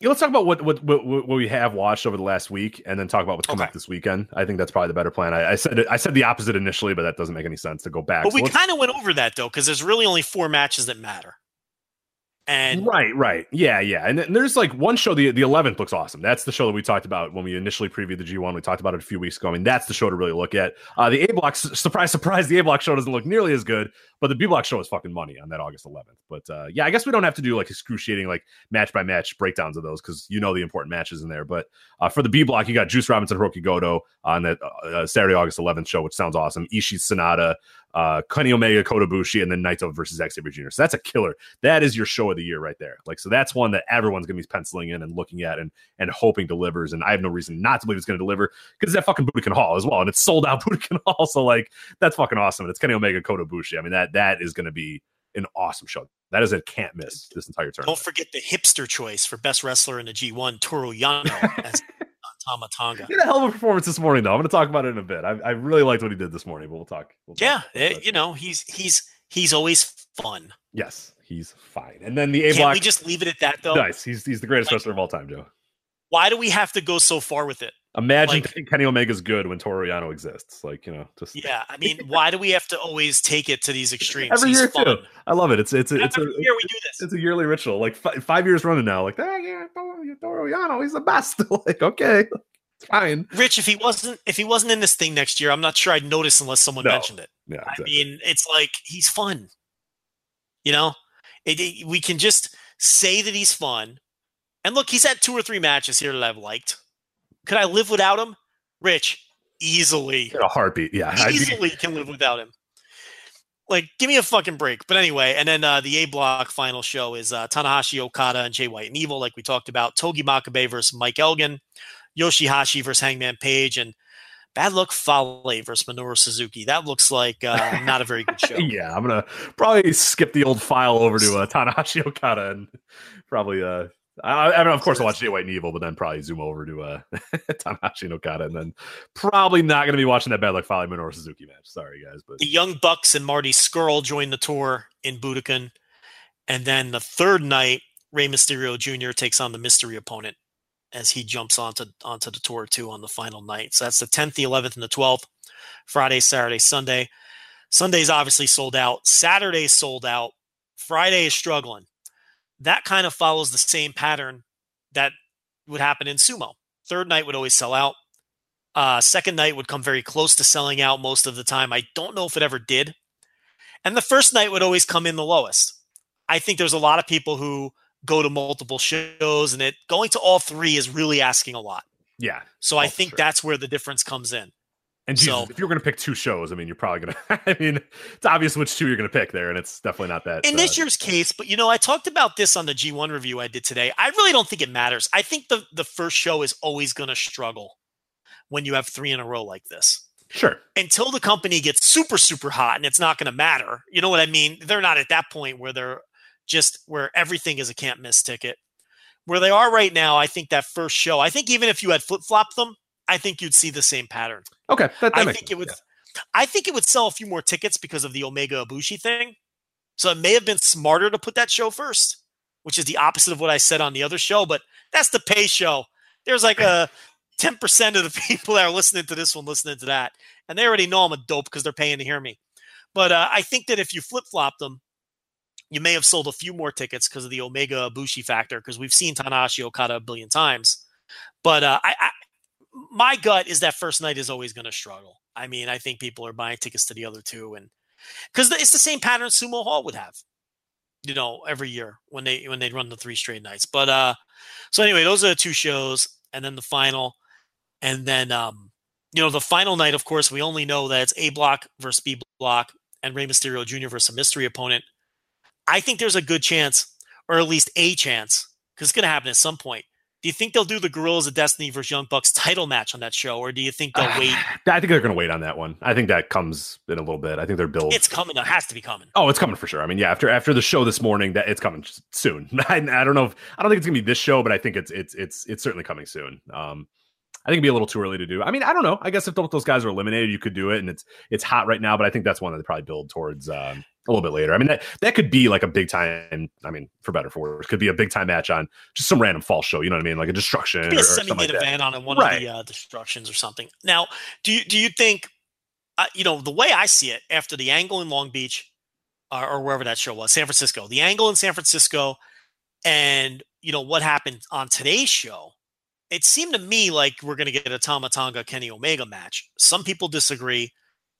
Yeah, let's talk about what, what what what we have watched over the last week, and then talk about what's coming Okay. up this weekend. I think that's probably the better plan. I, I said I said the opposite initially, but that doesn't make any sense to go back. But So we kind of went over that though, because there's really only four matches that matter. And right, right, yeah, yeah. And then there's like one show. The the eleventh looks awesome. That's the show that we talked about when we initially previewed the G one. We talked about it a few weeks ago. I mean, that's the show to really look at. Uh, the A block, surprise, surprise, the A block show doesn't look nearly as good, but the B block show is fucking money on that August 11th. But uh, yeah, I guess we don't have to do like excruciating like match by match breakdowns of those because you know the important matches in there. But uh, for the B block, you got Juice Robinson, Hiroki Goto on that uh, Saturday, August 11th show, which sounds awesome. Ishii Sanada, uh, Kenny Omega, Kota Ibushi, and then Naito versus Sabre Jr. So that's a killer. That is your show of the year right there. Like, so that's one that everyone's gonna be penciling in and looking at and and hoping delivers. And I have no reason not to believe it's gonna deliver because that fucking Budokan Hall as well, and it's sold out Budokan Hall. So like, that's fucking awesome. And it's Kenny Omega, Kota Ibushi. I mean, that that is gonna be an awesome show. That is a can't miss this entire tournament. don't forget the hipster choice for best wrestler in the G1, Toru Yano as Tama Tonga. He had a hell of a performance this morning, though. I'm going to talk about it in a bit. I, I really liked what he did this morning, but we'll talk. We'll Yeah, about eh, that. you know he's he's he's always fun. yes, he's fine. And then the A Can't block. we just leave it at that though? nice. He's he's the greatest Like- wrestler of all time, Joe. Why do we have to go so far with it? Imagine like- Kenny Omega's good when Toru Yano exists. Like you know, just Yeah, I mean, why do we have to always take it to these extremes? every He's year fun. too. I love it. It's it's a, it's a year we do this. it's a yearly ritual. Like fi- five years running now. Like ah, yeah, Yano, he's the best. like okay, fine. Rich, if he wasn't if he wasn't in this thing next year, I'm not sure I'd notice unless someone No. mentioned it. Yeah, I mean, it's like he's fun. You know, it, it- we can just say that he's fun. And look, he's had two or three matches here that I've liked. Could I live without him? Rich, easily, in a heartbeat. Yeah, easily can live without him. Like, give me a fucking break. But anyway, and then uh, the A block final show is uh, Tanahashi Okada and Jay White and Evil, like we talked about. Togi Makabe versus Mike Elgin, Yoshihashi versus Hangman Page, and Bad Luck Fale versus Minoru Suzuki. That looks like uh, not a very good show. yeah, I'm gonna probably skip the old file over to uh, Tanahashi Okada and probably uh. I, I mean, of course, I'll watch Jay White and Evil, but then probably zoom over to uh, Tanahashi and Okada, and then probably not going to be watching that Bad Luck Fale Minoru Suzuki match. Sorry, guys, but The Young Bucks and Marty Scurll join the tour in Budokan. And then the third night, Rey Mysterio Jr. takes on the mystery opponent as he jumps onto onto the tour too on the final night. So that's the 10th, the 11th, and the 12th. Friday, Saturday, Sunday. Sunday's obviously sold out. Saturday's sold out. Friday is struggling. That kind of follows the same pattern that would happen in sumo. Third night would always sell out. Uh, second night would come very close to selling out most of the time. I don't know if it ever did. And the first night would always come in the lowest. I think there's a lot of people who go to multiple shows, and it going to all three is really asking a lot. yeah. So Oh, I think sure. that's where the difference comes in. And Jesus, So- if you're going to pick two shows, I mean, you're probably going to. I mean, it's obvious which two you're going to pick there, and it's definitely not that. In uh, this year's case, but you know, I talked about this on the G1 review I did today. I really don't think it matters. I think the the first show is always going to struggle when you have three in a row like this. sure. until the company gets super super hot and it's not going to matter you know what i mean they're not at that point where they're just where everything is a can't miss ticket where they are right now i think that first show i think even if you had flip-flopped them i think you'd see the same pattern. Okay, that, that i think sense, it would yeah. i think it would sell a few more tickets because of the omega Ibushi thing. So it may have been smarter to put that show first which is the opposite of what i said on the other show but that's the pay show. There's like a 10% of the people that are listening to this one listening to that and they already know i'm a dope because they're paying to hear me. But uh, i think that if you flip-flop them you may have sold a few more tickets because of the omega Ibushi factor because we've seen tanahashi okada a billion times. But uh, I, I my gut is that first night is always going to struggle. I mean i think people are buying tickets to the other two and because it's the same pattern sumo hall would have you know every year when they when they run the three straight nights. But uh so anyway those are the two shows and then the final. And then um you know the final night of course we only know that it's a block versus b block and Rey Mysterio Jr. versus a mystery opponent. I think there's a good chance or at least a chance because it's going to happen at some point do you think they'll do the Guerrillas of Destiny versus Young Bucks title match on that show or do you think they'll wait I think they're going to wait on that one. I think that comes in a little bit. I think they're build. it's coming it has to be coming Oh, it's coming for sure. I mean, yeah, after after the show this morning, that it's coming soon. I, I don't know if I don't think it's gonna be this show, but I think it's it's it's it's certainly coming soon. Um, I think it'd be a little too early to do. I mean, I don't know. I guess if both those guys are eliminated, you could do it, and it's it's hot right now. But I think that's one that they probably build towards um, a little bit later. I mean, that that could be like a big time. I mean, for better for worse, could be a big time match on just some random fall show. You know what I mean? Like a destruction Could be a semi-main like event on one Right. of the uh, destructions or something. Now, do you do you think, uh, you know, the way I see it after the angle in Long Beach, or, or wherever that show was, San Francisco, the angle in San Francisco, and you know what happened on today's show, it seemed to me like we're going to get a Tama Tonga Kenny Omega match. Some people disagree.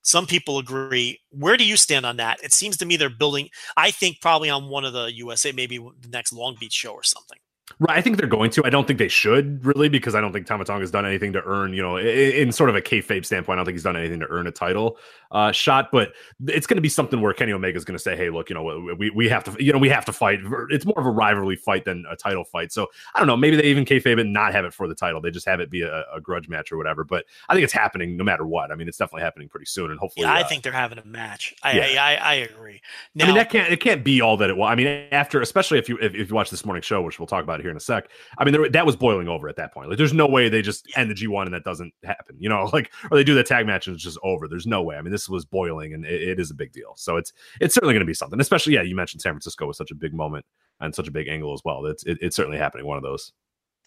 Some people agree. Where do you stand on that? It seems to me they're building. I think probably on one of the USA, maybe the next Long Beach show or something. Right, I think they're going to. I don't think they should really because I don't think Tama Tonga has done anything to earn, you know, i- in sort of a kayfabe standpoint. I don't think he's done anything to earn a title uh, shot. But it's going to be something where Kenny Omega is going to say, "Hey, look, you know, we we have to, you know, we have to fight." It's more of a rivalry fight than a title fight. So I don't know. Maybe they even kayfabe it and not have it for the title. They just have it be a, a grudge match or whatever. But I think it's happening no matter what. I mean, it's definitely happening pretty soon, and hopefully, Yeah, I uh, think they're having a match. I Yeah. I, I, I agree. Now, I mean, that can't it can't be all that it was. I mean, after especially if you if, if you watch this morning show, which we'll talk about here in a sec. I mean, there, that was boiling over at that point. Like, there's no way they just end the G1 and that doesn't happen. You know, like or they do the tag match and it's just over. There's no way. I mean, this was boiling and it, it is a big deal. So it's it's certainly going to be something. Especially, yeah, you mentioned San Francisco was such a big moment and such a big angle as well. It's it, it's certainly happening. One of those.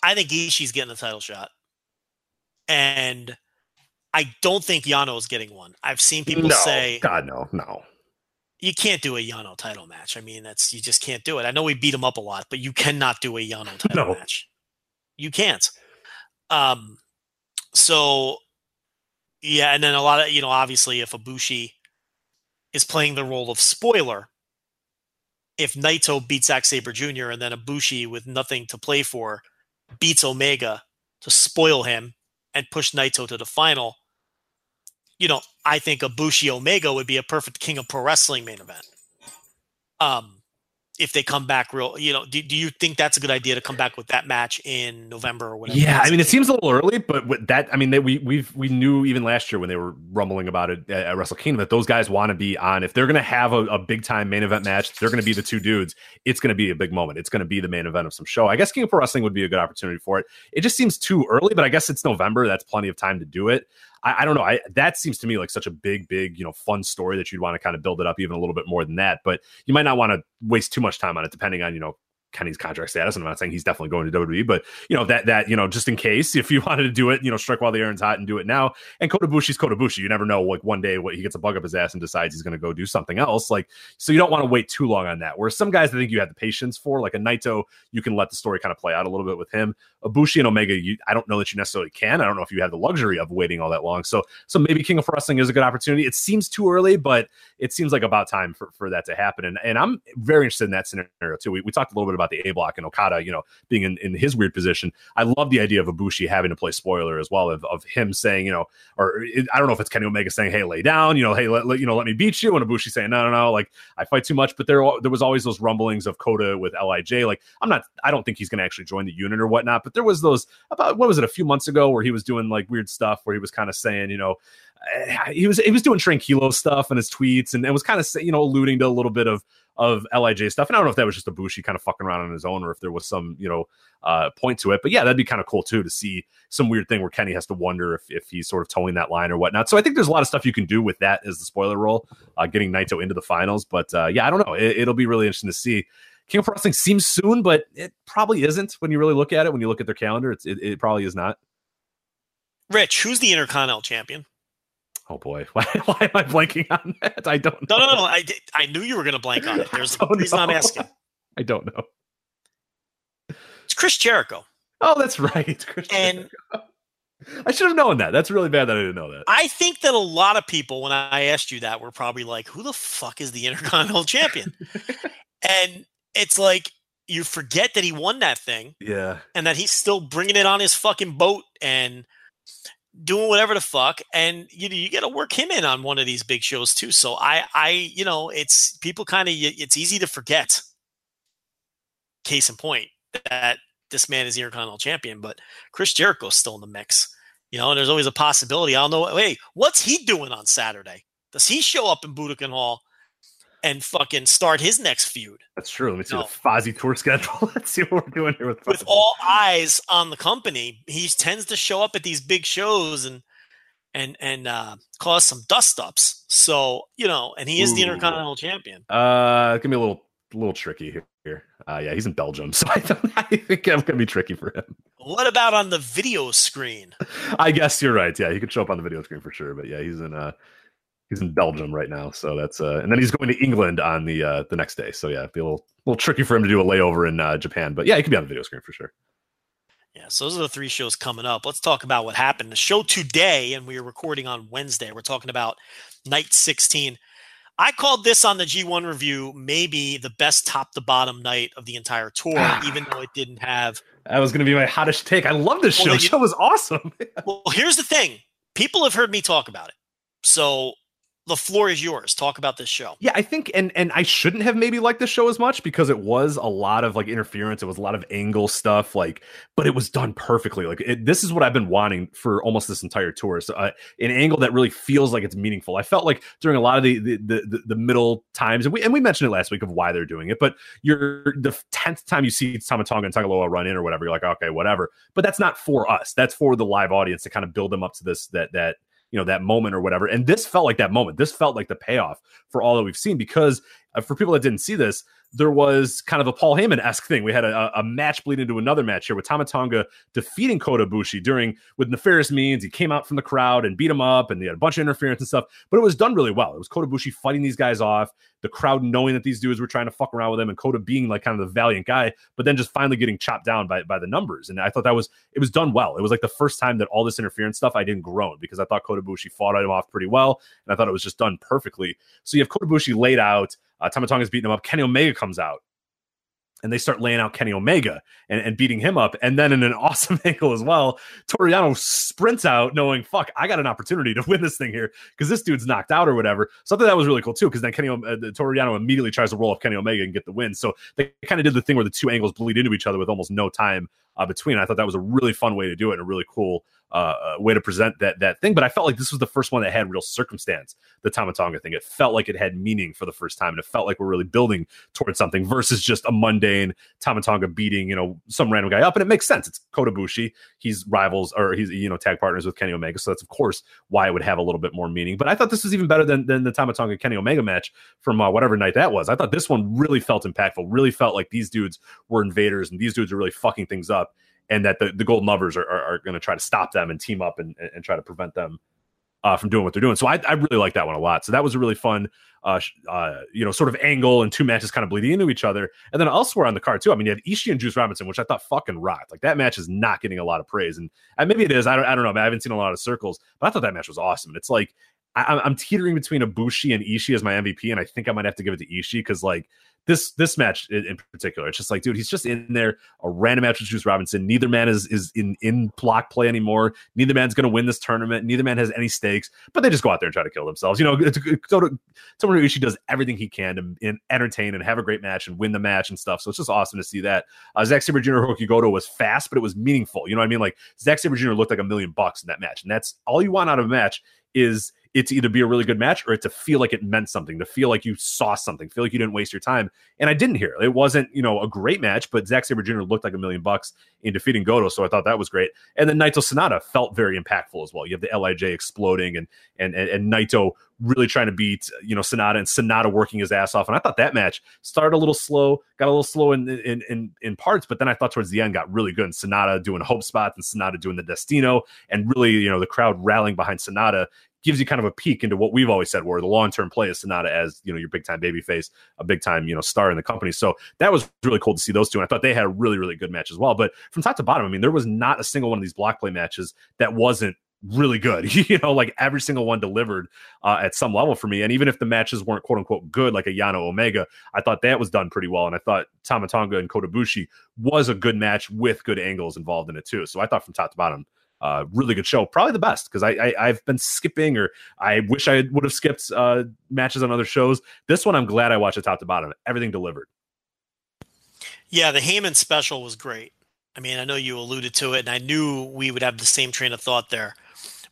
I think Ishii's getting the title shot, and I don't think Yano is getting one. I've seen people no, say God, no, no. you can't do a Yano title match. I mean, that's you just can't do it. I know we beat him up a lot, but you cannot do a Yano title No. match. You can't. Um, so yeah, and then a lot of you know, obviously, if Ibushi is playing the role of spoiler, if Naito beats Zack Sabre Jr. and then Ibushi with nothing to play for beats Omega to spoil him and push Naito to the final, you know, I think Ibushi Omega would be a perfect King of Pro Wrestling main event. Um, if they come back real, you know, do, do you think that's a good idea to come back with that match in November or whatever? Yeah, I mean, it seems a little early, but with that, I mean, they, we we've we knew even last year when they were rumbling about it at, at Wrestle Kingdom that those guys want to be on. If they're going to have a, a big time main event match, they're going to be the two dudes. It's going to be a big moment. It's going to be the main event of some show. I guess King of Pro Wrestling would be a good opportunity for it. It just seems too early, but I guess it's November. That's plenty of time to do it. I, I don't know. I that seems to me like such a big, big, you know, fun story that you'd want to kind of build it up even a little bit more than that. But you might not want to waste too much time on it, depending on you know Kenny's contract status. And I'm not saying he's definitely going to WWE, but you know that that you know just in case if you wanted to do it, you know, strike while the iron's hot and do it now. And Kota Ibushi's Kotabushi. You never know. Like one day, what he gets a bug up his ass and decides he's going to go do something else. Like so, you don't want to wait too long on that. Whereas some guys, I think you have the patience for, like a Naito, you can let the story kind of play out a little bit with him. Ibushi and Omega, you, I don't know that you necessarily can. I don't know if you have the luxury of waiting all that long. So so maybe King of Wrestling is a good opportunity. It seems too early, but it seems like about time for, for that to happen. And and I'm very interested in that scenario too. We, we talked a little bit about the A block and Okada, you know, being in, in his weird position. I love the idea of Ibushi having to play spoiler as well, of, of him saying, you know, or it, I don't know if it's Kenny Omega saying, "Hey, lay down," you know, "Hey, let, let- you know, let me beat you," and Ibushi saying, "No, no, no, like I fight too much." But there there was always those rumblings of Kota with LIJ. Like I'm not, I don't think he's going to actually join the unit or whatnot. But there was those about what was it a few months ago where he was doing like weird stuff where he was kind of saying, you know, eh, he was he was doing tranquilo stuff in his tweets and it was kind of saying you know alluding to a little bit of of LIJ stuff. And I don't know if that was just a Bushi kind of fucking around on his own or if there was some you know uh, point to it. But yeah, that'd be kind of cool too to see some weird thing where Kenny has to wonder if if he's sort of towing that line or whatnot. So I think there's a lot of stuff you can do with that as the spoiler role, uh, getting Naito into the finals. But uh, yeah, I don't know. It, it'll be really interesting to see. King of Wrestling seems soon, but it probably isn't when you really look at it. When you look at their calendar, it's, it, it probably is not. Rich, who's the Intercontinental Champion? Oh boy, why, why am I blanking on that? I don't. No, know. no, no. I, did- I knew you were going to blank on it. There's a I don't I'm know. asking. I don't know. It's Chris Jericho. Oh, that's right. Chris And Jericho. I should have known that. That's really bad that I didn't know that. I think that a lot of people, when I asked you that, were probably like, "Who the fuck is the Intercontinental Champion?" and it's like you forget that he won that thing Yeah. and that he's still bringing it on his fucking boat and doing whatever the fuck. And you know you got to work him in on one of these big shows too. So I I you know it's people kind of it's easy to forget. Case in point that this man is the Intercontinental Champion, but Chris Jericho's still in the mix. You know, and there's always a possibility. I don't know. Hey, what's he doing on Saturday? Does he show up in Budokan Hall? And fucking start his next feud That's true. Let me see No. the Fozzy tour schedule. Let's see what we're doing here with with all eyes on the company. He tends to show up at these big shows and and and uh, cause some dust ups. So you know, and he is the Intercontinental Champion. Uh, it's gonna be a little, little tricky here. Uh, yeah, he's in Belgium, so I, don't, I think I'm gonna be tricky for him. What about on the video screen? I guess you're right. Yeah, he could show up on the video screen for sure. But yeah, he's in uh, he's in Belgium right now. So that's uh, and then he's going to England on the uh the next day. So yeah, it'd be a little, little tricky for him to do a layover in uh, Japan. But yeah, he could be on the video screen for sure. Yeah, so those are the three shows coming up. Let's talk about what happened. The show today, and we are recording on Wednesday. We're talking about night 16. I called this on the G1 review maybe the best top to bottom night of the entire tour, even though it didn't have. That was gonna be my hottest take. I love this Well, show. The show was awesome. Well, here's the thing people have heard me talk about it. So the floor is yours. Talk about this show. Yeah, I think, and and I shouldn't have maybe liked the show as much because it was a lot of like interference. It was a lot of angle stuff, like, but it was done perfectly. Like, it, this is what I've been wanting for almost this entire tour. So, uh, an angle that really feels like it's meaningful. I felt like during a lot of the the the, the, the middle times, and we and we mentioned it last week of why they're doing it. But you're the tenth time you see Tama Tonga and Tanga Loa run in or whatever, you're like, okay, whatever. But that's not for us. That's for the live audience to kind of build them up to this that that you know that moment or whatever. And this felt like that moment. This felt like the payoff for all that we've seen because uh, for people that didn't see this, there was kind of a Paul Heyman esque thing. We had a, a match bleed into another match here with Tama Tonga defeating Kota Ibushi during with nefarious means. He came out from the crowd and beat him up, and they had a bunch of interference and stuff. But it was done really well. It was Kota Ibushi fighting these guys off, the crowd knowing that these dudes were trying to fuck around with him, and Kota being like kind of the valiant guy, but then just finally getting chopped down by by the numbers. And I thought that was it was done well. It was like the first time that all this interference stuff I didn't groan because I thought Kota Ibushi fought him off pretty well, and I thought it was just done perfectly. So you have Kota Ibushi laid out. Uh, Tama Tonga's beating him up. Kenny Omega comes out. And they start laying out Kenny Omega and, and beating him up. And then in an awesome angle as well, Toru Yano sprints out knowing, fuck, I got an opportunity to win this thing here because this dude's knocked out or whatever. Something that was really cool too because then Kenny uh, Toru Yano immediately tries to roll up Kenny Omega and get the win. So they kind of did the thing where the two angles bleed into each other with almost no time uh, between. I thought that was a really fun way to do it and a really cool uh, uh, way to present that that thing. But I felt like this was the first one that had real circumstance. The Tama Tonga thing. It felt like it had meaning for the first time, and it felt like we're really building towards something versus just a mundane Tama Tonga beating you know some random guy up. And it makes sense. It's Kota Ibushi. He's rivals or he's you know tag partners with Kenny Omega, so that's of course why it would have a little bit more meaning. But I thought this was even better than than the Tama Tonga Kenny Omega match from uh, whatever night that was. I thought this one really felt impactful. Really felt like these dudes were invaders and these dudes are really fucking things up and that the, the golden lovers are, are, are going to try to stop them and team up and, and try to prevent them uh, from doing what they're doing. So I, I really like that one a lot. So that was a really fun, uh, uh, you know, sort of angle and two matches kind of bleeding into each other. And then elsewhere on the card too, I mean, you had Ishii and Juice Robinson, which I thought fucking rocked. Like that match is not getting a lot of praise, and, and maybe it is. I don't, I don't know. I haven't seen a lot of circles, but I thought that match was awesome. And it's like I, I'm- I'm teetering between Ibushi and Ishii as my MVP, and I think I might have to give it to Ishii because like this this match in, in particular, it's just like, dude, he's just in there. A random match with Juice Robinson. Neither man is is in in block play anymore. Neither man's going to win this tournament. Neither man has any stakes. But they just go out there and try to kill themselves. You know, Tomohiro Ishii does everything he can to and entertain and have a great match and win the match and stuff. So it's just awesome to see that. Uh, Zack Sabre Jr. Hiroki Goto was fast, but it was meaningful. You know what I mean? Like Zack Sabre Jr. looked like a million bucks in that match, and that's all you want out of a match is to either be a really good match or it to feel like it meant something, to feel like you saw something, feel like you didn't waste your time. And I didn't hear it. It wasn't, you know, a great match, but Zack Sabre Jr. looked like a million bucks in defeating Goto. So I thought that was great. And then Naito Sanada felt very impactful as well. You have the LIJ exploding and and and, and Naito really trying to beat, you know, Sanada and Sanada working his ass off. And I thought that match started a little slow, got a little slow in in in, in parts, but then I thought towards the end got really good. And Sanada doing hope spots and Sanada doing the Destino and really, you know, the crowd rallying behind Sanada gives you kind of a peek into what we've always said where the long-term play is Sanada as you know your big time baby face, a big time you know star in the company. So that was really cool to see those two. And I thought they had a really really good match as well. But from top to bottom, I mean, there was not a single one of these block play matches that wasn't really good. you know, like every single one delivered uh, at some level for me. And even if the matches weren't quote unquote good, like a Yano Omega, I thought that was done pretty well. And I thought Tama Tonga and Kota Ibushi was a good match with good angles involved in it too. So I thought from top to bottom. Uh, really good show, probably the best because I, I I've been skipping or I wish I would have skipped uh, matches on other shows. This one I'm glad I watched it top to bottom. Everything delivered. Yeah, the Heyman special was great. I mean, I know you alluded to it, and I knew we would have the same train of thought there.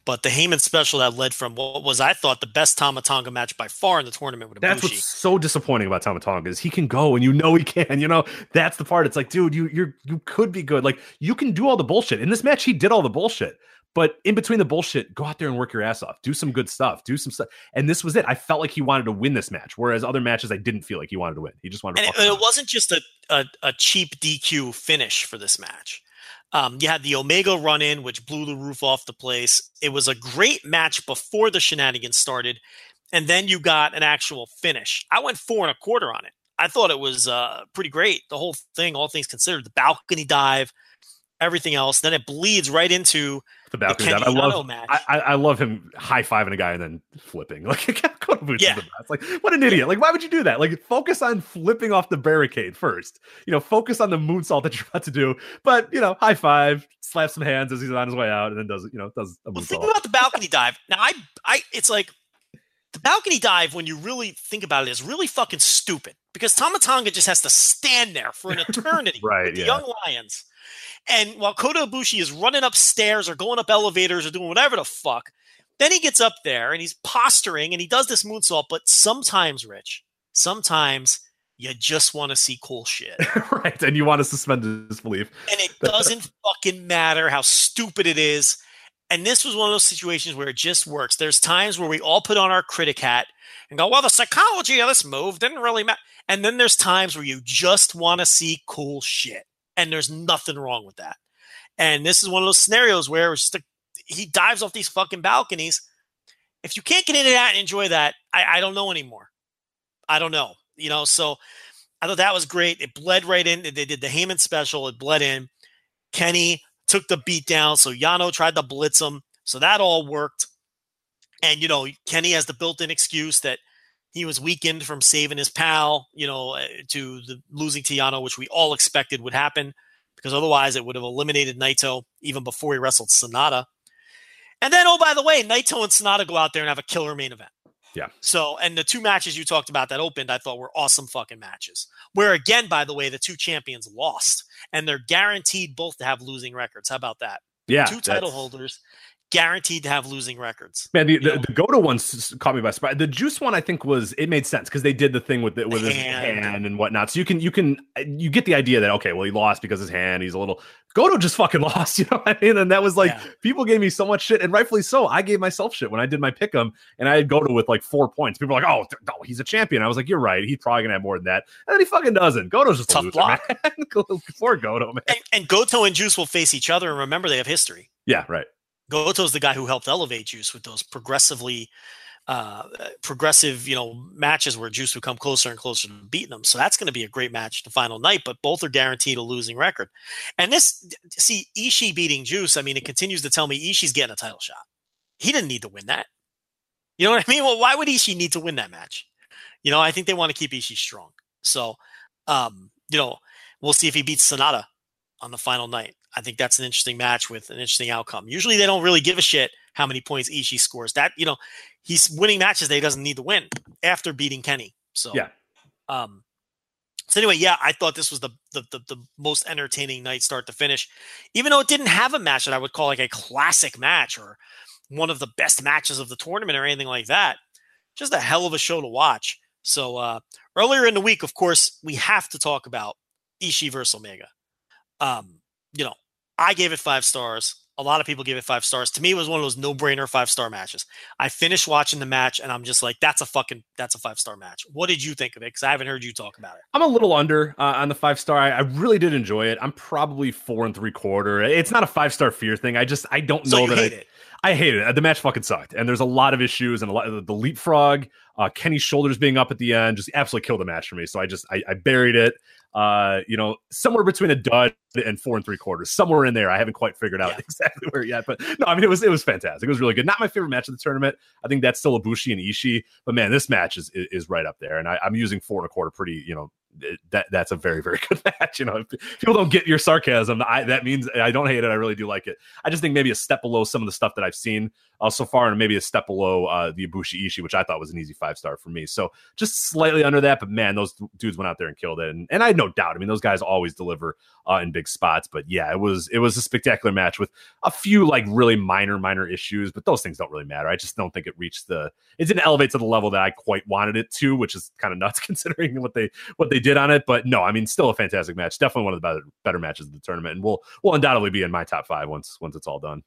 But the Heyman special that led from what was I thought the best Tama Tonga match by far in the tournament with That's Ibushi. what's so disappointing about Tama Tonga is he can go and you know he can. You know that's the part. It's like, dude, you you you could be good. Like you can do all the bullshit in this match. He did all the bullshit, but in between the bullshit, go out there and work your ass off. Do some good stuff. Do some stuff. And this was it. I felt like he wanted to win this match, whereas other matches I didn't feel like he wanted to win. He just wanted. to and it, it wasn't just a, a, a cheap DQ finish for this match. Um, you had the Omega run in, which blew the roof off the place. It was a great match before the shenanigans started, and then you got an actual finish. I went four and a quarter on it. I thought it was uh, pretty great. The whole thing, all things considered, the balcony dive, everything else. Then it bleeds right into the balcony dive. I love. I, I, I love him high fiving a guy and then flipping. Like Kota Ibushi Yeah. is the best. Like what an idiot. Like why would you do that? Like focus on flipping off the barricade first. You know, focus on the moonsault that you're about to do. But you know, high five, slap some hands as he's on his way out, and then does you know does a Well, moonsault. think about the balcony dive. Now, I, I, it's like the balcony dive. When you really think about it, is really fucking stupid because Tama Tonga just has to stand there for an eternity Right, with the yeah. young lions, and while Kota Ibushi is running upstairs or going up elevators or doing whatever the fuck, then he gets up there and he's posturing and he does this moonsault. But sometimes, Rich, sometimes you just want to see cool shit. right, and you want to suspend disbelief. and it doesn't fucking matter how stupid it is. And this was one of those situations where it just works. There's times where we all put on our critic hat and go, well, the psychology of this move didn't really matter. And then there's times where you just want to see cool shit. And there's nothing wrong with that. And this is one of those scenarios where it's just a, he dives off these fucking balconies. If you can't get into that and enjoy that, I, I don't know anymore. I don't know. You know, so I thought that was great. It bled right in. They did the Heyman special. It bled in. Kenny took the beat down. So Yano tried to blitz him. So that all worked. And, you know, Kenny has the built in excuse that he was weakened from saving his pal, you know, uh, to the losing to Yano, which we all expected would happen because otherwise it would have eliminated Naito even before he wrestled Sanada. And then, oh, by the way, Naito and Sanada go out there and have a killer main event. Yeah. So, and the two matches you talked about that opened, I thought were awesome fucking matches. Where again, by the way, the two champions lost and they're guaranteed both to have losing records. How about that? Yeah, two title holders guaranteed to have losing records. Man, the, the, the Goto one caught me by surprise. The Juice one, I think, was it made sense because they did the thing with the, with his hand. hand and whatnot. So you can you can uh, you get the idea that okay, well, he lost because his hand. He's a little Goto just fucking lost. You know what I mean? And that was like Yeah. people gave me so much shit, and rightfully so. I gave myself shit when I did my pick 'em, and I had Goto with like four points. People were like, oh, no, he's a champion. I was like, you're right. He's probably gonna have more than that, and then he fucking doesn't. Goto's just Tough a loser, block. Poor Goto, man. And, and Goto and Juice will face each other. And remember, they have history. Yeah, right. Goto's the guy who helped elevate Juice with those progressively uh progressive you know matches where Juice would come closer and closer to beating them. So that's going to be a great match the final night. But both are guaranteed a losing record. And this see Ishii beating Juice. I mean, it continues to tell me Ishii's getting a title shot. He didn't need to win that. You know what I mean? Well, why would Ishii need to win that match? You know, I think they want to keep Ishii strong. So, um, you know, we'll see if he beats Sanada on the final night. I think that's an interesting match with an interesting outcome. Usually they don't really give a shit how many points Ishii scores. That, you know, he's winning matches that he doesn't need to win after beating Kenny. So, Yeah. Um, so anyway, yeah, I thought this was the, the the the most entertaining night start to finish, even though it didn't have a match that I would call like a classic match or one of the best matches of the tournament or anything like that. Just a hell of a show to watch. So uh, earlier in the week, of course, we have to talk about Ishii versus Omega. Um, you know, I gave it five stars. A lot of people gave it five stars. To me, it was one of those no-brainer five-star matches. I finished watching the match and I'm just like, that's a fucking that's a five-star match. What did you think of it? Because I haven't heard you talk about it. I'm a little under uh, on the five star. I, I really did enjoy it. I'm probably four and three quarter. It's not a five star fear thing. I just I don't So know that hate I, it. I hate it. The match fucking sucked, and there's a lot of issues and a lot of the leapfrog. Uh, Kenny's shoulders being up at the end just absolutely killed the match for me. So I just I, I buried it. Uh, you know, somewhere between a dud and four and three quarters, somewhere in there. I haven't quite figured out Yeah. exactly where yet, but no, I mean it was it was fantastic. It was really good. Not my favorite match of the tournament. I think that's still Ibushi and Ishii, but man, this match is is, is right up there, and I, I'm using four and a quarter pretty you know that that's a very very good match. You know, if people don't get your sarcasm, I, that means I don't hate it. I really do like it. I just think maybe a step below some of the stuff that I've seen uh, so far, and maybe a step below uh, the Ibushi Ishii, which I thought was an easy five star for me. So just slightly under that, but man, those dudes went out there and killed it, and, and I had no doubt. I mean, those guys always deliver uh, in big spots, but yeah, it was it was a spectacular match with a few like really minor minor issues, but those things don't really matter. I just don't think it reached the it didn't elevate to the level that I quite wanted it to, which is kind of nuts considering what they what they did on it. But no, I mean, still a fantastic match. Definitely one of the better better matches of the tournament, and will will undoubtedly be in my top five once once it's all done.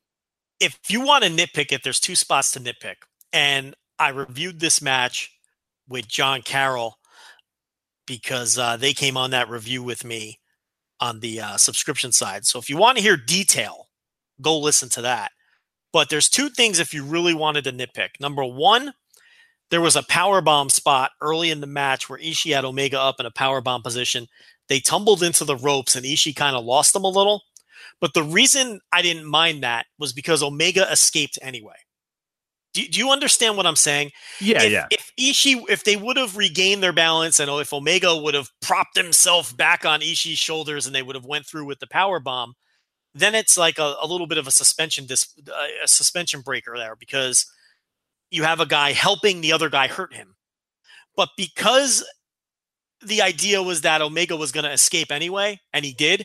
if you want to nitpick it, there's two spots to nitpick. And I reviewed this match with John Carroll because uh, they came on that review with me on the uh, subscription side. So if you want to hear detail, go listen to that. But there's two things if you really wanted to nitpick. Number one, there was a power bomb spot early in the match where Ishii had Omega up in a power bomb position. They tumbled into the ropes and Ishii kind of lost them a little. But the reason I didn't mind that was because Omega escaped anyway. Do, do you understand what I'm saying? Yeah, if, yeah. If Ishii, if they would have regained their balance, and if Omega would have propped himself back on Ishii's shoulders, and they would have went through with the power bomb, then it's like a, a little bit of a suspension dis, uh, a suspension breaker there because you have a guy helping the other guy hurt him. But because the idea was that Omega was going to escape anyway, and he did,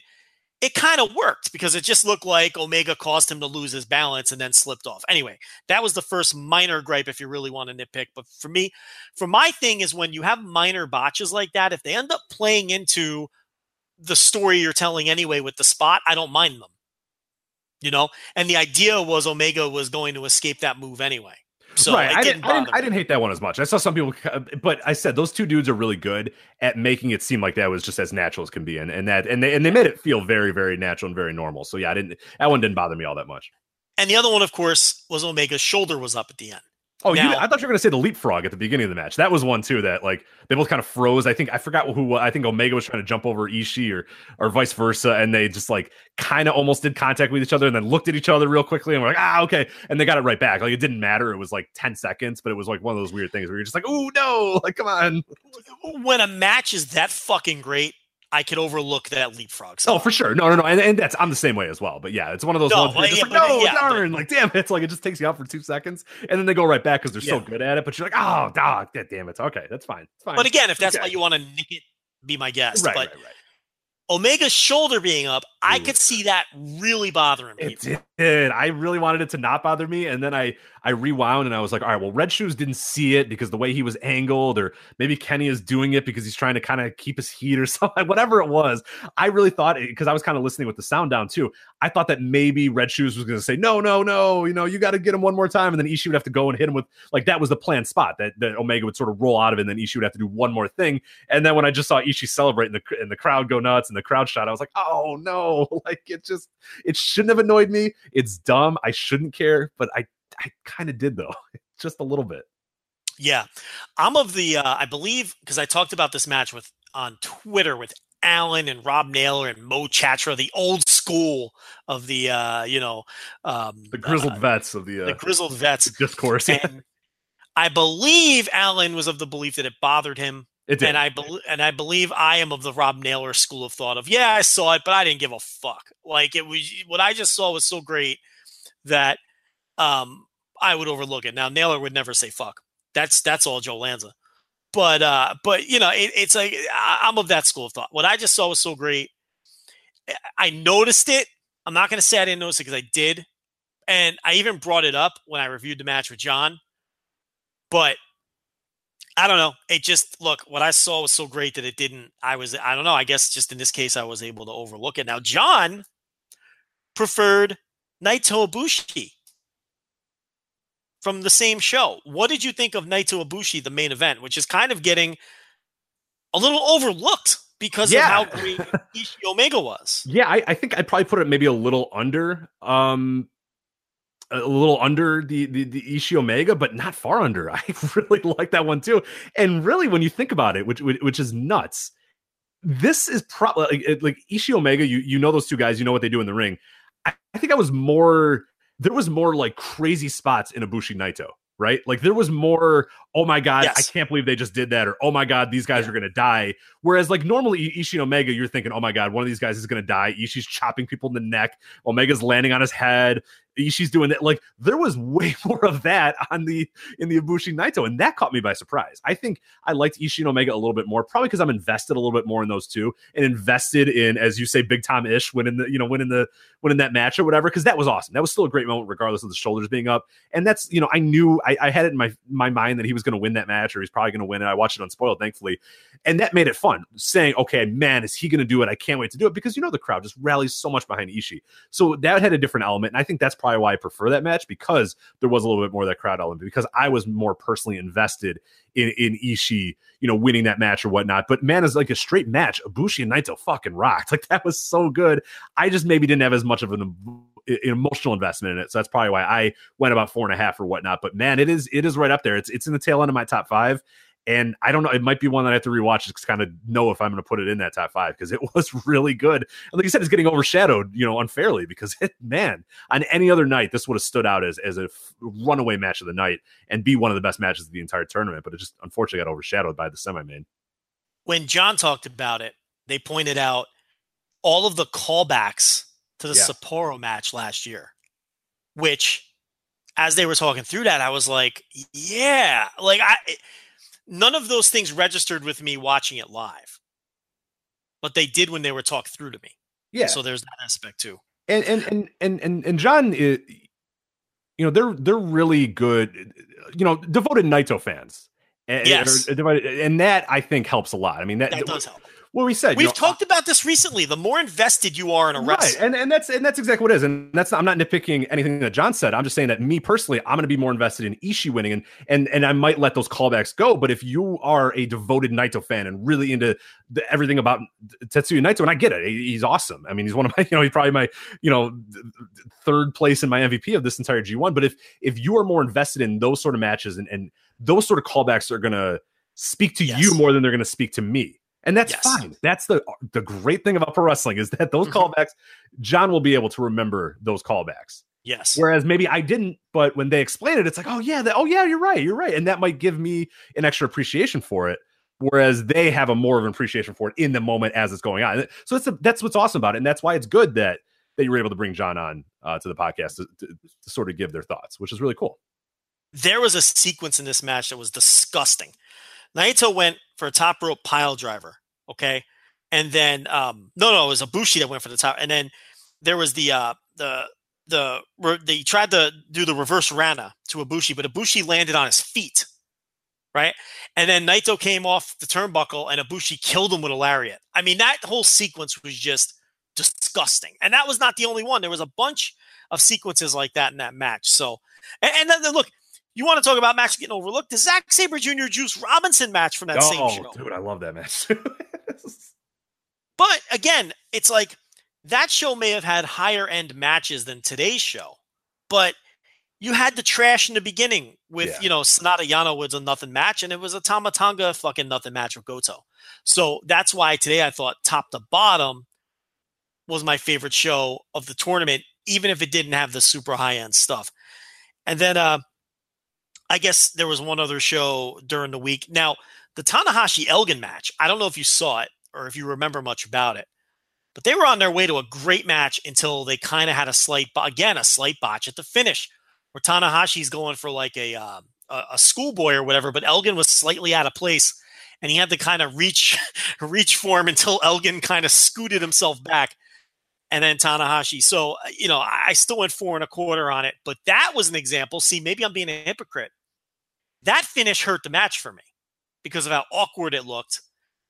it kind of worked because it just looked like Omega caused him to lose his balance and then slipped off. Anyway, that was the first minor gripe if you really want to nitpick. But for me, for my thing is when you have minor botches like that, if they end up playing into the story you're telling anyway with the spot, I don't mind them. You know, and the idea was Omega was going to escape that move anyway. So right, I didn't, I didn't, I didn't hate that one as much. I saw some people, uh, but I said those two dudes are really good at making it seem like that was just as natural as can be, and and that and they and they made it feel very very natural and very normal. So yeah, I didn't that one didn't bother me all that much. And the other one, of course, was Omega's shoulder was up at the end. Oh, you, I thought you were going to say the leapfrog at the beginning of the match. That was one too. That like they both kind of froze. I think I forgot who. I think Omega was trying to jump over Ishii or or vice versa, and they just like kind of almost did contact with each other, and then looked at each other real quickly, and we're like, ah, okay, and they got it right back. Like it didn't matter. It was like ten seconds, but it was like one of those weird things where you're just like, oh no, like come on. When a match is that fucking great, I could overlook that leapfrog. Oh, for sure. No, no, no. And, and that's I'm the same way as well. But yeah, it's one of those No, ones where yeah, like, no, yeah, but- darn. Like, damn, it's like it just takes you out for two seconds, and then they go right back because they're so good at it. But you're like, oh, dog, that damn it. Okay, that's fine. It's fine. But again, if that's Okay. why you want to nick it, be my guest. right, but right, right. Omega's shoulder being up, I could see that really bothering me. It did. I really wanted it to not bother me, and then I I rewound and I was like, all right, well, Red Shoes didn't see it because the way he was angled, or maybe Kenny is doing it because he's trying to kind of keep his heat or something. Whatever it was, I really thought because I was kind of listening with the sound down too. I thought that maybe Red Shoes was going to say, no, no, no, you know, you got to get him one more time, and then Ishii would have to go and hit him with like that was the planned spot that, that Omega would sort of roll out of, it, and then Ishii would have to do one more thing. And then when I just saw Ishii celebrate and the and the crowd go nuts and the crowd shot, I was like, oh no, like it just it shouldn't have annoyed me. It's dumb. I shouldn't care, but I I kind of did though, just a little bit. Yeah, I'm of the. Uh, I believe because I talked about this match with on Twitter with Alan and Rob Naylor and Mo Chatra, the old school of the uh, you know um, The grizzled uh, vets of the, the uh, grizzled vets. discourse. And I believe Alan was of the belief that it bothered him, it did. and I and I believe I am of the Rob Naylor school of thought of yeah, I saw it, but I didn't give a fuck. Like it was what I just saw was so great that um I would overlook it. Now Naylor would never say fuck. That's that's all Joe Lanza. But uh but you know, it, it's like I'm of that school of thought. What I just saw was so great. I- noticed it. I'm not to say I didn't notice it because I did, and I even brought it up when I reviewed the match with John. But I don't know. It just look what I saw was so great that it didn't. I was I don't know. I guess just in this case I was able to overlook it. Now John preferred Naito Ibushi from the same show. What did you think of Naito Ibushi, the main event, which is kind of getting a little overlooked because Yeah. of how great Ishii Omega was? yeah, I, I think I'd probably put it maybe a little under, um, a little under the the, the Ishii Omega, but not far under. I really like that one too. And really, when you think about it, which which, which is nuts, this is probably like, like Ishii Omega. You you know those two guys. You know what they do in the ring. I, I think I was more. There was more like crazy spots in Ibushi Naito. right? Like there was more, oh my God, Yes. I can't believe they just did that, or oh my God, these guys Yeah. are going to die. Whereas like normally Ishii and Omega, you're thinking, oh my God, one of these guys is going to die. Ishii's chopping people in the neck, Omega's landing on his head. Ishii's doing that. Like there was way more of that on the in the Ibushi Naito, and that caught me by surprise. I think I liked Ishii and Omega a little bit more, probably because I'm invested a little bit more in those two, and invested in, as you say, Big Tom Ish winning the you know winning the winning that match or whatever. Because that was awesome. That was still a great moment, regardless of the shoulders being up. And that's you know I knew I, I had it in my my mind that he was going to win that match or he's probably going to win it. I watched it unspoiled, thankfully, and that made it fun. Saying, okay, man, is he going to do it? I can't wait to do it because you know the crowd just rallies so much behind Ishii. So that had a different element, and I think that's probably why I prefer that match because there was a little bit more of that crowd element because I was more personally invested in in Ishii, you know, winning that match or whatnot. But man, is like a straight match. Ibushi and Naito fucking rocked. Like that was so good. I just maybe didn't have as much of an emotional investment in it, so that's probably why I went about four and a half or whatnot. But man, it is it is right up there. It's it's in the tail end of my top five. And I don't know, it might be one that I have to rewatch just to kind of know if I'm going to put it in that top five because it was really good. And like you said, it's getting overshadowed, you know, unfairly because it, man, on any other night, this would have stood out as as a f- runaway match of the night and be one of the best matches of the entire tournament. But it just unfortunately got overshadowed by the semi main. when John talked about it, they pointed out all of the callbacks to the Yeah. Sapporo match last year, which, as they were talking through that, I was like, yeah, like I, none of those things registered with me watching it live, but they did when they were talked through to me. Yeah. So there's that aspect too. and and and and and, John, is, you know, they're they're really good, you know, devoted Naito fans. Eh, and, Yes. are and that I think helps a lot. I mean, that, That does help. What we said, We've know, talked about this recently. The more invested you are in a right. and and that's and that's exactly what it is. And that's i'm not nitpicking anything that john said. I'm just saying that me personally i'm going to be more invested in Ishii winning and and and i might let those callbacks go. But if you are a devoted naito fan and really into the, everything about tetsuya naito and i get it. He- he's awesome. I mean he's one of my you know he's probably my you know th- th- third place in my mvp of this entire g1 but if if you are more invested in those sort of matches and and those sort of callbacks are going to speak to Yes. you more than they're going to speak to me and that's Yes. fine. That's the the great thing about pro wrestling is that those Mhm. callbacks, John will be able to remember those callbacks. yes, Whereas maybe I didn't, but when they explain it, it's like, oh yeah, that, oh yeah, you're right, you're right, and that might give me an extra appreciation for it. Whereas they have a more of an appreciation for it in the moment as it's going on. So that's the, that's what's awesome about it, and that's why it's good that that you were able to bring John on uh, to the podcast to, to, to sort of give their thoughts, which is really cool. there was a sequence in this match that was disgusting. Naito went for a top rope pile driver, okay, and then um, no, no, it was Ibushi that went for the top, and then there was the uh, the the they tried to do the reverse Rana to Ibushi, but Ibushi landed on his feet, right, and then Naito came off the turnbuckle and Ibushi killed him with a lariat. I mean, that whole sequence was just disgusting, and that was not the only one. There was a bunch of sequences like that in that match. So, and, and then look, you want to talk about match getting overlooked? The Zack Sabre Jr. Juice Robinson match from that same oh, show. dude, I love that match. But again, it's like that show may have had higher end matches than today's show, but you had the trash in the beginning with, Yeah. you know, Sanada Yano was a nothing match, and it was a Tama Tonga fucking nothing match with Goto. So that's why today I thought top to bottom was my favorite show of the tournament, even if it didn't have the super high end stuff. And then uh I guess there was one other show during the week. Now, the Tanahashi Elgin match, I don't know if you saw it or if you remember much about it, but they were on their way to a great match until they kind of had a slight, again, a slight botch at the finish where Tanahashi's going for like a, uh, a, a schoolboy or whatever, but Elgin was slightly out of place and he had to kind of reach, reach for him until Elgin kind of scooted himself back and then Tanahashi. So, uh, you know, I still went four and a quarter on it, but that was an example. See, maybe I'm being a hypocrite. That finish hurt the match for me because of how awkward it looked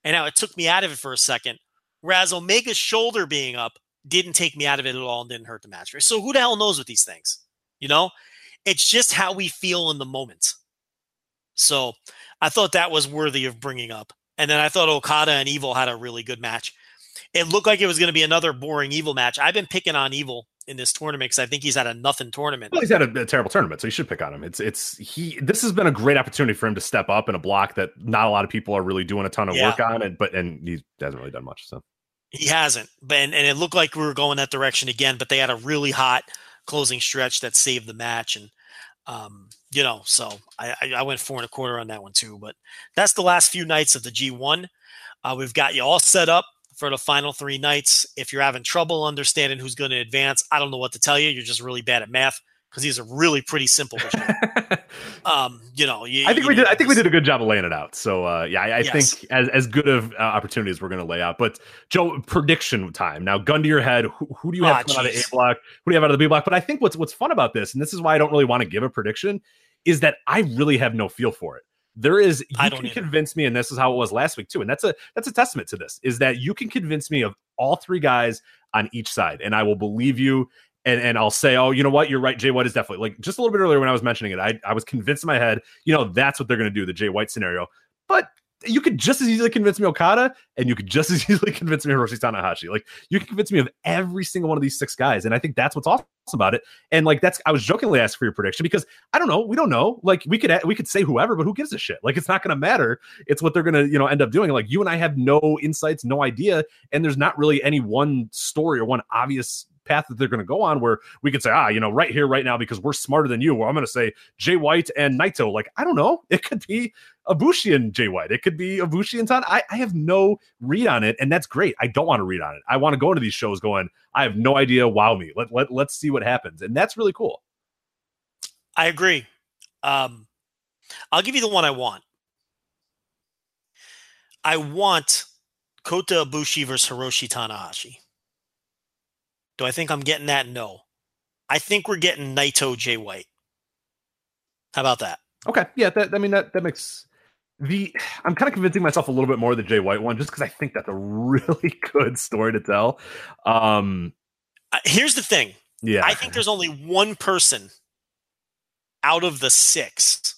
and how it took me out of it for a second. Whereas Omega's shoulder being up didn't take me out of it at all and didn't hurt the match. So who the hell knows with these things? You know, it's just how we feel in the moment. So I thought that was worthy of bringing up. And then I thought Okada and Evil had a really good match. It looked like it was going to be another boring Evil match. I've been picking on Evil in this tournament because I think he's had a nothing tournament. Well, he's had a, a terrible tournament, so you should pick on him. It's it's he. This has been a great opportunity for him to step up in a block that not a lot of people are really doing a ton of Yeah. work on, and but and he hasn't really done much. So He hasn't, but and, and it looked like we were going that direction again. But they had a really hot closing stretch that saved the match, and um, you know, so I, I, I went four and a quarter on that one too. But that's the last few nights of the G1. Uh, we've got you all set up for the final three nights. If you're having trouble understanding who's going to advance, I don't know what to tell you. You're just really bad at math because these are really pretty simple. um, you know, you, I think you we did. I think we did a good job of laying it out. So uh, yeah, I, I Yes. think as as good of uh, opportunities we're going to lay out. But Joe, prediction time now. Gun to your head. Who, who do you have Ah, coming out of A block? Who do you have out of the B block? But I think what's what's fun about this, and this is why I don't really want to give a prediction, is that I really have no feel for it. There is you I can don't either. convince me, and this is how it was last week too. And that's a that's a testament to this is that you can convince me of all three guys on each side, and I will believe you. And, and I'll say, oh, you know what? You're right. Jay White is definitely like just a little bit earlier when I was mentioning it. I, I was convinced in my head, you know, that's what they're going to do, the Jay White scenario. But you could just as easily convince me Okada, and you could just as easily convince me Hiroshi Tanahashi. Like you can convince me of every single one of these six guys, and I think that's what's awesome about it. And like that's, I was jokingly asking for your prediction because I don't know, we don't know. Like we could we could say whoever, but who gives a shit? Like it's not going to matter. It's what they're going to you know end up doing. Like you and I have no insights, no idea, and there's not really any one story or one obvious path that they're going to go on where we could say, ah, you know, right here, right now, because we're smarter than you. Well, I'm going to say Jay White and Naito. Like, I don't know. It could be Ibushi and Jay White. It could be Ibushi and Tan. I, I have no read on it, and that's great. I don't want to read on it. I want to go into these shows going, I have no idea. Wow me. Let, let, let's see what happens. And that's really cool. I agree. Um, I'll give you the one I want. I want Kota Ibushi versus Hiroshi Tanahashi. Do I think I'm getting that? No. I think we're getting Naito Jay White. How about that? Okay. Yeah. That, I mean, that, that makes the, I'm kind of convincing myself a little bit more of the Jay White one just because I think that's a really good story to tell. Um, Uh, here's the thing. yeah. I think there's only one person out of the six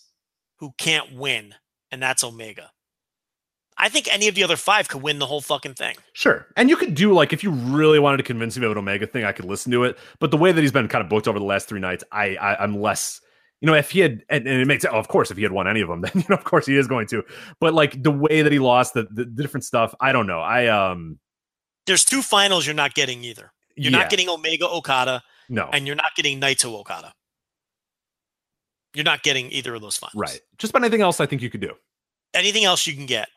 who can't win, and that's Omega. I think any of the other five could win the whole fucking thing. Sure. And you could do like if you really wanted to convince me of an Omega thing, I could listen to it. But the way that he's been kind of booked over the last three nights, I, I I'm less. You know, if he had, and, and it makes oh, of course, if he had won any of them, then you know, of course, he is going to. But like the way that he lost, the, the, the different stuff, I don't know. I um, There's two finals you're not getting either. You're yeah, not getting Omega Okada, no, and you're not getting Naito Okada. You're not getting either of those finals. right. Just about anything else, I think you could do. Anything else you can get,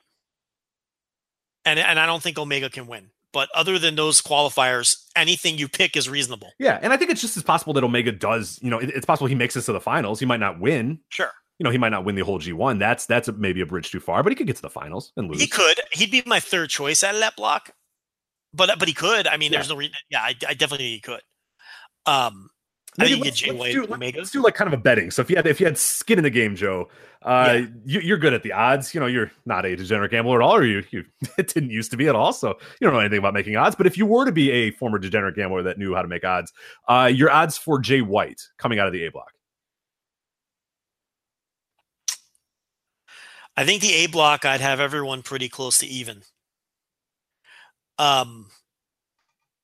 and and I don't think Omega can win. But other than those qualifiers, anything you pick is reasonable. Yeah, and I think it's just as possible that Omega does. You know, it- it's possible he makes this to the finals. He might not win. Sure, You know, he might not win the whole G one. That's that's maybe a bridge too far, but he could get to the finals and lose. he could. He'd be my third choice out of that block. But but he could. I mean, Yeah. there's no reason. Yeah, I, I definitely think he could. Um, I think let's, get Jay let's do, let's- do like kind of a betting. So if you had if you had skin in the game, Joe, uh, Yeah. you, you're good at the odds. You know, you're not a degenerate gambler at all, or you you it didn't used to be at all. So you don't know anything about making odds. But if you were to be a former degenerate gambler that knew how to make odds, uh, your odds for Jay White coming out of the A block. I think the A block, I'd have everyone pretty close to even. Um,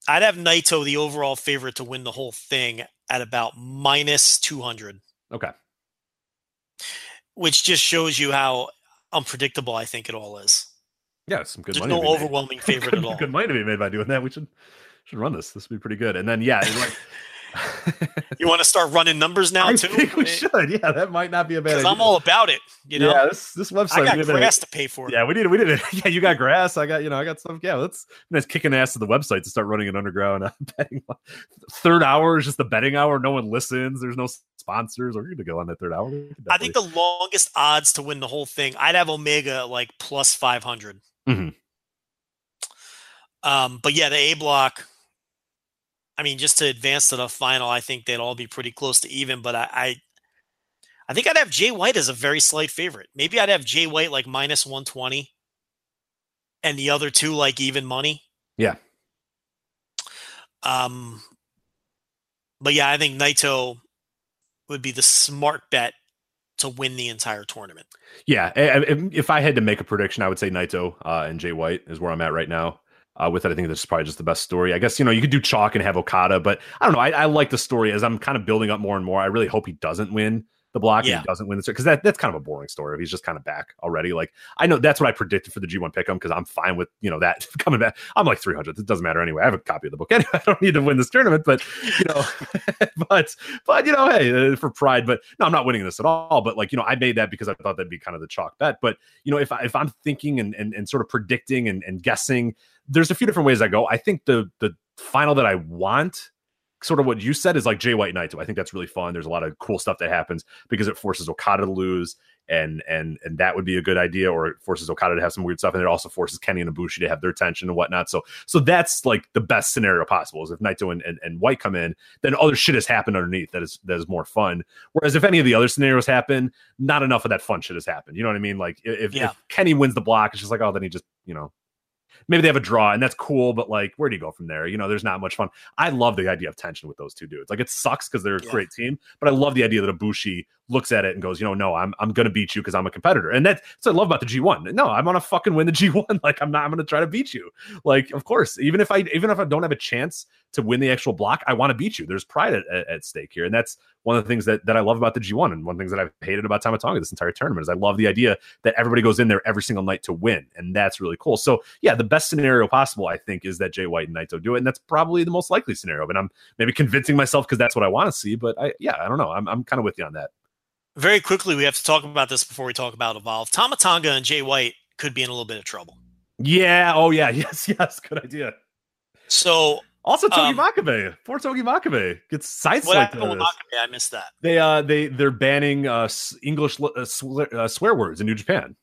I'd have Naito the overall favorite to win the whole thing at about minus two hundred, Okay. which just shows you how unpredictable I think it all is. Yeah, some good There's money. no be made. overwhelming favorite good, at all. Good money to be made by doing that. We should should run this. This would be pretty good. And then yeah, like, You want to start running numbers now I too? think we should. Yeah, that might not be a bad Because idea. I'm all about it. You know, yeah, this this website. I got grass to pay for. Yeah, we did. We did it. Yeah, you got grass. I got you know. I got stuff. Yeah, let's let's kicking ass to the website to start running an underground uh, betting. Third hour is just the betting hour. No one listens. There's no sponsors. We're going to go on that third hour. I think the longest odds to win the whole thing, I'd have Omega like plus 500. Mhm. Um, but yeah, the A block, I mean, just to advance to the final, I think they'd all be pretty close to even. But I, I, I think I'd have Jay White as a very slight favorite. Maybe I'd have Jay White like minus 120 and the other two like even money. Yeah. Um, but yeah, I think Naito would be the smart bet to win the entire tournament. yeah. I- I- If, if I had to make a prediction, I would say Naito uh, and Jay White is where I'm at right now. Uh, with it, I think this is probably just the best story. I guess you know you could do chalk and have Okada, but I don't know. I, I like the story as I'm kind of building up more and more. I really hope he doesn't win. The block and he doesn't win the because that, that's kind of a boring story if he's just kind of back already. Like I know that's what I predicted for the G1 pick'em because I'm fine with you know that coming back. I'm like 300. It doesn't matter anyway. I have a copy of the book anyway. I don't need to win this tournament, but you know, but but you know, hey, uh, for pride. But no, I'm not winning this at all. But like you know, I made that because I thought that'd be kind of the chalk bet. But you know, if I, if I'm thinking and and, and sort of predicting and, and guessing, there's a few different ways I go. I think the the final that I want sort of what you said is like Jay White Naito. I think that's really fun. There's a lot of cool stuff that happens because it forces Okada to lose, and and and that would be a good idea. Or it forces Okada to have some weird stuff, and it also forces Kenny and Ibushi to have their tension and whatnot. So so that's like the best scenario possible. Is if Naito and, and, and White come in, then other shit has happened underneath that is that is more fun. Whereas if any of the other scenarios happen, not enough of that fun shit has happened. You know what I mean? Like if, Yeah. if Kenny wins the block, it's just like oh, then he just you know. Maybe they have a draw and that's cool, but like, where do you go from there? You know, there's not much fun. I love the idea of tension with those two dudes. Like, it sucks because they're a Yeah. great team, but I love the idea that Ibushi looks at it and goes, you know, no, I'm I'm gonna beat you because I'm a competitor, and that's what I love about the G1. No, I'm gonna fucking win the G1. Like, I'm not. I'm gonna try to beat you. Like, of course, even if I even if I don't have a chance to win the actual block, I want to beat you. There's pride at, at, at stake here, and that's one of the things that that I love about the G1, and one of the things that I've hated about Tama Tonga this entire tournament is I love the idea that everybody goes in there every single night to win, and that's really cool. So yeah, the best scenario possible, I think, is that Jay White and Naito do it, and that's probably the most likely scenario. But I'm maybe convincing myself because that's what I want to see. But I yeah, I don't know. I'm I'm kind of with you on that. Very quickly, we have to talk about this before we talk about Evolve. Tama Tonga and Jay White could be in a little bit of trouble. Yeah. Oh yeah. Yes. Yes. Good idea. So Also, Togi Um, Makabe, poor Togi Makabe gets sideswiped. what happened out with of this. Makabe? I missed that. They uh they they're banning uh English uh, swear, uh, swear words in New Japan.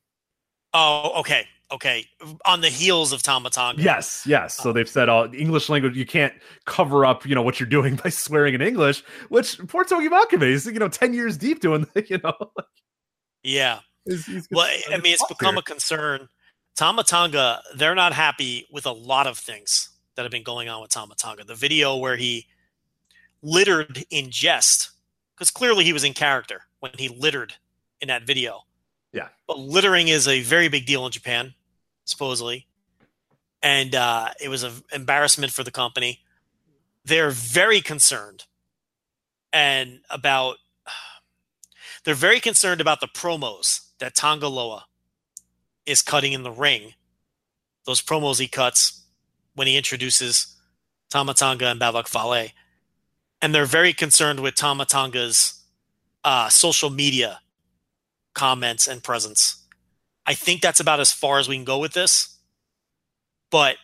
Oh, okay, okay. On the heels of Tama Tonga. Yes, yes. So they've said all English language you can't cover up, you know, what you're doing by swearing in English, which poor Togi Makabe is, you know, 10 years deep doing, you know. yeah. he's- he's- Well, I mean, it's become here. a concern. Tama Tonga, they're not happy with a lot of things that have been going on with Tama Tonga. The video where he littered in jest, because clearly he was in character when he littered in that video. Yeah. But littering is a very big deal in Japan, supposedly. And uh, it was an embarrassment for the company. They're very concerned and about they're very concerned about the promos that Tanga Loa is cutting in the ring. Those promos he cuts when he introduces Tama Tonga and Bad Luck Fale. And they're very concerned with Tama Tonga's uh, social media comments and presence. I think that's about as far as we can go with this. But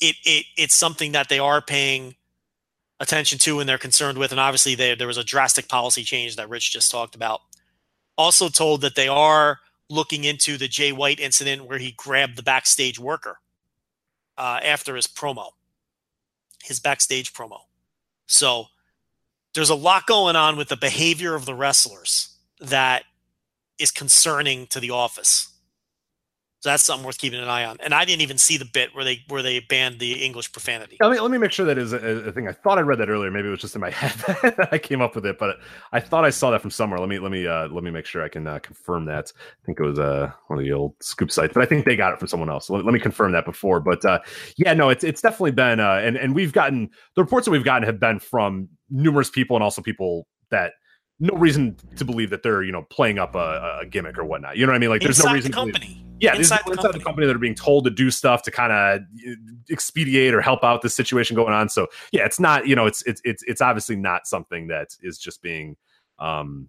it, it it's something that they are paying attention to and they're concerned with. And obviously there there was a drastic policy change that Rich just talked about. Also told that they are looking into the Jay White incident where he grabbed the backstage worker uh, after his promo, his backstage promo. So there's a lot going on with the behavior of the wrestlers that is concerning to the office. So that's something worth keeping an eye on. And I didn't even see the bit where they where they banned the English profanity. Let me, let me make sure that is a, a thing. I thought I read that earlier. Maybe it was just in my head that I came up with it, but I thought I saw that from somewhere. Let me let me uh, let me make sure I can uh, confirm that. I think it was uh, one of the old scoop sites, but I think they got it from someone else. Let, let me confirm that before. But uh, yeah, no, it's it's definitely been uh, and and we've gotten the reports that we've gotten have been from numerous people and also people that no reason to believe that they're you know playing up a, a gimmick or whatnot. You know what I mean? Like there's inside no reason the to believe- company. yeah, inside the inside the company. company that are being told to do stuff to kind of expedite or help out the situation going on. So yeah, it's not you know it's it's it's it's obviously not something that is just being um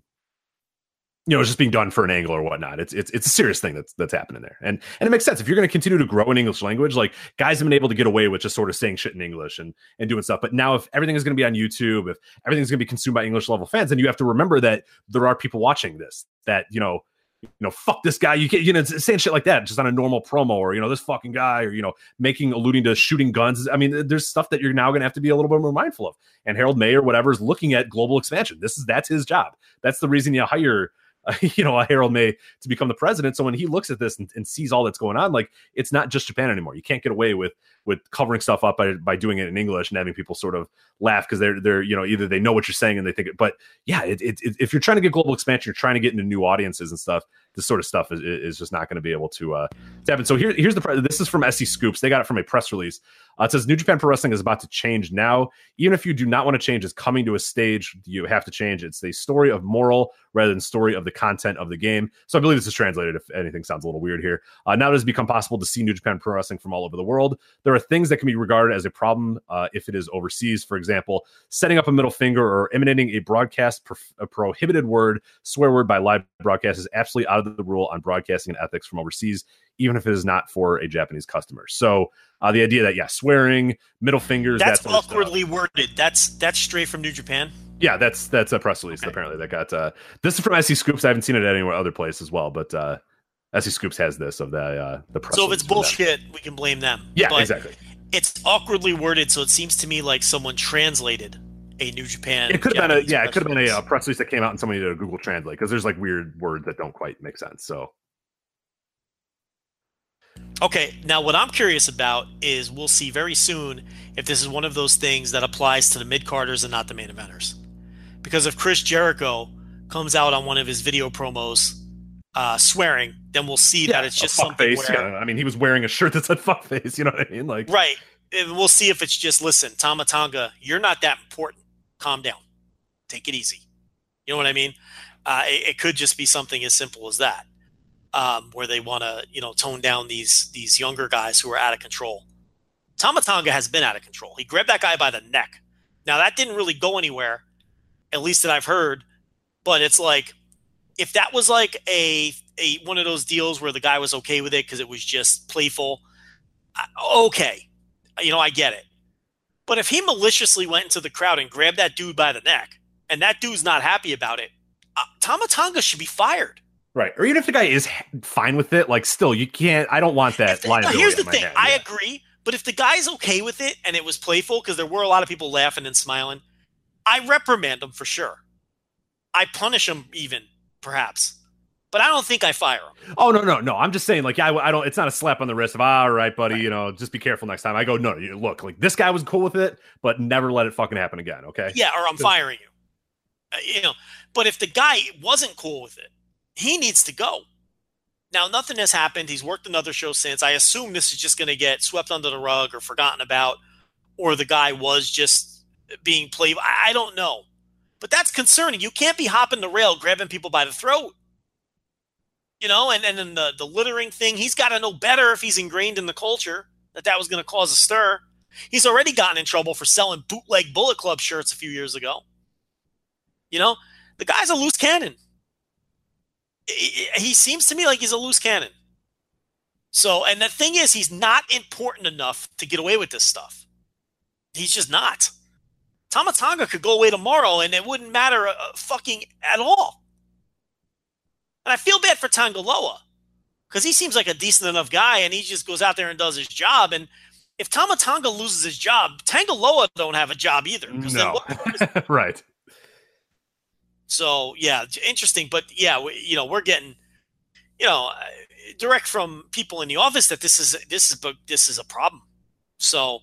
you know it's just being done for an angle or whatnot. It's it's it's a serious thing that's that's happening there, and and it makes sense if you're going to continue to grow in English language. Like guys have been able to get away with just sort of saying shit in English and and doing stuff, but now if everything is going to be on YouTube, if everything's going to be consumed by English level fans, then you have to remember that there are people watching this that you know you know, fuck this guy. You can't, you know, saying shit like that just on a normal promo or, you know, this fucking guy or, you know, making, alluding to shooting guns. I mean, there's stuff that you're now going to have to be a little bit more mindful of. And Harold Meij or whatever is looking at global expansion. This is, that's his job. That's the reason you hire, uh, you know, a Harold Meij to become the president. So when he looks at this and, and sees all that's going on, like it's not just Japan anymore. You can't get away with, with covering stuff up by, by doing it in English and having people sort of laugh because they're, they're, you know, either they know what you're saying and they think it, but yeah, it, it, it- if you're trying to get global expansion, you're trying to get into new audiences and stuff this sort of stuff is, is just not going to be able to, uh, to happen. So here, here's the this is from SC Scoops. They got it from a press release. Uh, it says New Japan Pro Wrestling is about to change now. Even if you do not want to change, it's coming to a stage you have to change. It's a story of moral rather than story of the content of the game. So I believe this is translated. If anything sounds a little weird here, uh, now it has become possible to see New Japan Pro Wrestling from all over the world. There are things that can be regarded as a problem uh, if it is overseas. For example, setting up a middle finger or emanating a broadcast pro- a prohibited word, swear word by live broadcast is absolutely out of the rule on broadcasting and ethics from overseas, even if it is not for a Japanese customer. So uh, the idea that yeah, swearing, middle fingers, That's that awkwardly worded. That's that's straight from New Japan. Yeah, that's that's a press release Okay. apparently that got uh this is from SC Scoops. I haven't seen it anywhere other place as well, but uh SC Scoops has this of the uh the press So if it's bullshit, we can blame them. Yeah, But exactly. It's awkwardly worded, so it seems to me like someone translated a New Japan. It could have been a yeah, it could have been a, uh press release that came out and somebody did a Google Translate because there's like weird words that don't quite make sense. So Okay, now what I'm curious about is we'll see very soon if this is one of those things that applies to the mid carders and not the main eventers. Because if Chris Jericho comes out on one of his video promos uh, swearing, then we'll see that it's just something face. where, Yeah, I mean, he was wearing a shirt that said "fuck face." You know what I mean? Like, right. And we'll see if it's just listen, Tama Tonga, you're not that important. Calm down, take it easy. You know what I mean? Uh, it, it could just be something as simple as that, um, where they want to you know tone down these these younger guys who are out of control. Tama Tonga has been out of control. He grabbed that guy by the neck. Now that didn't really go anywhere, at least that I've heard. But it's like if that was like a a one of those deals where the guy was okay with it because it was just playful, I- okay, you know I get it. But if he maliciously went into the crowd and grabbed that dude by the neck, and that dude's not happy about it, uh, Tama Tonga should be fired. right? Or even if the guy is fine with it, like, still, you can't. I don't want that line. now, here's the thing. I agree, but if the guy's okay with it and it was playful, because there were a lot of people laughing and smiling, I reprimand him for sure. I punish him even, perhaps, but I don't think I fire him. Oh no, no, no! I'm just saying, like, I, I don't. It's not a slap on the wrist of, all right, buddy. You know, just be careful next time. I go, no, you, look, like this guy was cool with it, but never let it fucking happen again. Okay? Yeah, or I'm firing you. Uh, you know, but if the guy wasn't cool with it, he needs to go. Now, nothing has happened. He's worked another show since. I assume this is just going to get swept under the rug or forgotten about, or the guy was just being played. I don't know. But that's concerning. You can't be hopping the rail, grabbing people by the throat. You know, and, and then the, the littering thing, he's got to know better if he's ingrained in the culture that that was going to cause a stir. He's already gotten in trouble for selling bootleg Bullet Club shirts a few years ago. You know, the guy's a loose cannon. He he seems to me like he's a loose cannon. So, and the thing is, he's not important enough to get away with this stuff. He's just not. Tama Tonga could go away tomorrow and it wouldn't matter uh, fucking at all. And I feel bad for Tanga Loa because he seems like a decent enough guy and he just goes out there and does his job. And if Tama Tonga loses his job, Tanga Loa don't have a job either. No, what- right? So yeah, interesting. But yeah, we, you know, we're getting, you know, uh, direct from people in the office that this is this is this is a problem. So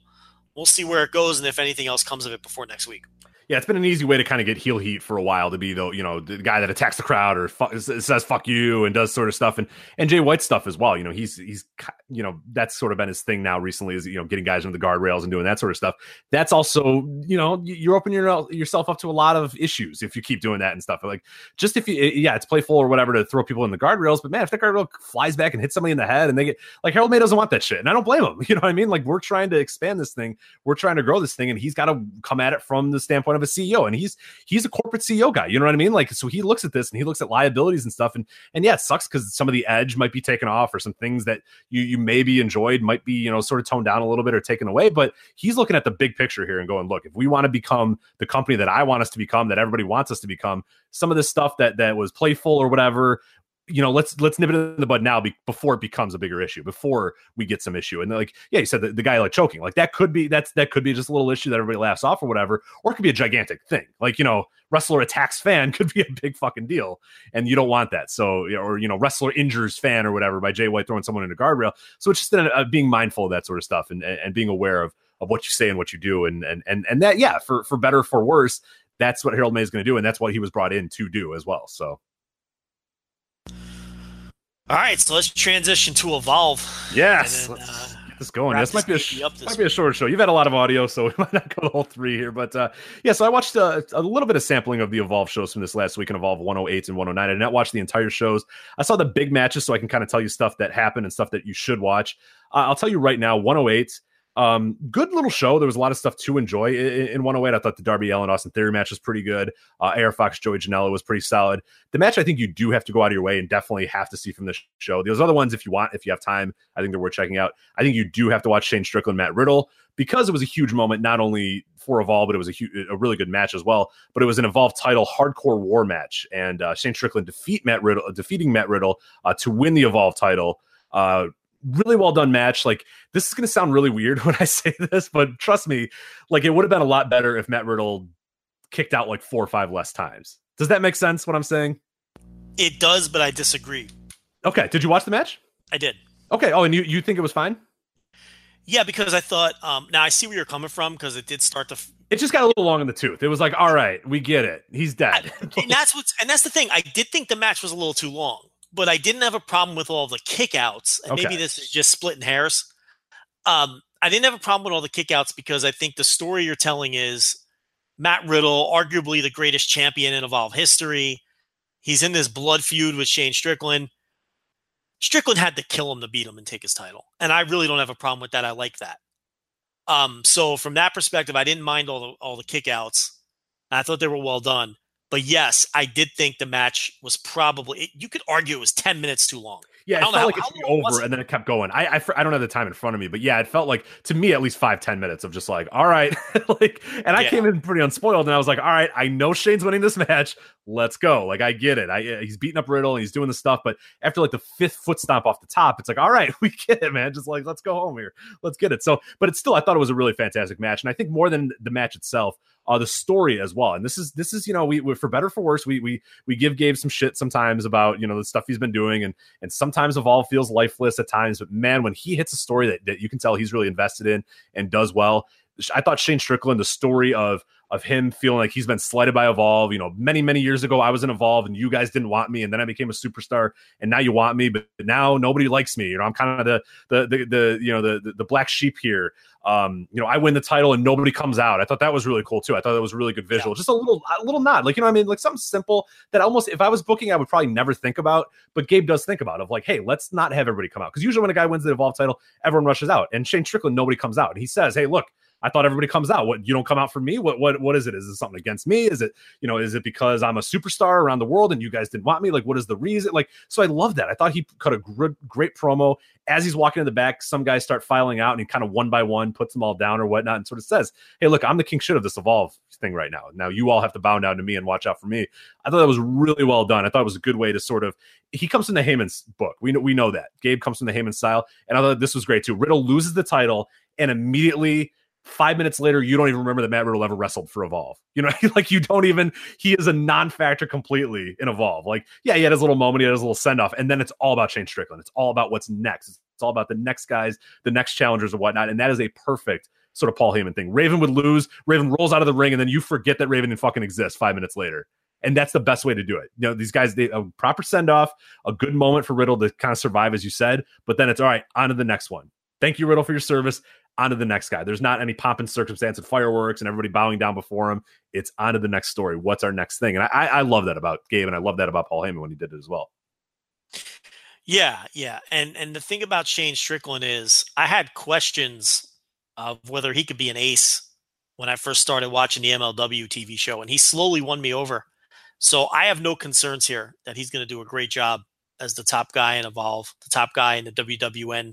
we'll see where it goes and if anything else comes of it before next week. Yeah, it's been an easy way to kind of get heel heat for a while to be the you know the guy that attacks the crowd or fu- says "fuck you" and does sort of stuff, and and Jay White stuff as well. You know, he's he's you know that's sort of been his thing now recently is you know getting guys into the guardrails and doing that sort of stuff. That's also you know you- you're opening your, yourself up to a lot of issues if you keep doing that and stuff. Like just if you yeah, it's playful or whatever to throw people in the guardrails, but man, if that guardrail flies back and hits somebody in the head and they get like Harold Meij doesn't want that shit, and I don't blame him. You know what I mean? Like we're trying to expand this thing, we're trying to grow this thing, and he's got to come at it from the standpoint of a CEO, and he's he's a corporate CEO guy. You know what I mean? Like, so he looks at this and he looks at liabilities and stuff. And and yeah, it sucks because some of the edge might be taken off or some things that you you maybe enjoyed might be, you know, sort of toned down a little bit or taken away. But he's looking at the big picture here and going, look, if we want to become the company that I want us to become, that everybody wants us to become, some of this stuff that that was playful or whatever, you know, let's let's nip it in the bud now be, before it becomes a bigger issue, before we get some issue. And like, yeah, you said the, the guy like choking, like that could be that's that could be just a little issue that everybody laughs off or whatever, or it could be a gigantic thing. Like, you know, wrestler attacks fan could be a big fucking deal, and you don't want that. So, or you know, wrestler injures fan or whatever by Jay White throwing someone in a guardrail. So it's just uh, being mindful of that sort of stuff and and being aware of of what you say and what you do, and and and and that yeah, for for better or for worse, that's what Harold Meij is going to do, and that's what he was brought in to do as well. So. All right, so let's transition to Evolve. Yes. Then, let's uh, this going. wrap This might be a this sh- baby up might be a short show. You've had a lot of audio, so we might not go the whole three here. But uh, yeah, so I watched uh, a little bit of sampling of the Evolve shows from this last week in Evolve 108 and 109. I did not watch the entire shows. I saw the big matches, so I can kind of tell you stuff that happened and stuff that you should watch. Uh, I'll tell you right now, 108. Um, good little show. There was a lot of stuff to enjoy in, in 108. I thought the Darby Allin Austin Theory match was pretty good. Uh, AR Fox Joey Janela was pretty solid. The match I think you do have to go out of your way and definitely have to see from this show. Those other ones, if you want, if you have time, I think they're worth checking out. I think you do have to watch Shane Strickland, Matt Riddle, because it was a huge moment, not only for Evolve, but it was a, hu- a really good match as well. But it was an Evolve title hardcore war match, and uh, Shane Strickland defeat Matt Riddle, defeating Matt Riddle uh, to win the Evolve title. Uh, really well done match. Like this is going to sound really weird when I say this, but trust me, like it would have been a lot better if Matt Riddle kicked out like four or five less times. Does that make sense? What I'm saying? It does, but I disagree. Okay. Did you watch the match? I did. Okay. Oh, and you you think it was fine? Yeah, because I thought. Um, now I see where you're coming from because it did start to. F- It just got a little long in the tooth. It was like, all right, we get it. He's dead. and that's what's and that's the thing. I did think the match was a little too long, but I didn't have a problem with all the kickouts. And Okay. maybe this is just splitting hairs. Um, I didn't have a problem with all the kickouts because I think the story you're telling is Matt Riddle, arguably the greatest champion in Evolve history. He's in this blood feud with Shane Strickland. Strickland had to kill him to beat him and take his title. And I really don't have a problem with that. I like that. Um, so from that perspective, I didn't mind all the all the kickouts. I thought they were well done. But yes, I did think the match was probably it, you could argue it was 10 minutes too long. Yeah, I it felt know like how- it should be was over, it? and then it kept going. I, I I don't have the time in front of me, but yeah, it felt like to me at least five ten minutes of just like, all right, like, and I Yeah. came in pretty unspoiled, and I was like, all right, I know Shane's winning this match, let's go. Like, I get it. I he's beating up Riddle and he's doing the stuff, but after like the fifth foot stomp off the top, it's like, all right, we get it, man. Just like let's go home here, let's get it. So, but it's still, I thought it was a really fantastic match, and I think more than the match itself. Uh, the story as well, and this is this is you know we, we for better or for worse we we we give Gabe some shit sometimes about you know the stuff he's been doing and and sometimes Evolve feels lifeless at times. But man, when he hits a story that, that you can tell he's really invested in and does well, I thought Shane Strickland, the story of of him feeling like he's been slighted by Evolve. You know, many many years ago, I was in Evolve and you guys didn't want me, and then I became a superstar, and now you want me, but now nobody likes me. You know, I'm kind of the the the, the you know the, the the black sheep here. Um, you know, I win the title and nobody comes out. I thought that was really cool too. I thought that was a really good visual. Just a little a little nod, like you know, I mean, like something simple that almost if I was booking, I would probably never think about, but Gabe does think about of like, hey, let's not have everybody come out because usually when a guy wins the Evolve title, everyone rushes out, and Shane Strickland, nobody comes out, and he says, hey, look. I thought everybody comes out. What you don't come out for me? What what what is it? Is it something against me? Is it you know? Is it because I'm a superstar around the world and you guys didn't want me? Like what is the reason? Like so, I love that. I thought he cut a gr- great promo as he's walking in the back. Some guys start filing out and he kind of one by one puts them all down or whatnot and sort of says, "Hey, look, I'm the king shit of this evolve thing right now. Now you all have to bow down to me and watch out for me." I thought that was really well done. I thought it was a good way to sort of. He comes from the Heyman's book. We know we know that Gabe comes from the Heyman style, and I thought this was great too. Riddle loses the title and immediately five minutes later, you don't even remember that Matt Riddle ever wrestled for Evolve. You know, like you don't even, he is a non factor completely in Evolve. Like, yeah, he had his little moment, he had his little send off, and then it's all about Shane Strickland. It's all about what's next. It's, all about the next guys, the next challengers, and whatnot. And that is a perfect sort of Paul Heyman thing. Raven would lose, Raven rolls out of the ring, and then you forget that Raven fucking exist five minutes later. And that's the best way to do it. You know, these guys, they a proper send off, a good moment for Riddle to kind of survive, as you said, but then it's all right, on to the next one. Thank you, Riddle, for your service on to the next guy. There's not any pomp and circumstance and fireworks and everybody bowing down before him. It's on to the next story. What's our next thing? And I, I love that about Gabe, and I love that about Paul Heyman when he did it as well. Yeah, yeah. And and the thing about Shane Strickland is I had questions of whether he could be an ace when I first started watching the MLW TV show, and he slowly won me over. So I have no concerns here that he's going to do a great job as the top guy in Evolve, the top guy in the WWN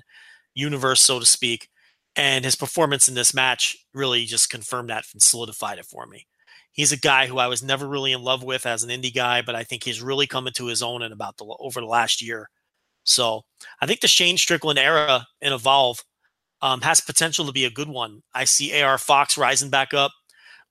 universe, so to speak. And his performance in this match really just confirmed that and solidified it for me. He's a guy who I was never really in love with as an indie guy, but I think he's really coming to his own in about the over the last year. So I think the Shane Strickland era in Evolve um, has potential to be a good one. I see AR Fox rising back up.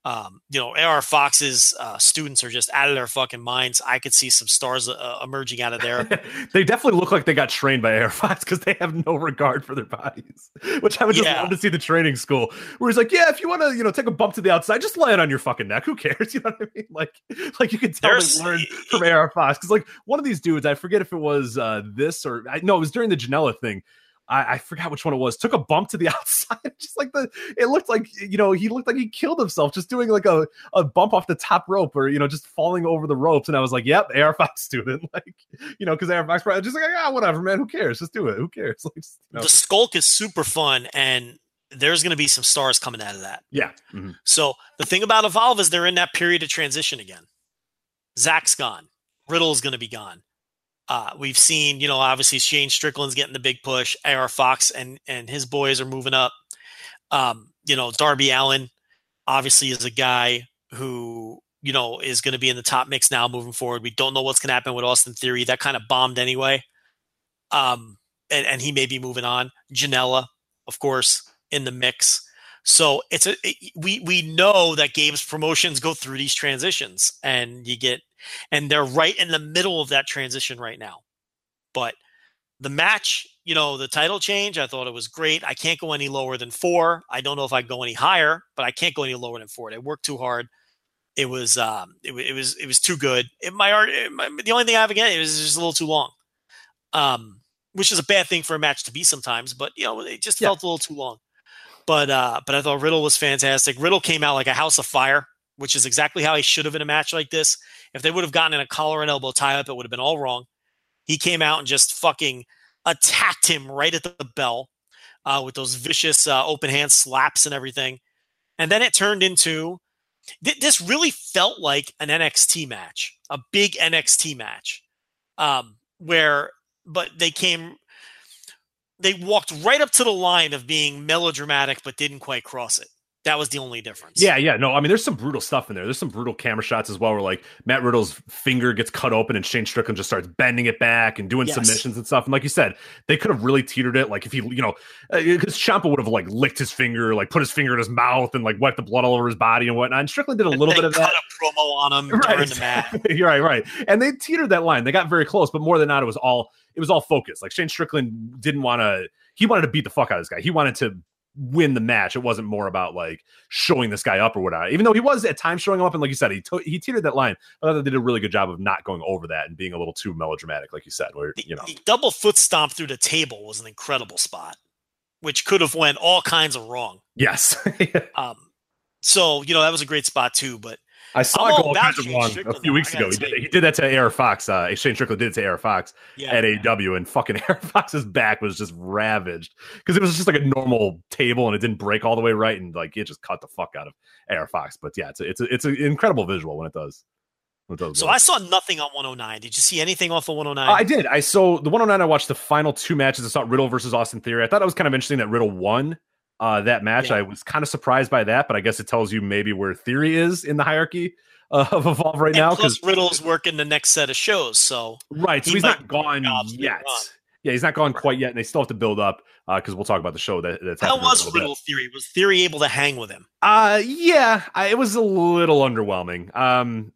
Um, you know, AR Fox's uh, students are just out of their fucking minds. I could see some stars uh, emerging out of there. they definitely look like they got trained by AR Fox because they have no regard for their bodies. Which I would just Yeah. love to see the training school where he's like, "Yeah, if you want to, you know, take a bump to the outside, just lay it on your fucking neck. Who cares? You know what I mean? Like, like you can tell There's- they learned from AR Fox because like one of these dudes, I forget if it was uh this or I no, it was during the Janela thing. I, I forgot which one it was. Took a bump to the outside, just like the. It looked like you know he looked like he killed himself just doing like a, a bump off the top rope or you know just falling over the ropes. And I was like, "Yep, AR Fox student." Like you know because AR Fox probably just like ah whatever man, who cares? Just do it. Who cares? Like, just, you know. The Skulk is super fun, and there's going to be some stars coming out of that. yeah, mhm. So the thing about Evolve is they're in that period of transition again. Zach's gone. Riddle's going to be gone. Uh, we've seen, you know, obviously Shane Strickland's getting the big push. AR Fox and and his boys are moving up. Um, you know, Darby Allin obviously is a guy who you know is going to be in the top mix now moving forward. We don't know what's going to happen with Austin Theory. That kind of bombed anyway. Um, and, and he may be moving on. Janela, of course, in the mix. So it's a it- we we know that games promotions go through these transitions, and you get and they're right in the middle of that transition right now. But the match, you know, the title change, I thought it was great. I can't go any lower than four. I don't know if I go any higher, but I can't go any lower than four. They worked too hard. It was um it, it was it was too good. It, my, art- the only thing I have again it was just a little too long. Um, which is a bad thing for a match to be sometimes, but you know, it just Yeah. felt a little too long. But uh, but I thought Riddle was fantastic. Riddle came out like a house of fire, which is exactly how he should have in a match like this. If they would have gotten in a collar and elbow tie up, it would have been all wrong. He came out and just fucking attacked him right at the bell uh, with those vicious uh, open hand slaps and everything. And then it turned into th- this really felt like an NXT match, a big NXT match, um, where but they came they walked right up to the line of being melodramatic but didn't quite cross it. That was the only difference. Yeah, yeah. No, I mean, there's some brutal stuff in there. There's some brutal camera shots as well, where like Matt Riddle's finger gets cut open and Shane Strickland just starts bending it back and doing Yes. submissions and stuff. And like you said, they could have really teetered it. Like if he, you know, uh, because Ciampa would have like licked his finger, like put his finger in his mouth and like wiped the blood all over his body and whatnot. And Strickland did a little bit of that. a promo on him Right, during the match. You're right, right. And they teetered that line. They got very close, but more than not, it was all it was all focused. Like Shane Strickland didn't want to. He wanted to beat the fuck out of this guy. He wanted to win the match. It wasn't more about like showing this guy up or whatnot. Even though he was at times showing him up, and like you said, he to- he teetered that line. I thought they did a really good job of not going over that and being a little too melodramatic, like you said. Where The, you know, the double foot stomp through the table was an incredible spot, which could have went all kinds of wrong. yes, Um, so you know that was a great spot too. But I saw I'm it all go all about kinds of Shane wrong a few weeks ago. He did, he did that to AR Fox. Uh, Shane Strickland did it to AR Fox. yeah, at AW, and fucking AR Fox's back was just ravaged because it was just like a normal table and it didn't break all the way right, and like it just cut the fuck out of AR Fox. But yeah, it's a, it's a, it's an incredible visual when it does. When it does So work. I saw nothing on 109. Did you see anything off of 109? Uh, I did. I saw the 109. I watched the final two matches. I saw Riddle versus Austin Theory. I thought it was kind of interesting that Riddle won uh, that match. Yeah. I was kind of surprised by that, but I guess it tells you maybe where Theory is in the hierarchy uh, of Evolve right and now. plus Riddle's working the next set of shows. So Right. So he's not gone yet. on. Yeah, he's not gone quite yet, and they still have to build up uh because we'll talk about the show that, that's how happening in a was little bit. Theory? Was Theory able to hang with him? Uh, yeah, I, it was a little underwhelming. Um,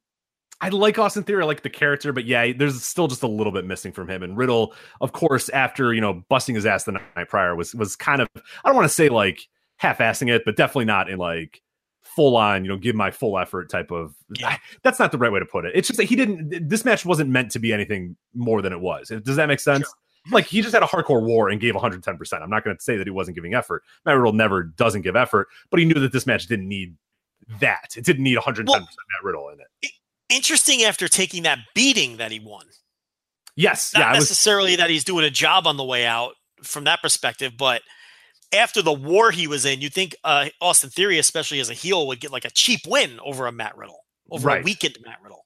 I like Austin Theory, I like the character, but yeah, there's still just a little bit missing from him. And Riddle, of course, after you know busting his ass the night prior, was was kind of I don't want to say like half-assing it, but definitely not in like full on, you know, give my full effort type of. Yeah. That's not the right way to put it. It's just that he didn't. This match wasn't meant to be anything more than it was. Does that make sense? Like he just had a hardcore war and gave 110. percent I'm not going to say that he wasn't giving effort. Matt Riddle never doesn't give effort, but he knew that this match didn't need that. It didn't need 110 percent Matt Riddle in it. Interesting after taking that beating that he won. Yes, Not yeah, I was necessarily that he's doing a job on the way out from that perspective, but after the war he was in, you think uh, Austin Theory, especially as a heel, would get like a cheap win over a Matt Riddle, over Right. a weakened Matt Riddle.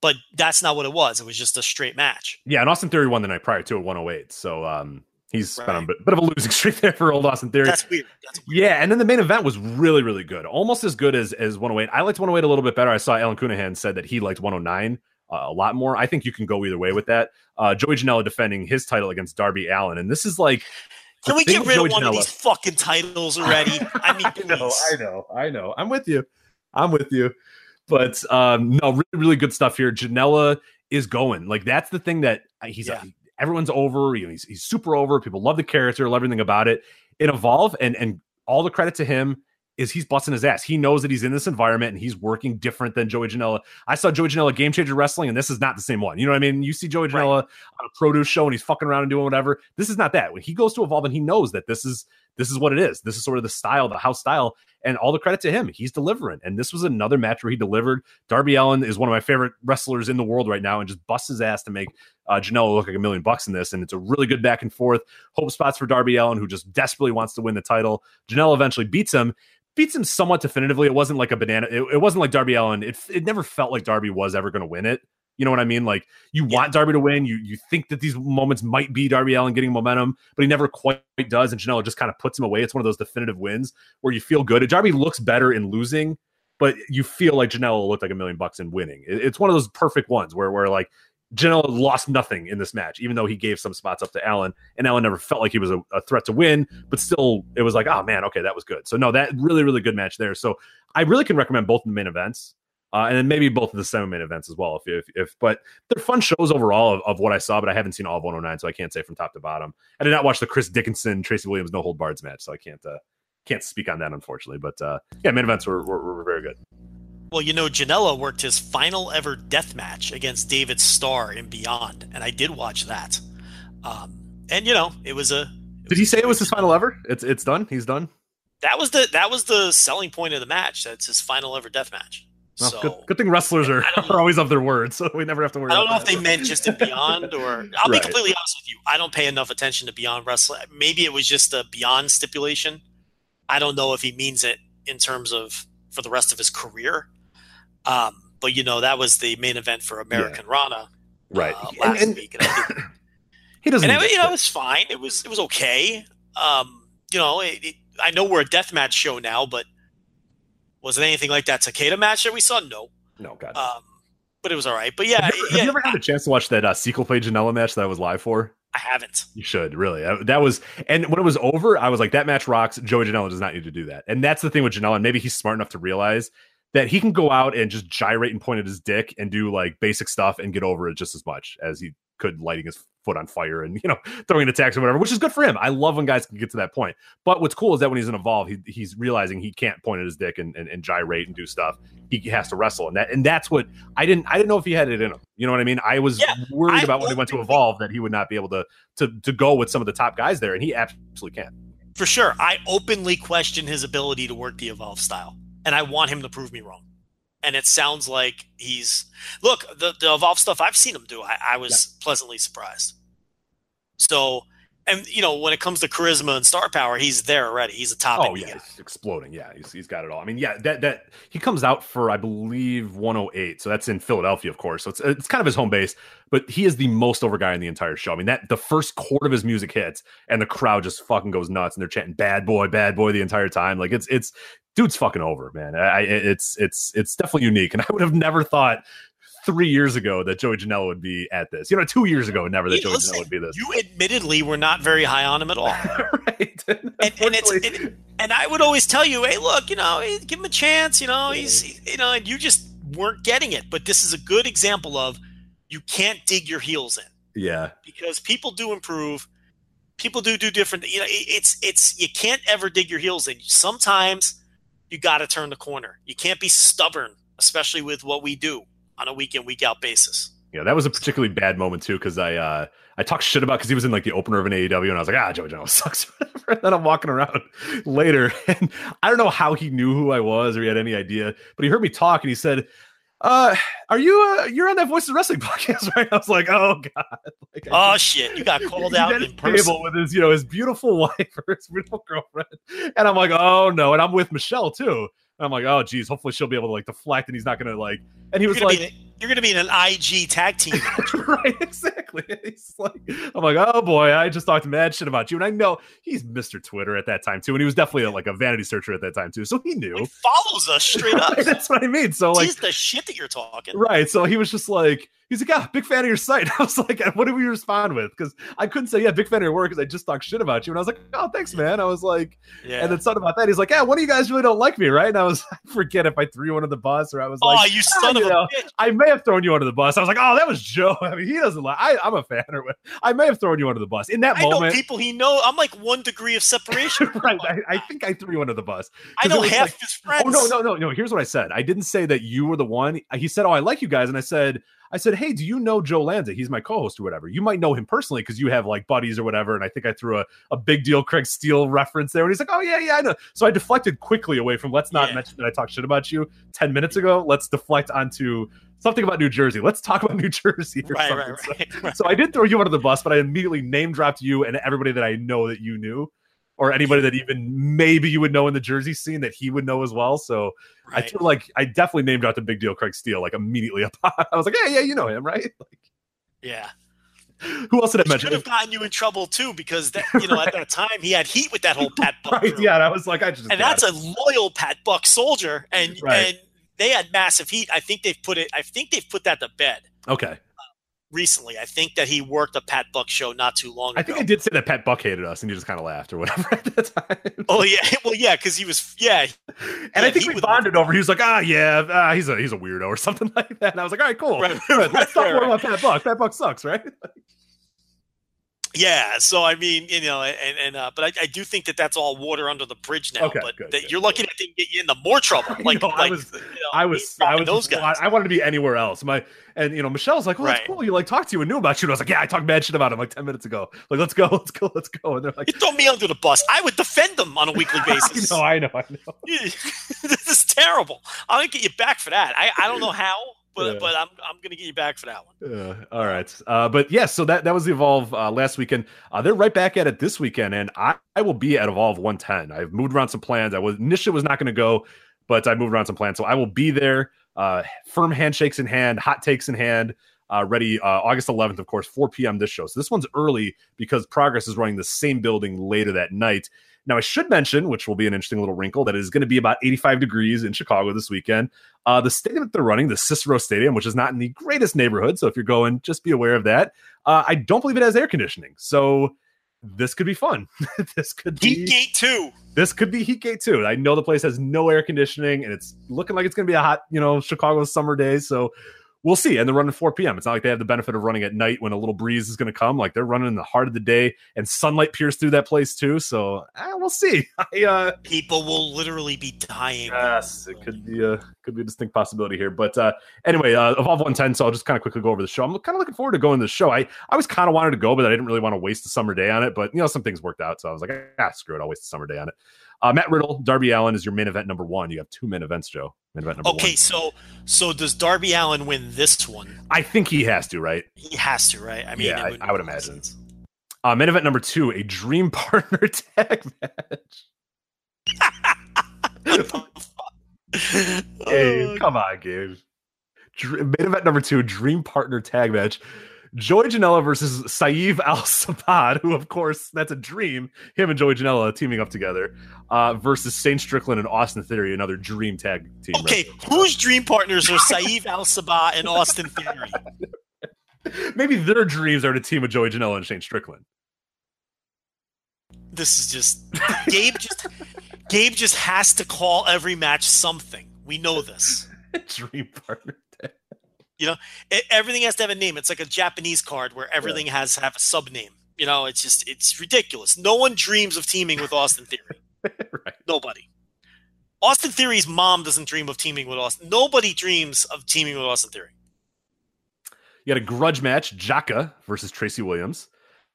But that's not what it was. It was just a straight match. yeah. And Austin Theory won the night prior to at 108, so um, he's been on a bit, bit of a losing streak there for old Austin Theory. That's weird. That's weird. Yeah, and then the main event was really, really good. Almost as good as as 108. I liked 108 a little bit better. I saw Alan Counihan said that he liked 109 uh, a lot more. I think you can go either way with that. Uh, Joey Janela defending his title against Darby Allin, and this is like. Can we get rid Joey of one of these fucking titles already? I mean, I know. I know, I know. I'm with you. I'm with you. But um, no, really, really good stuff here. Janela is going. Like that's the thing that he's Yeah. Everyone's over. You know, he's he's super over. People love the character, love everything about it. It evolve and and all the credit to him is he's busting his ass. He knows that he's in this environment and he's working different than Joey Janela. I saw Joey Janela game changer wrestling, and this is not the same one. You know what I mean? You see Joey Right. Janela on a produce show and he's fucking around and doing whatever. This is not that. When he goes to evolve and he knows that this is this is what it is. This is sort of the style, the house style, and all the credit to him. He's delivering. And this was another match where he delivered. Darby Allin is one of my favorite wrestlers in the world right now and just busts his ass to make uh, Janela look like a million bucks in this. And it's a really good back and forth. Hope spots for Darby Allin, who just desperately wants to win the title. Janela eventually beats him. Beats him somewhat definitively. It wasn't like a banana. It, it wasn't like Darby Allin. It, it never felt like Darby was ever going to win it. You know what I mean? Like you want Darby to win. You you think that these moments might be Darby Allin getting momentum, but he never quite does. And Janela just kind of puts him away. It's one of those definitive wins where you feel good. Darby looks better in losing, but you feel like Janela looked like a million bucks in winning. It- it's one of those perfect ones where where like Janela lost nothing in this match, even though he gave some spots up to Allin, and Allin never felt like he was a, a threat to win, but still it was like, oh man, okay, that was good. So no, that really, really good match there. So I really can recommend both of the main events. Uh, and then maybe both of the semi main events as well. If, if, if, but they're fun shows overall of, of what I saw, but I haven't seen all of 109, so I can't say from top to bottom. I did not watch the Chris Dickinson, Tracy Williams, no hold bards match, so I can't, uh, can't speak on that unfortunately. But uh, yeah, main events were, were, were very good. Well, you know, Janela worked his final ever death match against David Starr in Beyond, and I did watch that. Um, and you know, it was a. it Did he say it was his final ever? It's it's done. He's done. That was the that was the selling point of the match. That's his final ever death match. Well, so good, good thing wrestlers are, are always of their word, so we never have to worry. I don't know about if they meant just in Beyond or I'll Right. be completely honest with you. I don't pay enough attention to Beyond Wrestling. Maybe it was just a Beyond stipulation. I don't know if he means it in terms of for the rest of his career. Um, but you know that was the main event for American Rana right. uh, And- last and week, and I think he doesn't. and it, you know it was fine. It was it was okay. Um, you know, it, it, I know we're a deathmatch show now, but was it anything like that Takeda match that we saw? No. no, God. Um, but it was all right. But yeah, have, you, have yeah, you ever had a chance to watch that uh, sequel play Janela match that I was live for? I haven't. You should really. That was, and when it was over, I was like, that match rocks. Joey Janela does not need to do that, and that's the thing with Janela. And maybe he's smart enough to realize that he can go out and just gyrate and point at his dick and do like basic stuff and get over it just as much as he could lighting his foot on fire and you know throwing attacks or whatever, which is good for him. I love when guys can get to that point. But what's cool is that when he's in evolve, he, he's realizing he can't point at his dick and, and, and gyrate and do stuff. He has to wrestle, and that and that's what I didn't I didn't know if he had it in him. You know what I mean? I was Yeah, worried I about when he went to evolve that he would not be able to to to go with some of the top guys there, and he absolutely can. For sure. I openly question his ability to work the evolve style, and I want him to prove me wrong. And it sounds like he's look the the evolve stuff I've seen him do. I, I was pleasantly surprised. So, and you know, when it comes to charisma and star power, he's there already. He's a top. Oh yeah, guy. he's exploding. Yeah, he's, he's got it all. I mean, yeah, that that he comes out for I believe 108, so that's in Philadelphia, of course. So it's it's kind of his home base, but he is the most over guy in the entire show. I mean, that the first chord of his music hits, and the crowd just fucking goes nuts, and they're chanting "Bad boy, bad boy" the entire time. Like it's it's dude's fucking over, man. I, it's it's it's definitely unique, and I would have never thought. Three years ago, that Joey Janela would be at this. You know, two years ago, never that Hey, Joey listen, Janela would be this. You admittedly were not very high on him at all. right? and, and it's and, and I would always tell you, hey, look, you know, give him a chance. You know, he's you know, and you just weren't getting it. But this is a good example of you can't dig your heels in yeah, because people do improve. People do do different. You know, it's it's you can't ever dig your heels in. Sometimes you got to turn the corner. You can't be stubborn, especially with what we do on a week in week out basis. Yeah, that was a particularly bad moment too because I uh I talked shit about because he was in like the opener of an AEW and I was like ah Joey Janela sucks then I'm walking around later and I don't know how he knew who I was or he had any idea, but he heard me talk and he said, "Uh, are you uh you're on that Voices of Wrestling podcast right?" I was like, "Oh god!" Like, Oh shit, you got called out in person. with his, you know, his beautiful wife or his beautiful girlfriend, and I'm like, oh no, and I'm with Michelle too. And I'm like, oh geez, hopefully she'll be able to like deflect, and he's not gonna like. And he You're was like, be, you're gonna be in an IG tag team. match. right, exactly. He's like, I'm like, oh boy, I just talked mad shit about you, and I know he's Mr. Twitter at that time too, and he was definitely like a vanity searcher at that time too, so he knew. He follows us straight up. Right, That's what I mean. So like, Sees the shit that you're talking. Right. So he was just like, He's like, yeah, big fan of your site. I was like, what did we respond with? Because I couldn't say, yeah, big fan of your work because I just talked shit about you. And I was like, oh, thanks, man. I was like, Yeah. and then something about that. He's like, yeah, one of you guys really don't like me, right? And I was, I forget if I threw you under the bus or I was oh, like, you "Ah, son of you a know, bitch! I may have thrown you under the bus. I was like, oh, that was Joe. I mean, he doesn't like. I, I'm a fan, or I may have thrown you under the bus in that I know moment. people he know. I'm like one degree of separation. right. I, I think I threw you under the bus. I know half like- his friends. Oh no, no, no, no. Here's what I said. I didn't say that you were the one. He said, "Oh, I like you guys," and I said, "I said, hey, do you know Joe Lanza? He's my co-host or whatever. You might know him personally because you have like buddies or whatever." And I think I threw a, a big deal Craig Steele reference there, and he's like, "Oh yeah, yeah, I know." So I deflected quickly away from. Let's not Yeah. mention that I talked shit about you ten minutes ago. Let's deflect onto something about New Jersey. Let's talk about New Jersey or Right, something. right, So- right, right. so I did throw you under the bus, but I immediately name dropped you and everybody that I know that you knew, or anybody that even maybe you would know in the Jersey scene that he would know as well. So I feel like I definitely named out the big deal Craig Steele like immediately upon. I was like, yeah, yeah, you know him, right? Like, Yeah. who else did I mention? Could have gotten you in trouble too, because that you know at that time he had heat with that whole Pat Buck Right, yeah, and I was like, I just and that's a loyal Pat Buck soldier, and Right. and they had massive heat. I think they've put it. I think they've put that to bed okay. Recently. I think that he worked a Pat Buck show not too long ago. I think. I did say that Pat Buck hated us, and he just kind of laughed or whatever at the time. Oh yeah, well yeah, because he was yeah. and I think we bonded over. He was like, ah, yeah, ah, he's a he's a weirdo or something like that. And I was like, all right, cool. Right, Let's right, talk right, more right. about Pat Buck. Pat Buck sucks, right? Yeah, so I mean, you know, and and uh, but I, I do think that that's all water under the bridge now. Okay, but good, that good. you're lucky that didn't get you into more trouble. Like, know, I was- you know, I was, I was, those guys. I wanted to be anywhere else. My and you know, Michelle's like, "Oh, that's cool. You like talked to you and knew about you." And I was like, "Yeah, I talked bad shit about him like ten minutes ago. Like, let's go, let's go, let's go." And they're like, You throw me under the bus. I would defend them on a weekly "I basis. know, I know, I know." this is terrible. I'm gonna get you back for that. I, I don't know how, but Yeah. but I'm I'm gonna get you back for that one. Uh, all right, uh, but yes, so that that was the Evolve uh, last weekend. Uh, they're right back at it this weekend, and I, I will be at Evolve 110. I've moved around some plans. I was initially was not going to go, but I moved around some plans, so I will be there. Uh, firm handshakes in hand, hot takes in hand. Uh, ready uh, August 11th, of course, 4 p.m. This show. So this one's early because Progress is running the same building later that night. Now, I should mention, which will be an interesting little wrinkle, that it is going to be about 85 degrees in Chicago this weekend. Uh, the stadium that they're running, the Cicero Stadium, which is not in the greatest neighborhood. So if you're going, just be aware of that. Uh, I don't believe it has air conditioning. So this could be fun. this could be Heat Gate two. this could be Heatgate too. I know the place has no air conditioning and it's looking like it's going to be a hot, you know, Chicago summer day. So we'll see. And they're running 4 p.m. It's not like they have the benefit of running at night when a little breeze is going to come. Like they're running in the heart of the day and sunlight pierce through that place too. So eh, we'll see. I, uh, People will literally be dying. Yes, it could be a could be a distinct possibility here. But uh anyway, uh Evolve 110. So I'll just kind of quickly go over the show. I'm kind of looking forward to going to the show. I I was kind of wanted to go, but I didn't really want to waste a summer day on it. But you know, some things worked out, so I was like, ah, screw it, I'll waste a summer day on it. Uh, Matt Riddle, Darby Allin is your main event number one. You have two main events, Joe. Main event number Okay, one. so so does Darby Allin win this one? I think he has to, right? He has to, right? I mean, Yeah, it I- I would imagine. Uh, main event number two, a dream partner tag match. Hey, Oh, come on, Gabe. Dr- main event number two, dream partner tag match. Joey Janela versus Saif Al Sabad, who, of course, that's a dream. Him and Joey Janela teaming up together uh, versus Shane Strickland and Austin Theory, another dream tag team. okay, whose dream partners are Saif Al Sabah and Austin Theory? Maybe their dreams are to team with Joey Janela and Shane Strickland. This is just Gabe. Just Gabe just has to call every match something. We know this. dream partner tag. E- everything has to have a name. It's like a Japanese card where everything has to have a sub name. You know, it's just it's ridiculous. No one dreams of teaming with Austin Theory. right. Nobody. Austin Theory's mom doesn't dream of teaming with Austin. Nobody dreams of teaming with Austin Theory. You got a grudge match, Jaka versus Tracy Williams.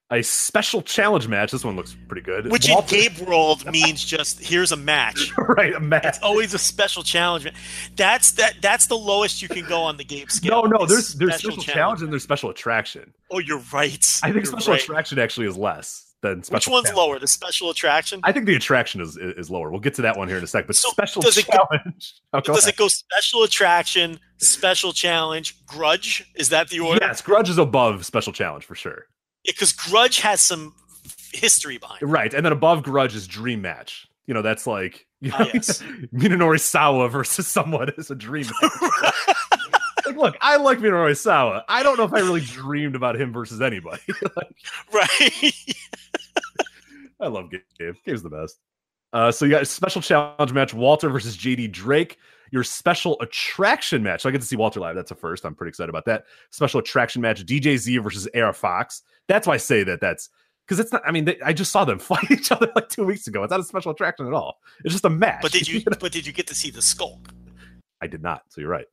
A special challenge match. This one looks pretty good. Which Walter- in Gabe world means just here's a match. right, a match. It's always a special challenge. That's that. That's the lowest you can go on the Gabe scale. No, no, there's there's special challenge and there's special attraction. Oh, you're right. I think You're special right. attraction actually is less than special. Which one's challenge. lower, the special attraction? I think the attraction is is lower. We'll get to that one here in a sec. But So special does it go- challenge. Oh, Does ahead. it go special attraction, special challenge, grudge? Is that the order? Yes, grudge is above special challenge for sure. Because grudge has some history behind it. Right, and then above grudge is dream match. You know, that's like you know, Ah, yes. Minonori Sawa versus someone is a dream match. like look, I like Minoru Sawa. I don't know if I really dreamed about him versus anybody. like, Right. I love Gabe. Gabe's the best. Uh, so you got a special challenge match: Walter versus JD Drake. Your special attraction match. So I get to see Walter live. That's a first. I'm pretty excited about that. Special attraction match: DJ Z versus AR Fox. That's why I say that. That's because it's not. I mean, they, I just saw them fight each other like two weeks ago. It's not a special attraction at all. It's just a match. But did you but did you get to see the skulk? I did not. So you're right.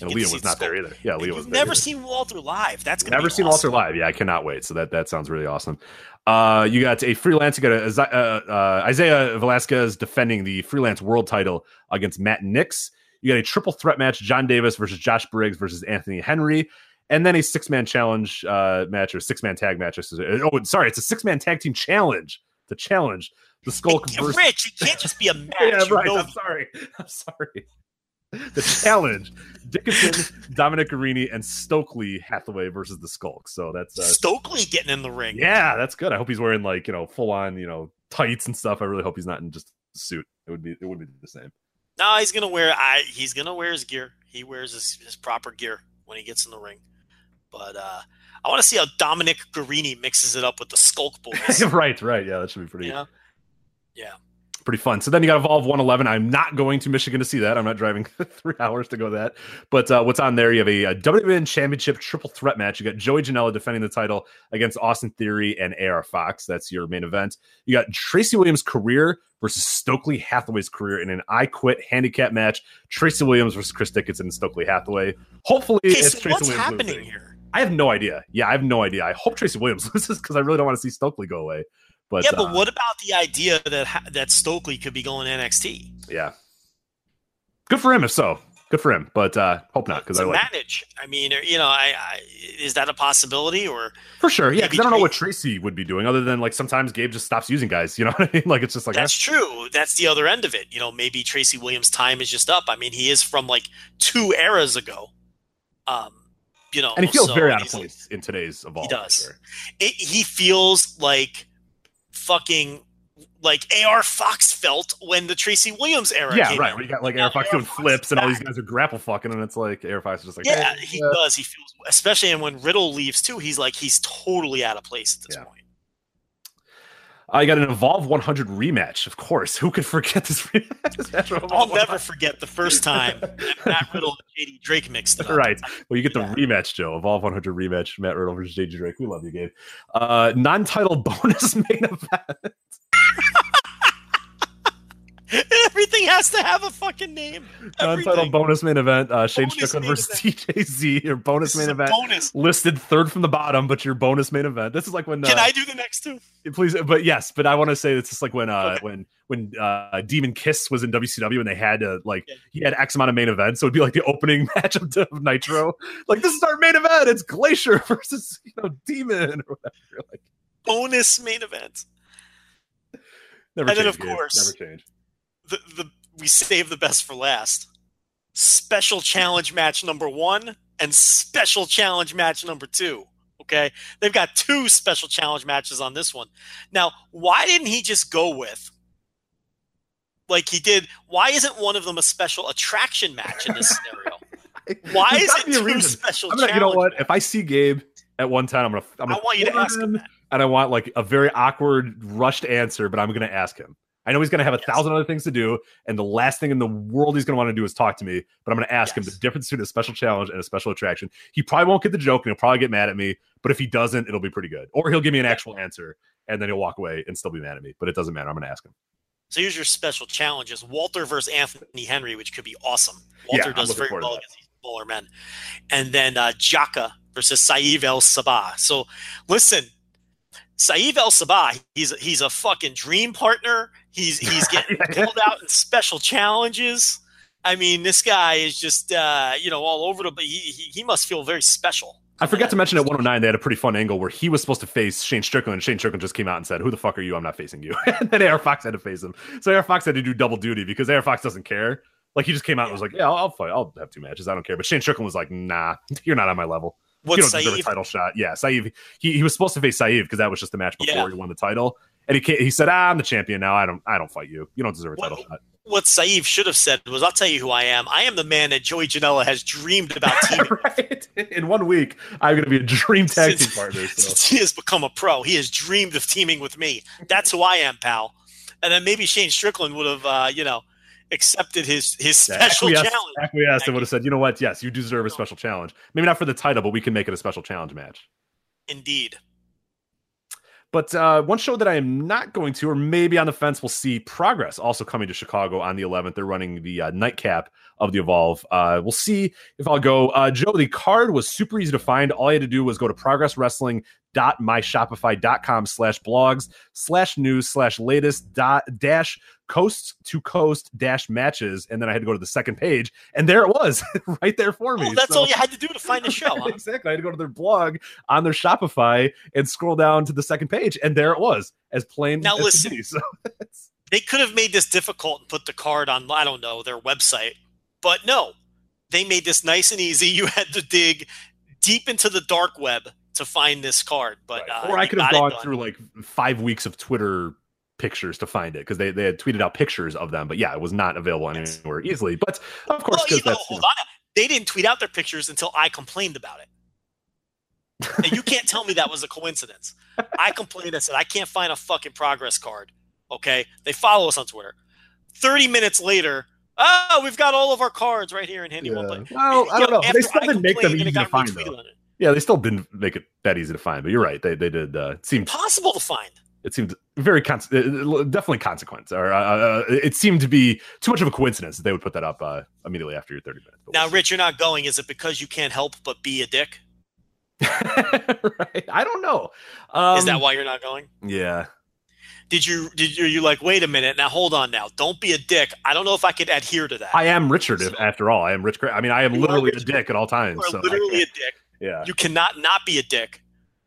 And Leah was not there either. Yeah, Leah was there never seen Walter live. That's gonna Never be seen awesome. Walter live. Yeah, I cannot wait. So that that sounds really awesome. Uh, you got a freelance. You got a, uh, uh, Isaiah Velasquez defending the freelance world title against Matt Nix. You got a triple threat match: John Davis versus Josh Briggs versus Anthony Henry, and then a six man challenge uh, match or six man tag match. Oh, sorry, it's a six man tag team challenge. The challenge, the Skull. Versus. Rich, it can't just be a match. Yeah, right. I'm sorry. I'm sorry. The challenge: Dickinson, Dominic Garrini, and Stokely Hathaway versus the Skulk. So that's uh, Stokely getting in the ring. yeah, that's good. I hope he's wearing like you know full on you know tights and stuff. I really hope he's not in just a suit. It would be it would be the same. No, he's gonna wear. I he's gonna wear his gear. He wears his, his proper gear when he gets in the ring. But uh I want to see how Dominic Garrini mixes it up with the Skulk Boys. right, right. Yeah, that should be pretty yeah, yeah. Pretty fun. So then you got Evolve 111. I'm not going to Michigan to see that. I'm not driving three hours to go to that. But uh, what's on there? You have a, uh WWN Championship triple threat match. You got Joey Janela defending the title against Austin Theory and AR Fox. That's your main event. You got Tracy Williams' career versus Stokely Hathaway's career in an I Quit handicap match. Tracy Williams versus Chris Dickinson and Stokely Hathaway. Hopefully, Okay, it's so Tracy what's Williams happening losing. here? I have no idea. Yeah, I have no idea. I hope Tracy Williams loses because I really don't want to see Stokely go away. But yeah, but uh, what about the idea that ha- that Stokely could be going NXT? yeah, good for him if so. Good for him, but uh hope not because I like manage. I mean, you know, I, I is that a possibility or for sure. Yeah, because I don't know what Tracy- would be doing other than like sometimes Gabe just stops using guys. You know what I mean? Like it's just like that's true. That's the other end of it. You know, maybe Tracy Williams' time is just up. I mean, he is from like two eras ago. Um, you know, and he feels so very out of place in today's evolve. He does. It, he feels like fucking like AR Fox felt when the Tracy Williams era. Yeah, right. out. You got like AR Fox doing flips and all these guys are grapple fucking, and it's like AR Fox is just like, Yeah, hey, he uh, does. He feels, especially and when Riddle leaves too, he's like he's totally out of place at this Yeah. point. I got an Evolve 100 rematch. Of course, who could forget this rematch? This match from I'll never forget the first time Matt Riddle and JD Drake mixed up. Right. Well, you get the Yeah. rematch, Joe. Evolve 100 rematch. Matt Riddle versus JD Drake. We love you, Gabe. Uh, non-title bonus main event. Everything has to have a fucking name. Non-title bonus main event. Uh, Shane Strickland versus DJ Z. Your bonus This main event. bonus. Listed third from the bottom, but your bonus main event. This is like when. Uh, Can I do the next two? please but yes but i want to say it's just like when uh Okay. when when uh demon kiss was in wcw and they had to like Yeah. he had x amount of main events so it'd be like the opening match of, nitro like this is our main event it's glacier versus you know demon or whatever like Bonus main event. never And then, of course- never change The the we save the best for last. Special challenge match number one and special challenge match number two. Okay, they've got two special challenge matches on this one. Now, why didn't he just go with like he did? Why isn't one of them a special attraction match in this scenario? Why is it two reason. special gonna, you know what matches? if i see gabe at one time i'm gonna i'm gonna want you to ask him that. and i want like a very awkward rushed answer but i'm gonna ask him I know he's going to have a Yes. thousand other things to do, and the last thing in the world he's going to want to do is talk to me. But I'm going to ask him the difference between a special challenge and a special attraction. He probably won't get the joke, and he'll probably get mad at me. But if he doesn't, it'll be pretty good. Or he'll give me an actual answer, and then he'll walk away and still be mad at me. But it doesn't matter. I'm going to ask him. So here's your special challenges: Walter versus Anthony Henry, which could be awesome. Walter I'm does very well against these smaller men, and then uh, Jaka versus Saeed El Sabah. So listen, Saeed El Sabah, he's he's a fucking dream partner. He's he's getting pulled out in special challenges. I mean, this guy is just uh, you know all over the. But he, he he must feel very special. I forgot to mention at 109 they had a pretty fun angle where he was supposed to face Shane Strickland, and Shane Strickland just came out and said, "Who the fuck are you? I'm not facing you." and then AR Fox had to face him. So AR Fox had to do double duty because AR Fox doesn't care. Like he just came out and was like, "Yeah, I'll, I'll fight. I'll have two matches. I don't care." But Shane Strickland was like, "Nah, you're not on my level. You What's don't deserve a title shot." Yeah, Saeed. He, he was supposed to face Saeed because that was just the match before Yeah. he won the title. And he he said, ah, "I'm the champion now. I don't I don't fight you. You don't deserve a title What- shot." what Saeed should have said was, "I'll tell you who I am. I am the man that Joey Janela has dreamed about teaming right. In one week, I'm going to be a dream tag team partner. So. since he has become a pro. He has dreamed of teaming with me. That's who I am, pal." And then maybe Shane Strickland would have, uh, you know, accepted his his Yeah, special acquiesced- challenge. Acquiesced and would have said, you know what? Yes, you deserve a special challenge. Maybe not for the title, but we can make it a special challenge match. Indeed. But uh, one show that I am not going to, or maybe on the fence, we'll see Progress also coming to Chicago on the 11th. They're running the uh, nightcap of the Evolve. Uh, we'll see if I'll go. Uh, Joe, the card was super easy to find. All I had to do was go to progresswrestling.myshopify.com slash blogs slash news slash latest dot dash coast to coast dash matches. And then I had to go to the second page, and there it was right there for me. Oh, that's So- all you had to do to find the show. Huh? exactly. I had to go to their blog on their Shopify and scroll down to the second page, and there it was, as plain Now as listen. be. So They could have made this difficult and put the card on, I don't know, their website. But no, they made this nice and easy. You had to dig deep into the dark web to find this card. But uh, or I could have gone through like five weeks of Twitter pictures to find it because they, they had tweeted out pictures of them, but yeah, it was not available Yes. anywhere easily. But of course, Well, you know, you know. They didn't tweet out their pictures until I complained about it. and you can't tell me that was a coincidence. I complained. I said I can't find a fucking progress card. Okay, they follow us on Twitter. Thirty minutes later, oh, we've got all of our cards right here in handy one. But Well, I don't know. They still didn't make them and easy to find. Though. Yeah, they still didn't make it that easy to find. But you're right. They they did. Uh, it seemed Possible to find. it seemed very con- uh, definitely consequence, or uh, uh, it seemed to be too much of a coincidence that they would put that up uh, immediately after your 30 minutes. But Now, we'll Rich, you're not going. Is it because you can't help but be a dick? right? I don't know. Um, Is that why you're not going? Yeah. Did you did you you like wait a minute now hold on now don't be a dick I don't know if I could adhere to that I am Richard. So- after all, I am Rich. I mean, I am literally a dick at all times. so literally a dick yeah. you cannot not be a dick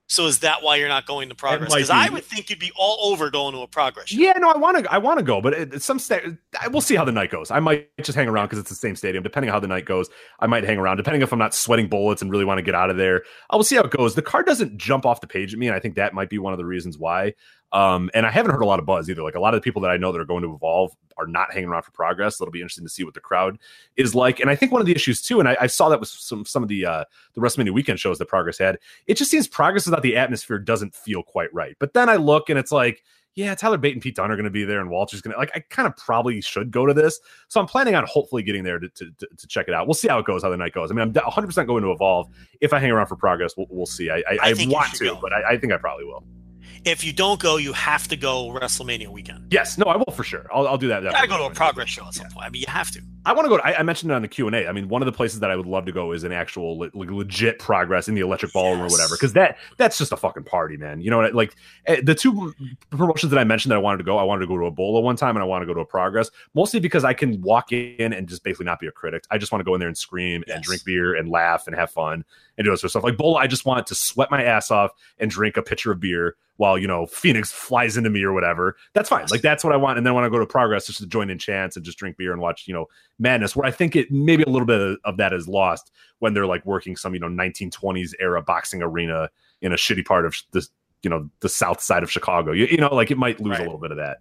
so is that why you're not going to progress because I would think you'd be all over going to a progress show. Yeah, no, I want to. I want to go, but it's some sta- I We'll see how the night goes. I might just hang around because it's the same stadium. Depending on how the night goes, I might hang around. Depending if I'm not sweating bullets and really want to get out of there, I will see how it goes. The card doesn't jump off the page at me, and I think that might be one of the reasons why. Um, and I haven't heard a lot of buzz either. Like a lot of the people that I know that are going to evolve are not hanging around for progress. So it'll be interesting to see what the crowd is like. And I think one of the issues too, and I, I saw that with some some of the uh, the WrestleMania weekend shows that Progress had. It just seems Progress without the atmosphere doesn't feel quite right. But then I look and it's like, yeah, Tyler Bate and Pete Dunne are going to be there, and Walter's going to like. I kind of probably should go to this, so I'm planning on hopefully getting there to, to, to, check it out. We'll see how it goes, how the night goes. I mean, I'm 100 percent going to evolve. If I hang around for progress, we'll, we'll see. I I, I I, want to, go. but I, I think I probably will. If you don't go you have to go WrestleMania weekend. Yes, no, I will for sure. I'll, I'll do that. you gotta go to a progress show at some point. I mean you have to I want to go. To, I, I mentioned it on the Q and A. I mean, one of the places that I would love to go is an actual le- like, legit progress in the Electric Ballroom or whatever, because that that's just a fucking party, man. You know, what I- like eh, the two promotions that I mentioned that I wanted to go. I wanted to go to a Bola one time, and I want to go to a Progress, mostly because I can walk in and just basically not be a critic. I just want to go in there and scream and drink beer and laugh and have fun and do that sort of stuff. Like Bola, I just want to sweat my ass off and drink a pitcher of beer while you know Fenix flies into me or whatever. That's fine. Like that's what I want. And then when I go to Progress, just to join in chants and just drink beer and watch you know madness. Where I think it maybe a little bit of, that is lost when they're like working some you know 1920s era boxing arena in a shitty part of the you know the south side of Chicago. You, you know, like it might lose Right. a little bit of that.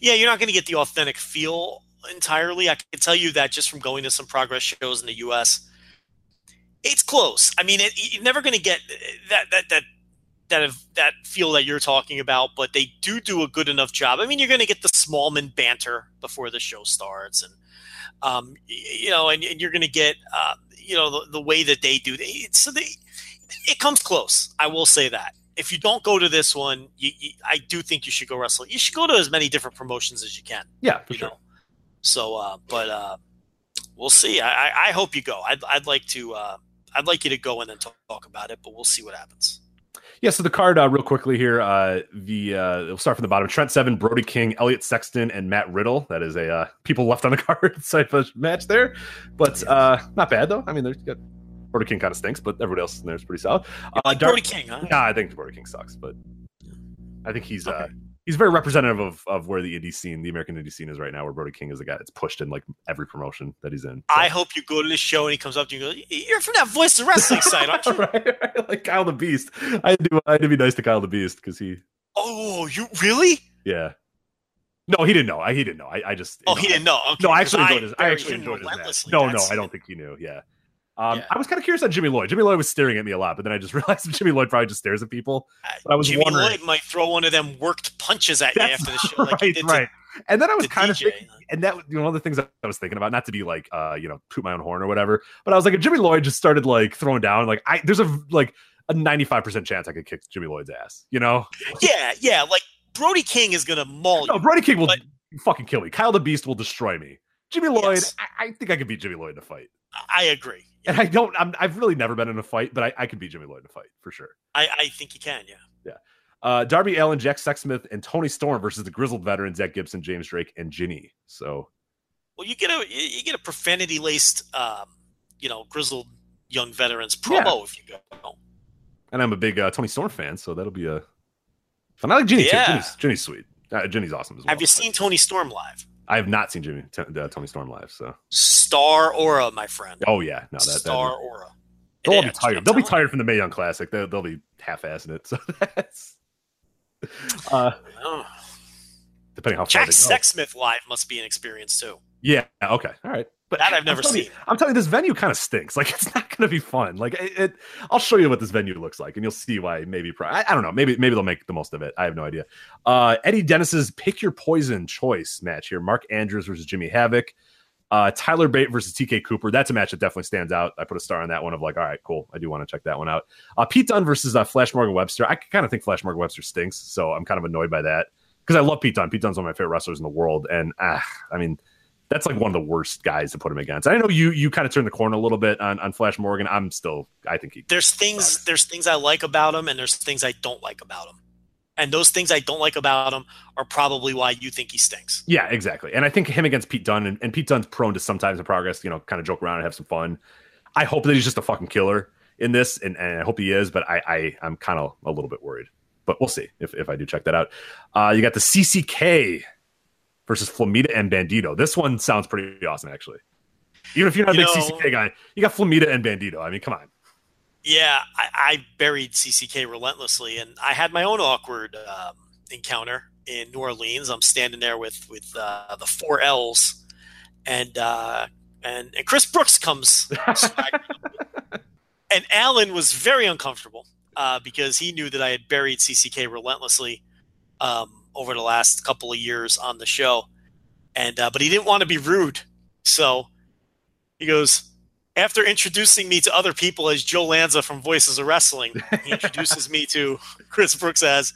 yeah you're not going to get the authentic feel entirely I can tell you that just from going to some progress shows in the US it's close I mean it, you're never going to get uh, that that that that that feel that you're talking about, but they do do a good enough job. I mean, you're going to get the Smallman banter before the show starts, and um, you know, and, and you're going to get uh, you know the, the way that they do. They, so they it comes close. I will say that. If you don't go to this one, you, you, I do think you should go wrestle. You should go to as many different promotions as you can. Yeah, for You sure. know, so uh, but uh, we'll see. I, I, I hope you go. I'd, I'd like to. Uh, I'd like you to go in and then talk, talk about it, but we'll see what happens. Yeah, so the card, uh, real quickly here, uh, the uh, we'll start from the bottom. Trent Seven, Brody King, Elliot Sexton, and Matt Riddle. That is a uh, people left on the card type of match there, but uh, not bad though. I mean, there's got Brody King kind of stinks, but everybody else in there is pretty solid. Uh, Like Brody King, huh? Nah, I think Brody King sucks, but I think he's uh, Okay. He's very representative of of where the indie scene, the American indie scene, is right now. Where Brody King is the guy that's pushed in like every promotion that he's in. So- I hope you go to this show and he comes up to you and goes, You're from that Voice of Wrestling site, aren't you? right, right, like Kyle the Beast. I had to I had to be nice to Kyle the Beast because he, Oh, you really? yeah. No, he didn't know. I, he didn't know. I, I just. Oh, you he didn't know. Okay, No, I actually enjoyed his. I actually enjoyed his match. No, no, I don't think he knew. Yeah. Um, Yeah. I was kind of curious on Jimmy Lloyd. Jimmy Lloyd was staring at me a lot, but then I just realized Jimmy Lloyd probably just stares at people. But I was Jimmy wondering- Lloyd might throw one of them worked punches at you after the show, like right, did to- right. And then I was kind of thinking, and that you know, one of the things I was thinking about, not to be like, uh, you know, toot my own horn or whatever, but I was like, if Jimmy Lloyd just started like throwing down, like I, there's a like a 95 percent chance I could kick Jimmy Lloyd's ass. You know, Yeah, yeah. Like Brody King is gonna maul no, you. Brody King will But- fucking kill me. Kyle the Beast will destroy me. Jimmy Lloyd, Yes. I, I think I could beat Jimmy Lloyd in a fight. I agree. And I don't. I'm, I've really never been in a fight, but I, I could beat Jimmy Lloyd in a fight for sure. I, I think you can. Yeah. Uh, Darby Allin, Jack Sexsmith, and Toni Storm versus the grizzled veterans Zack Gibson, James Drake, and Jinny. So Well, you get a you get a profanity laced, um, you know, grizzled young veterans promo if you go. And I'm a big uh, Toni Storm fan, so that'll be a. And I like Jinny Yeah. too. Jinny's, Jinny's sweet. Uh, Jinny's awesome as well. Have you seen Toni Storm live? I have not seen Jimmy t- uh, Toni Storm live. So. Star Aura, my friend. Oh yeah, no, that, Star that Aura. they'll be tired. I'm They'll be tired from the Mae Young Classic. They'll, they'll be half-assing it. So that's. Uh. Oh. depending how Jack. Sexsmith live must be an experience too. Yeah. Okay. All right. But That I've I'm never telling you- I'm telling you, this venue kind of stinks. Like, it's not going to be fun. Like, it, it. I'll show you what this venue looks like, and you'll see why. Maybe. I, I don't know. Maybe. Maybe they'll make the most of it. I have no idea. Uh, Eddie Dennis's pick your poison choice match here: Mark Andrews versus Jimmy Havoc. Uh, Tyler Bate versus TK Cooper. That's a match that definitely stands out. I put a star on that one of like, all right, cool. I do want to check that one out. Uh, Pete Dunne versus uh, Flash Morgan Webster. I kind of think Flash Morgan Webster stinks, so I'm kind of annoyed by that because I love Pete Dunne. Pete Dunne's one of my favorite wrestlers in the world, and ah, I mean, that's like one of the worst guys to put him against. I know you you kind of turned the corner a little bit on, on Flash Morgan. I'm still, I think he. There's things there's things I like about him, and there's things I don't like about him. And those things I don't like about him are probably why you think he stinks. Yeah, exactly. And I think him against Pete Dunne and, and Pete Dunne's prone to sometimes in progress, you know, kind of joke around and have some fun. I hope that he's just a fucking killer in this, and, and I hope he is, but I, I I'm kind of a little bit worried. But we'll see if, if I do check that out. Uh, you got the CCK versus Flamita and Bandito. This one sounds pretty awesome, actually. Even if you're not a big know- CCK guy, you got Flamita and Bandito. I mean, come on. Yeah, I, I buried CCK relentlessly, and I had my own awkward um, encounter in New Orleans. I'm standing there with with uh, the four L's, and uh, and and Chris Brooks comes, and Alan was very uncomfortable uh, because he knew that I had buried CCK relentlessly um, over the last couple of years on the show, and uh, but he didn't want to be rude, so he goes after introducing me to other people as Joe Lanza from Voices of Wrestling, he introduces me to Chris Brooks as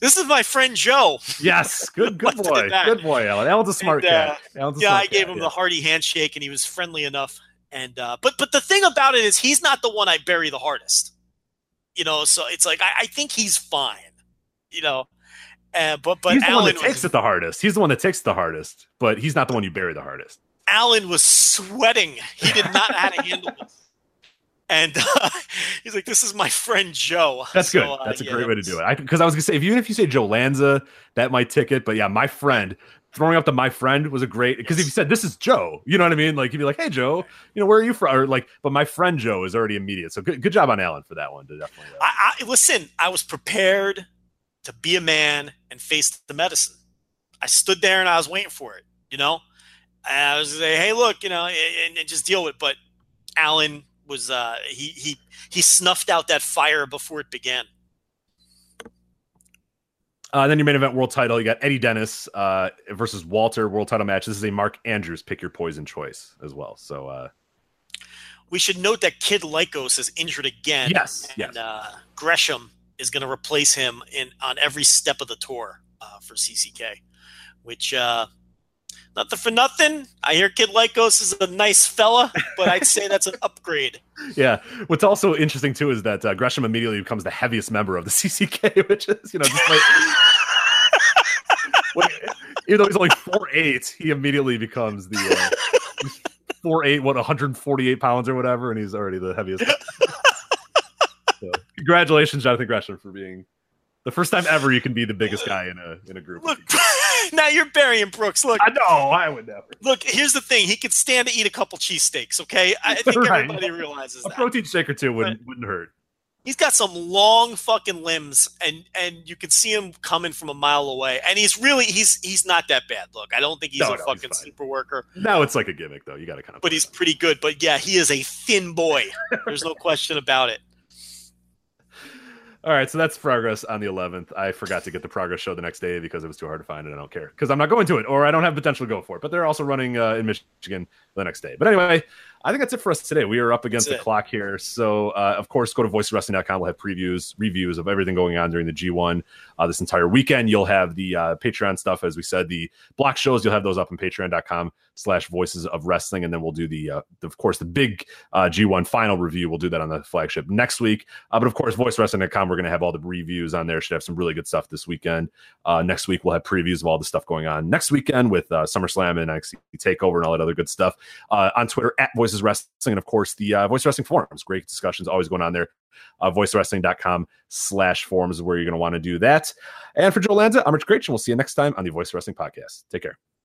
this is my friend Joe. Yes, good, good Left it at boy, good boy, Alan. Alan's a smart And, uh, cat. Alan's Yeah, I gave cat, him yeah. the hearty handshake, and he was friendly enough. And uh, but but the thing about it is, he's not the one I bury the hardest. You know, so it's like I, I think he's fine. You know, uh, but but he's the Alan one that takes was, it the hardest. He's the one that takes the hardest, but he's not the one you bury the hardest. Alan was sweating. He did not know how to handle this. And uh, he's like, "This is my friend Joe." That's So, good. uh, That's a yeah, great way to do it. Because I, was gonna say, if even if you say Joe Lanza, that might tick it. But yeah, my friend throwing up the my friend was a great. Because if you said this is Joe, you know what I mean? Like you'd be like, hey Joe, you know where are you from? Or like, but my friend Joe is already immediate. So good, good job on Alan for that one. Definitely. uh, I, I listen. I was prepared to be a man and face the medicine. I stood there and I was waiting for it. You know, and I was like, "Hey, look, you know, and, and just deal with." it. But Alan was uh, he he he snuffed out that fire before it began. Uh, then your main event world title, you got Eddie Dennis uh, versus Walter world title match. This is a Mark Andrews pick your poison choice as well. So uh, We should note that Kid Lycos is injured again. Yes, and yes. Uh, Gresham is going to replace him in on every step of the tour uh, for CCK, which uh, nothing for nothing. I hear Kid Lycos is a nice fella, but I'd say that's an upgrade. yeah, what's also interesting too is that uh, Gresham immediately becomes the heaviest member of the CCK, which is you know just like. Even though he's only four eight, he immediately becomes the uh, four eight, what 148 pounds or whatever, and he's already the heaviest. So, congratulations, Jonathan Gresham, for being the first time ever you can be the biggest guy in a in a group. Look, now you're burying Brooks. Look, I know, I would never. look. Here's the thing: he could stand to eat a couple cheesesteaks. Okay, I think Right. everybody realizes A that. protein shake or two wouldn't wouldn't hurt. He's got some long fucking limbs, and and you can see him coming from a mile away. And he's really he's he's not that bad. Look, I don't think he's No, a no, fucking fine. super worker, Now it's like a gimmick, though. You got to kind of. but he's pretty good. But yeah, he is a thin boy. There's no question about it. All right, so that's progress on the 11th. I forgot to get the progress show the next day because it was too hard to find, and I don't care because I'm not going to it, or I don't have potential to go for it. But they're also running uh, in Michigan the next day. But anyway, I think that's it for us today. We are up against That's the it. clock here, so uh, of course, go to voicewrestling.com. We'll have previews, reviews of everything going on during the G1 uh, this entire weekend. You'll have the uh, Patreon stuff, as we said, the block shows. You'll have those up on Patreon.com/slash Voices of Wrestling, and then we'll do the, uh, the of course, the big uh, G1 final review. We'll do that on the flagship next week. Uh, but of course, voicewrestling.com, we're going to have all the reviews on there. Should have some really good stuff this weekend. Uh, next week, we'll have previews of all the stuff going on next weekend with uh, SummerSlam and NXT TakeOver and all that other good stuff. Uh, on Twitter, at Voices Wrestling. And of course, the uh, Voice Wrestling forums. Great discussions always going on there. Uh, voicewrestling.com slash forums is where you're going to want to do that. And for Joe Lanza, I'm Rich Kraetsch, and we'll see you next time on the Voice Wrestling Podcast. Take care.